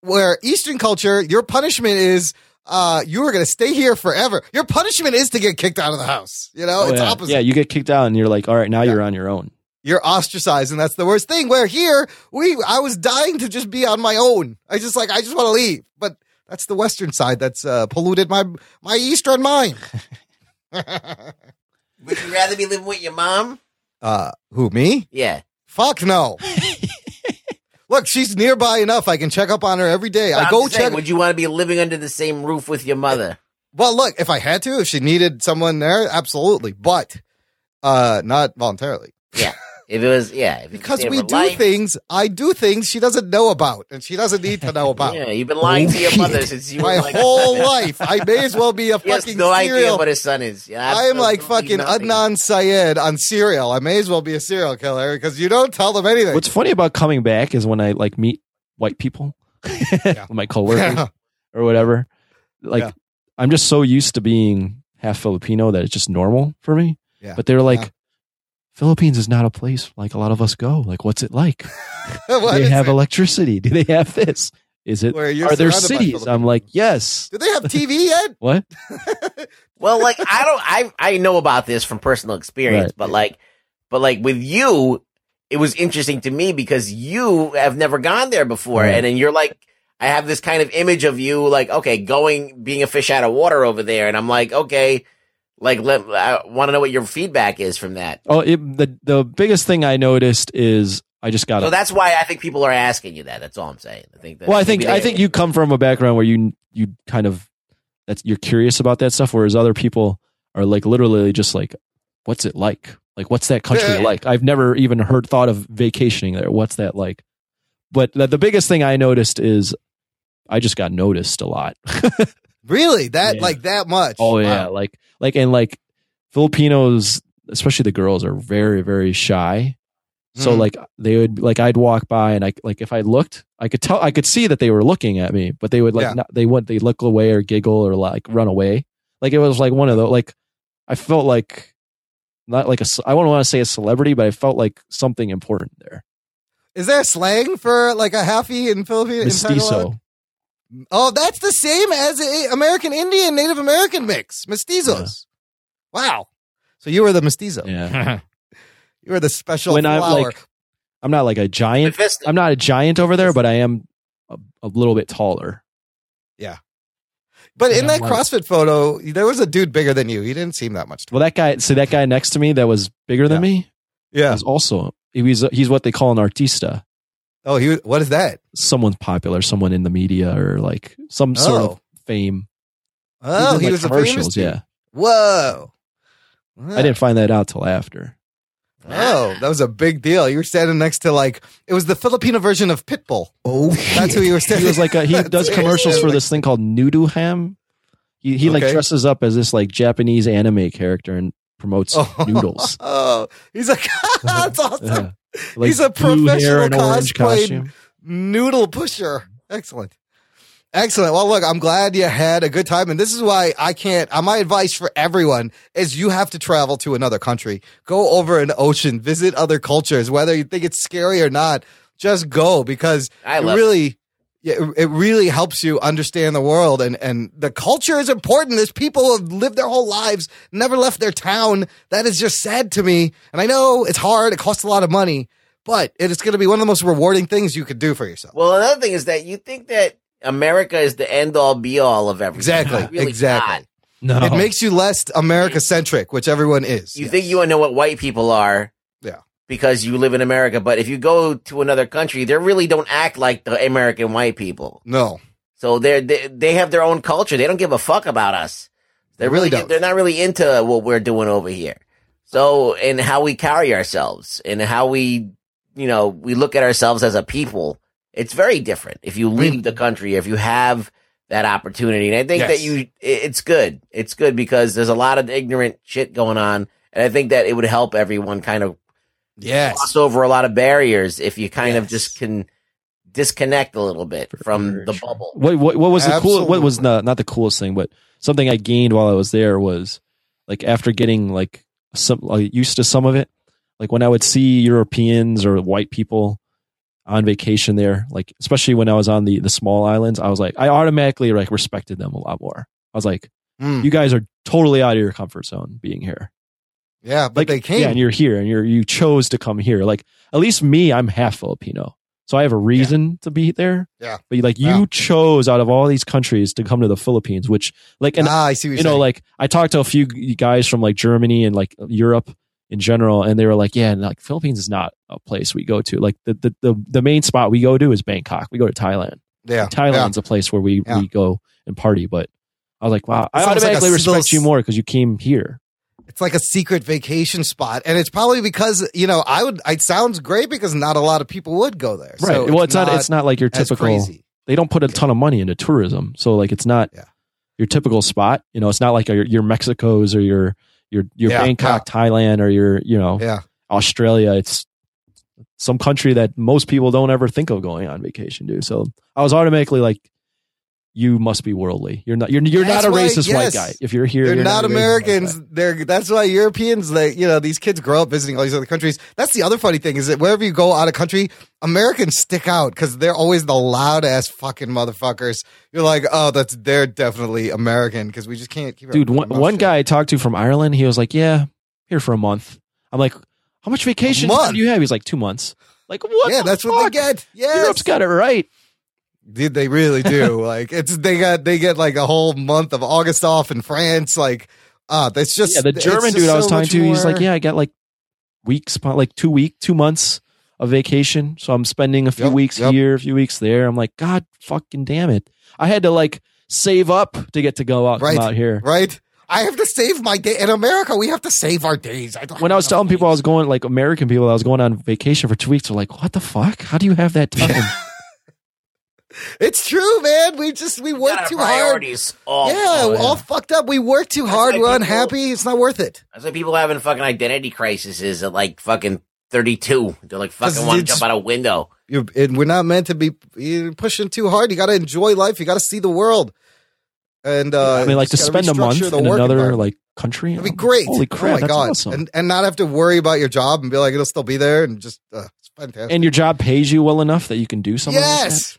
Where Eastern culture, your punishment is. Uh, you are going to stay here forever. Your punishment is to get kicked out of the house. You know, Oh, it's yeah. opposite. Yeah, you get kicked out, and you're like, all right, now you're on your own. You're ostracized, and that's the worst thing. Where here, we, I was dying to just be on my own. I just like, I just want to leave, but that's the Western side that's uh, polluted my my Eastern mind. [laughs] would you rather be living with your mom? Uh, who me? Yeah. Fuck no. [laughs] Look, she's nearby enough. I can check up on her every day. I I'm go just saying, check. Would you want to be living under the same roof with your mother? [laughs] Well, look, if I had to, if she needed someone there, absolutely, but uh, not voluntarily. Yeah. If it was, yeah. If Because we do life- things, I do things she doesn't know about, and she doesn't need to know [laughs] about. Yeah, you've been lying to your [laughs] mother since you My were like whole [laughs] life, I may as well be a He has fucking no idea what his son is. Yeah, I am like fucking nothing. Adnan Syed on serial. I may as well be a serial killer because you don't tell them anything. What's funny about coming back is when I like meet white people, my coworkers or whatever. Like Yeah. I'm just so used to being half Filipino that it's just normal for me. Yeah. But they're like, Yeah. Philippines is not a place like a lot of us go. Like, what's it like? What [laughs] Do they have it? electricity? Do they have this? Is it? Where you're there cities? I'm like, yes. Do they have TV yet? [laughs] What? [laughs] Well, like I don't, I I know about this from personal experience, Right. but like, but like with you, it was interesting to me because you have never gone there before, Right. and then you're like, I have this kind of image of you, like, okay, going being a fish out of water over there, and I'm like, okay, like, let I want to know what your feedback is from that. Oh, it, the the biggest thing I noticed is I just got So that's why I think people are asking you that. That's all I'm saying. I think. That Well, I think I think you come from a background where you you kind of that's you're curious about that stuff, whereas other people are like literally just like, what's it like? Like, what's that country like? I've never even heard thought of vacationing there. What's that like? But the, the biggest thing I noticed is I just got noticed a lot. [laughs] Really? That Yeah. like that much? Oh yeah, Wow. like like and like Filipinos, especially the girls, are very very shy. So Mhm. like they would like I'd walk by and I like if I looked, I could tell I could see that they were looking at me, but they would like Yeah. not, they would they look away or giggle or like run away. Like it was like one of the like I felt like not like a I wouldn't want to say a celebrity, but I felt like something important there. Is there slang for like a halfie in Philippine? in Tagalog? Mestizo. Oh, that's the same as a American Indian Native American mix. Mestizos. Wow. So you were the mestizo. Yeah. [laughs] You were the special when I'm flower. like I'm not like a giant. I'm not a giant over there, but I am a, a little bit taller. yeah. But in Yeah, that like- CrossFit photo, there was a dude bigger than you. He didn't seem that much. Well, that guy, so that guy next to me that was bigger than me, Yeah. was also he was he's what they call an artista. Oh, he what is that? Someone popular, someone in the media or like some sort Oh. of fame. Oh, he like, was a famous dude. Yeah, Whoa. I didn't find that out till after. Oh, that was a big deal. You were standing next to like it was the Filipino version of Pitbull. Oh, That's who you were standing. [laughs] He was like a, he [laughs] does commercials for this thing called Noodle Ham. He he like Okay. dresses up as this like Japanese anime character and promotes [laughs] Oh. noodles. [laughs] Oh, he's a [laughs] that's awesome. Yeah. Like he's a professional and orange cosplay costume. noodle pusher. Excellent. Excellent. Well, look, I'm glad you had a good time. And this is why I can't, uh, my advice for everyone is you have to travel to another country, go over an ocean, visit other cultures, whether you think it's scary or not, just go because I it love really, yeah, it- it really helps you understand the world and, and the culture is important. There's people who have lived their whole lives, never left their town. That is just sad to me. And I know it's hard. It costs a lot of money, but it is going to be one of the most rewarding things you could do for yourself. Well, another thing is that you think that America is the end all be all of everything. Exactly. Really exactly. not. No, It makes you less America centric, which everyone is. You think you want to know what white people are Yeah. Because you live in America, but if you go to another country, they really don't act like the American white people. No. So they're, they they have their own culture. They don't give a fuck about us. They They really really don't. they're not really into what we're doing over here. So and how we carry ourselves and how we you know we look at ourselves as a people, it's very different. If you leave the country, if you have that opportunity, and I think Yes. that you it's good. It's good because there's a lot of ignorant shit going on, and I think that it would help everyone kind of Yes. cross over a lot of barriers if you kind of just can disconnect a little bit from sure, the bubble. What what, what was the cool? What was Absolutely. not not the coolest thing, but something I gained while I was there was like after getting like some like, used to some of it. Like when I would see Europeans or white people on vacation there, like especially when I was on the the small islands, I was like I automatically like respected them a lot more. I was like, Mm. you guys are totally out of your comfort zone being here. Yeah, but Like they came. yeah, and you're here and you're you chose to come here. Like at least me, I'm half Filipino. So I have a reason to be there. Yeah. But like you Yeah. chose out of all these countries to come to the Philippines, which like and ah, I see what you you're know like I talked to a few guys from like Germany and like Europe in general, and they were like, yeah, and like Philippines is not a place we go to. Like the the the, the main spot we go to is Bangkok. We go to Thailand. yeah. Thailand's a place where we Yeah. we go and party, but I was like, wow, I almost like automatically little respect you more because you came here. It's like a secret vacation spot, and it's probably because you know I would. It sounds great because not a lot of people would go there. Right. So well, it's not, It's not like your typical. crazy. They don't put a ton of money into tourism, so like it's not Yeah. your typical spot. You know, it's not like your, your Mexico's or your your your Yeah, Bangkok, Thailand, or your you know Yeah, Australia. It's some country that most people don't ever think of going on vacation to. So I was automatically like, you must be worldly. You're not. You're you're That's not a why- racist yes. white guy. If you're here, they're you're not white Americans. They're that's why Europeans. Like you know, these kids grow up visiting all these other countries. That's the other funny thing is that wherever you go out of country, Americans stick out because they're always the loud ass fucking motherfuckers. You're like, oh, that's they're definitely American because we just can't keep. Dude, one, one guy I talked to from Ireland, he was like, "Yeah, here for a month." I'm like, "How much vacation do you have?" He's like, two months." Like, what? Yeah, that's what fuck? they get. Yes. Europe's got it right. Dude, they really do. [laughs] like it's they got they get like a whole month of August off in France. Like, uh that's just Yeah, the German dude I was so talking to, he's like, "Yeah, I got like weeks, like two week, two months of vacation, so I'm spending a few Yep, weeks yep. here, a few weeks there." I'm like, "God, fucking damn it!" I had to like save up to get to go out, right out here. right. I have to save my day in America. We have to save our days. I When I was telling people I was going, like American people, I was going on vacation for two weeks. They're like, "What the fuck? How do you have that [laughs] time?" It's true, man. We just we work Got our too hard. all yeah, we're all fucked up. We work too hard. why We're people- unhappy. It's not worth it. That's why people having fucking identity crises at like fucking 32. They're like fucking 'Cause want to jump out a window. You're, and we're not meant to be you're pushing too hard. You got to enjoy life. You got to see the world. And uh, I mean, like to spend a month the in another like country. That'd be great. Holy crap! Oh my that's god! awesome. And and not have to worry about your job and be like it'll still be there and just uh, it's fantastic. and your job pays you well enough that you can do something. like that? yes,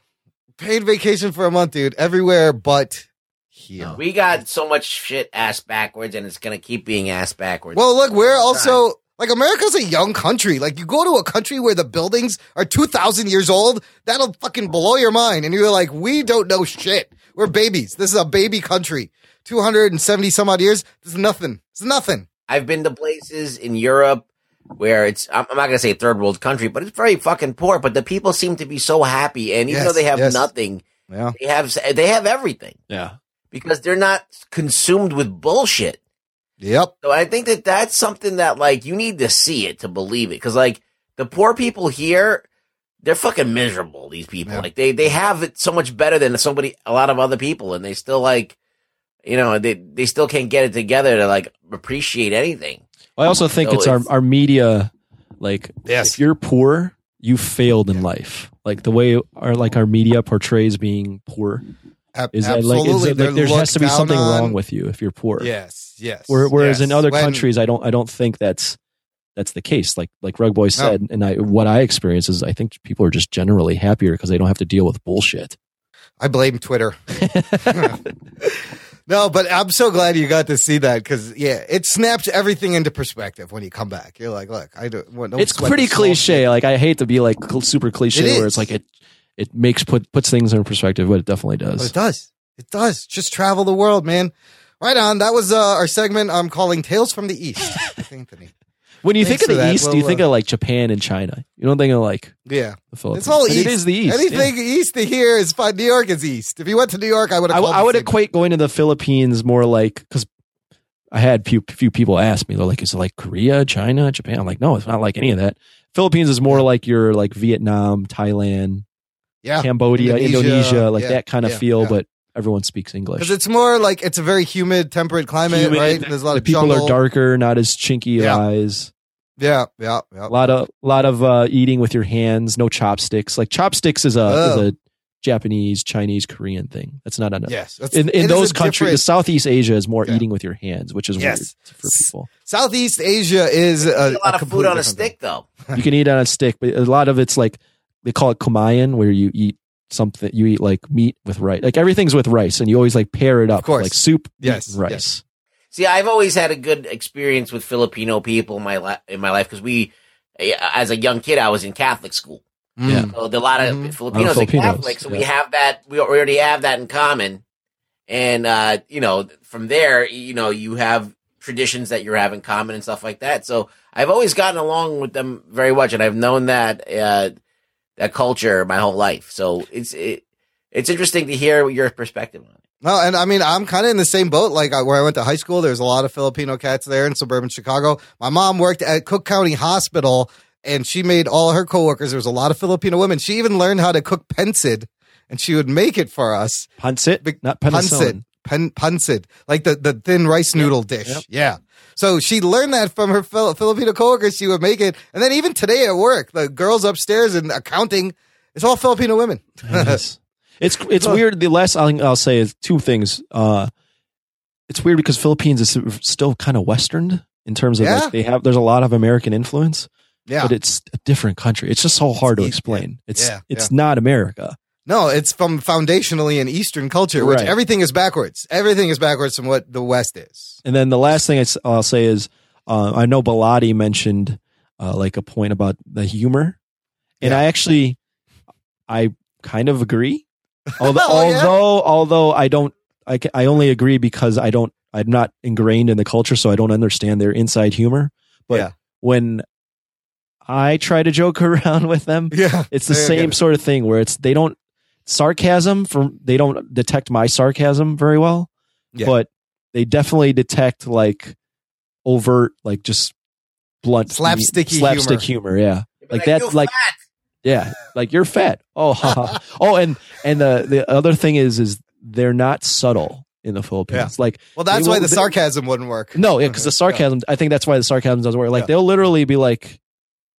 paid vacation for a month, dude. Everywhere but here. We got so much shit ass backwards, and it's gonna keep being ass backwards. Well, look, we're also like America's a young country. Like you go to a country where the buildings are two thousand years old, that'll fucking blow your mind. And you're like, we don't know shit. We're babies. This is a baby country. Two hundred and seventy some odd years. This is nothing. It's nothing. I've been to places in Europe where it's I'm not gonna say third world country, but it's very fucking poor. But the people seem to be so happy, and even Yes, though they have yes. nothing, Yeah. they have they have everything Yeah. because they're not consumed with bullshit. Yep. So I think that that's something that like you need to see it to believe it. Cause like the poor people here, they're fucking miserable. These people, Yeah. like they, they have it so much better than somebody, a lot of other people. And they still like, you know, they, they still can't get it together to like appreciate anything. I also think So it's our it's- our media. Like, Yes. if you're poor, you failed in life. Like the way our like our media portrays being poor Ab- is that like, is absolutely. that, like there has to be something on. wrong with you if you're poor. Yes. Yes. Where- Whereas in other When- countries, I don't I don't think that's that's the case. Like like Rugboy said, and I what I experience is I think people are just generally happier because they don't have to deal with bullshit. I blame Twitter. [laughs] [laughs] no, but I'm so glad you got to see that because yeah, it snaps everything into perspective when you come back. You're like, look, I don't. Well, don't it's pretty cliche. shit. Like I hate to be like cl- super cliche, It where it's like it it makes put puts things in perspective, but it definitely But does. it does. It does. Just travel the world, man. Right on. That was uh, our segment. I'm calling Tales from the East. [laughs] Anthony. When you think of the that. East, do you Well, think uh, of like Japan and China. You don't think of like Yeah. the Philippines. It's all But east. It is the East. Anything east to here is fine. New York is east. If you went to New York, I would I, I would equate going to the Philippines more like because I had few few people ask me. They're like, "Is it like Korea, China, Japan?" I'm like, "No, it's not like any of that." Philippines is more like your like Vietnam, Thailand, yeah, Cambodia, Indonesia, like yeah, that kind of yeah, feel, yeah. but everyone speaks English. because it's more like it's a very humid, temperate climate, Humid, right? There's a lot the of people jungle. are darker, not as chinky Yeah. eyes. Yeah, yeah, yeah. A lot of lot of uh, eating with your hands, no chopsticks. Like chopsticks is a Oh. is a Japanese, Chinese, Korean thing. That's not a Yes, in in those countries. different- Southeast Asia is more Yeah. eating with your hands, which is Yes. weird for people. Southeast Asia is a, a lot of food on a different thing. stick though. you can eat on a stick, but a lot of it's like they call it kamayan, where you eat something. You eat like meat with rice. Like everything's with rice, and you always like pair it up. course. like soup, Yes, rice. yes. See, I've always had a good experience with Filipino people in my li- in my life because we, as a young kid, I was in Catholic school. Yeah. So there are a lot of Mhm. Filipinos and Filipinos, Catholics, so we have that. We already have that in common, and uh, you know, from there, you know, you have traditions that you have in common and stuff like that. So I've always gotten along with them very much, and I've known that uh, that culture my whole life. So it's it, it's interesting to hear your perspective on it. No, and I mean, I'm kind of in the same boat. Like where I went to high school, there's a lot of Filipino cats there in suburban Chicago. My mom worked at Cook County Hospital, and she made all her coworkers. There was a lot of Filipino women. She even learned how to cook pensid, and she would make it for us. Punsit, not Pancit, penicillin. pen, pancit, like the, the thin rice noodle dish. Yep. Yeah. So she learned that from her Fil- Filipino coworkers. She would make it, and then even today at work, the girls upstairs in accounting, it's all Filipino women. [laughs] It's it's weird. The last thing I'll say is two things. Uh, it's weird because Philippines is still kind of Western in terms of Yeah. like they have. There's a lot of American influence, Yeah. but it's a different country. It's just so hard to explain. It's Yeah, it's yeah. not America. No, it's from foundationally an Eastern culture, which Right. everything is backwards. Everything is backwards from what the West is. And then the last thing I will say is uh, I know Bilotti mentioned uh, like a point about the humor, and I actually I kind of agree. [laughs] Although Oh, yeah? although although I don't I ca- I only agree because I don't I'm not ingrained in the culture, so I don't understand their inside humor. But Yeah. when I try to joke [laughs] around with them, Yeah, it's the I same it. sort of thing where it's they don't sarcasm from they don't detect my sarcasm very well, Yeah. but they definitely detect like overt like just blunt Slapsticky slapstick humor. yeah, like, like, that "You like yeah, like you're fat. [laughs] Oh, ha, ha. oh, and and the the other thing is is they're not subtle in the Philippines. Like Well, that's why the they- sarcasm wouldn't work. no, yeah, because the sarcasm. I think that's why the sarcasm doesn't work. Like Yeah. they'll literally be like,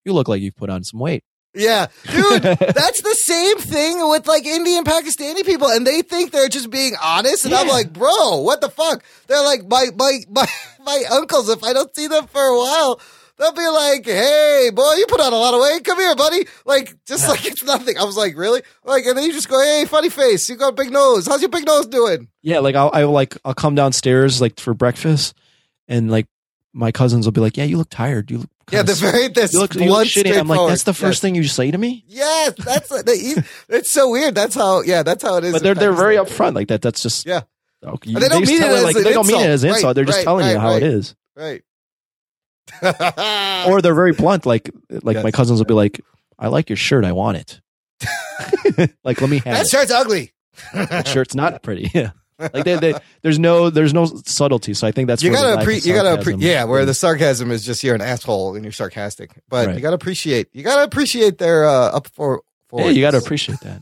"You look like you've put on some weight." Yeah, dude, [laughs] that's the same thing with like Indian Pakistani people, and they think they're just being honest. And I'm like, bro, what the fuck? They're like my my my [laughs] my uncles. If I don't see them for a while, they'll be like, hey, boy, you put on a lot of weight. Come here, buddy. Like just like it's nothing. I was like, really? Like, and then you just go, hey, funny face. You got a big nose. How's your big nose doing? Yeah, like I'll I will like I'll come downstairs like for breakfast, and like my cousins will be like, "Yeah, you look tired. You look Yeah, the very this you look, you look shitty." I'm like, "That's the first Yes. thing you say to me." Yes, that's it's so weird. That's how. Yeah, that's how it is. But they're they're very upfront like that. That's just Yeah. Okay, they don't mean it as like they don't mean it insult. as insult. Right, they're just right, telling you how right. it is, Right. Or they're very blunt. Like like Yes. my cousins will be like, "I like your shirt. I want it." [laughs] like, let me have that it. shirt's ugly. That [laughs] shirt's not pretty. [laughs] Yeah. Like they, they, there's no there's no subtlety. So I think that's you gotta appre- you gotta appre- yeah where the sarcasm is just you're an asshole and you're sarcastic but Right. you gotta appreciate you gotta appreciate their uh up for for yeah, you got to appreciate that.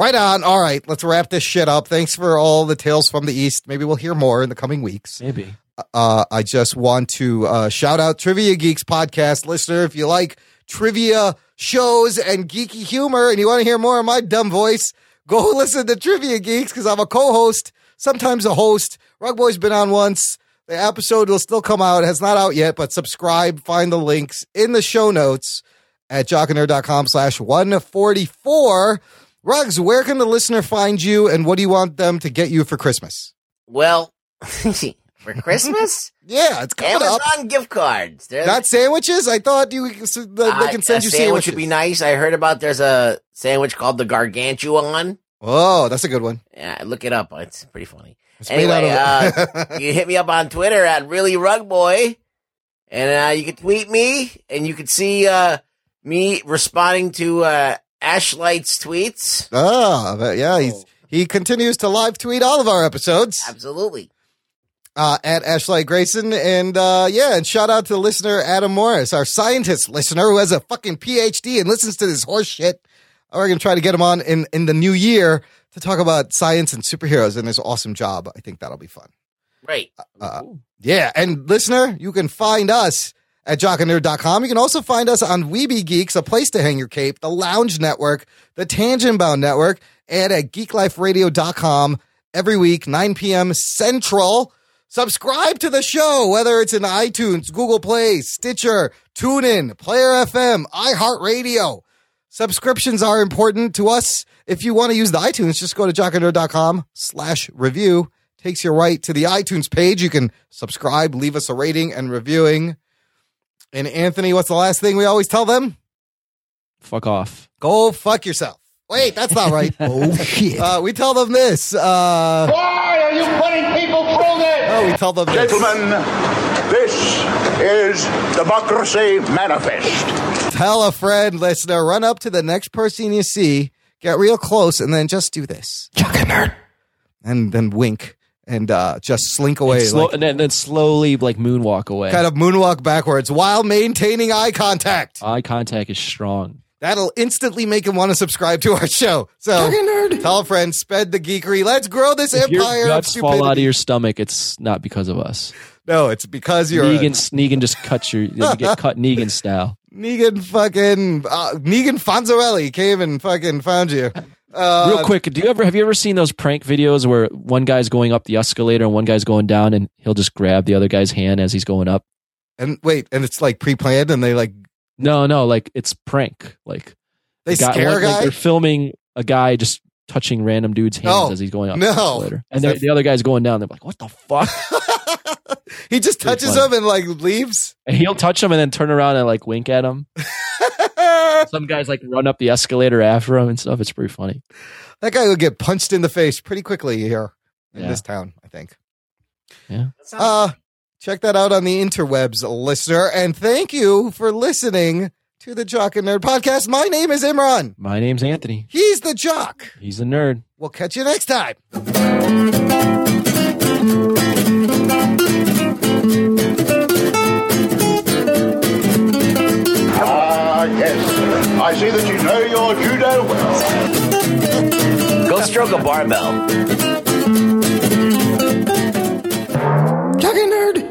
Right on. All right. Let's wrap this shit up. Thanks for all the tales from the east. Maybe we'll hear more in the coming weeks. Maybe. uh i just want to uh shout out trivia geeks podcast listener. If you like trivia shows and geeky humor and you want to hear more of my dumb voice go [laughs] listen to trivia geeks because i'm a co-host sometimes a host. Rugboy's been on once. The episode will still come out. It's not out yet but subscribe find the links in the show notes at jockandnerd.com slash 144 rugs where can the listener find you and what do you want them to get you for christmas Well, [laughs] for Christmas, [laughs] yeah it's coming up Amazon gift cards. They're- Not sandwiches. I thought you so they Uh, can send you sandwich sandwiches. would be nice. I heard about there's a sandwich called the Gargantuan. Oh, that's a good one. Yeah, look it up. It's pretty funny. It's anyway, out uh, [laughs] you hit me up on Twitter at really Rugboy, and uh, you can tweet me, and you can see uh, me responding to uh, Ashlight's tweets. But yeah, he's, he continues to live tweet all of our episodes Absolutely. uh, at Ashlight Grayson, and uh, yeah, and shout out to the listener Adam Morris, our scientist listener who has a fucking PhD and listens to this horse shit. We're gonna try to get him on in in the new year to talk about science and superheroes and his awesome job. I think that'll be fun. Right. Uh, yeah, and listener, you can find us at jockandnerd.com. You can also find us on Weeby Geeks, a place to hang your cape, the Lounge Network, the Tangent Bound Network, and at geekliferadio.com every week, 9 p.m. Central. Subscribe to the show, whether it's in iTunes, Google Play, Stitcher, TuneIn, Player FM, iHeartRadio. Subscriptions are important to us. If you want to use the iTunes, just go to jockandnerd.com slash review. Takes you right to the iTunes page. You can subscribe, leave us a rating and reviewing. And Anthony, what's the last thing we always tell them? Fuck off. Go fuck yourself. Wait, that's not right. [laughs] Oh shit. Uh, we tell them this. Uh, Why are you putting people through this? oh, we tell them this. Gentlemen, this is Democracy Manifest. Tell a friend, listener, run up to the next person you see, get real close, and then just do this. Jock and nerd. and then wink and uh, just slink away, And, slow, like, and then, then slowly like moonwalk away. kind of moonwalk backwards while maintaining eye contact. Eye contact is strong. That'll instantly make him want to subscribe to our show. So tell a friend, spread the geekery. Let's grow this If your empire of guts fall out of your stomach, it's not because of us. no, it's because you're Negan, Negan just cuts your. You get cut Negan style. [laughs] Negan fucking uh, Negan Fonzarelli came and fucking found you. Uh, Real quick, do you ever have you ever seen those prank videos where one guy's going up the escalator and one guy's going down, and he'll just grab the other guy's hand as he's going up? And wait, and it's like pre-planned, and they like No, no, like it's prank. Like they the guy- scare a one- like, they're filming a guy just touching random dude's hands No. as he's going up No. the escalator, and the- other guy's going down. They're like, "What the fuck?" [laughs] he just touches him and like leaves. And he'll touch him and then turn around and like wink at him. [laughs] Some guys like run up the escalator after him and stuff. It's pretty funny. That guy will get punched in the face pretty quickly here in Yeah. this town, I think. Yeah. Uh check that out on the interwebs, listener, and thank you for listening to the Jock and Nerd podcast. My name is Imran. My name's Anthony. He's the Jock. He's the nerd. We'll catch you next time. I see that you know your judo well. Go stroke a barbell. Jock Nerd.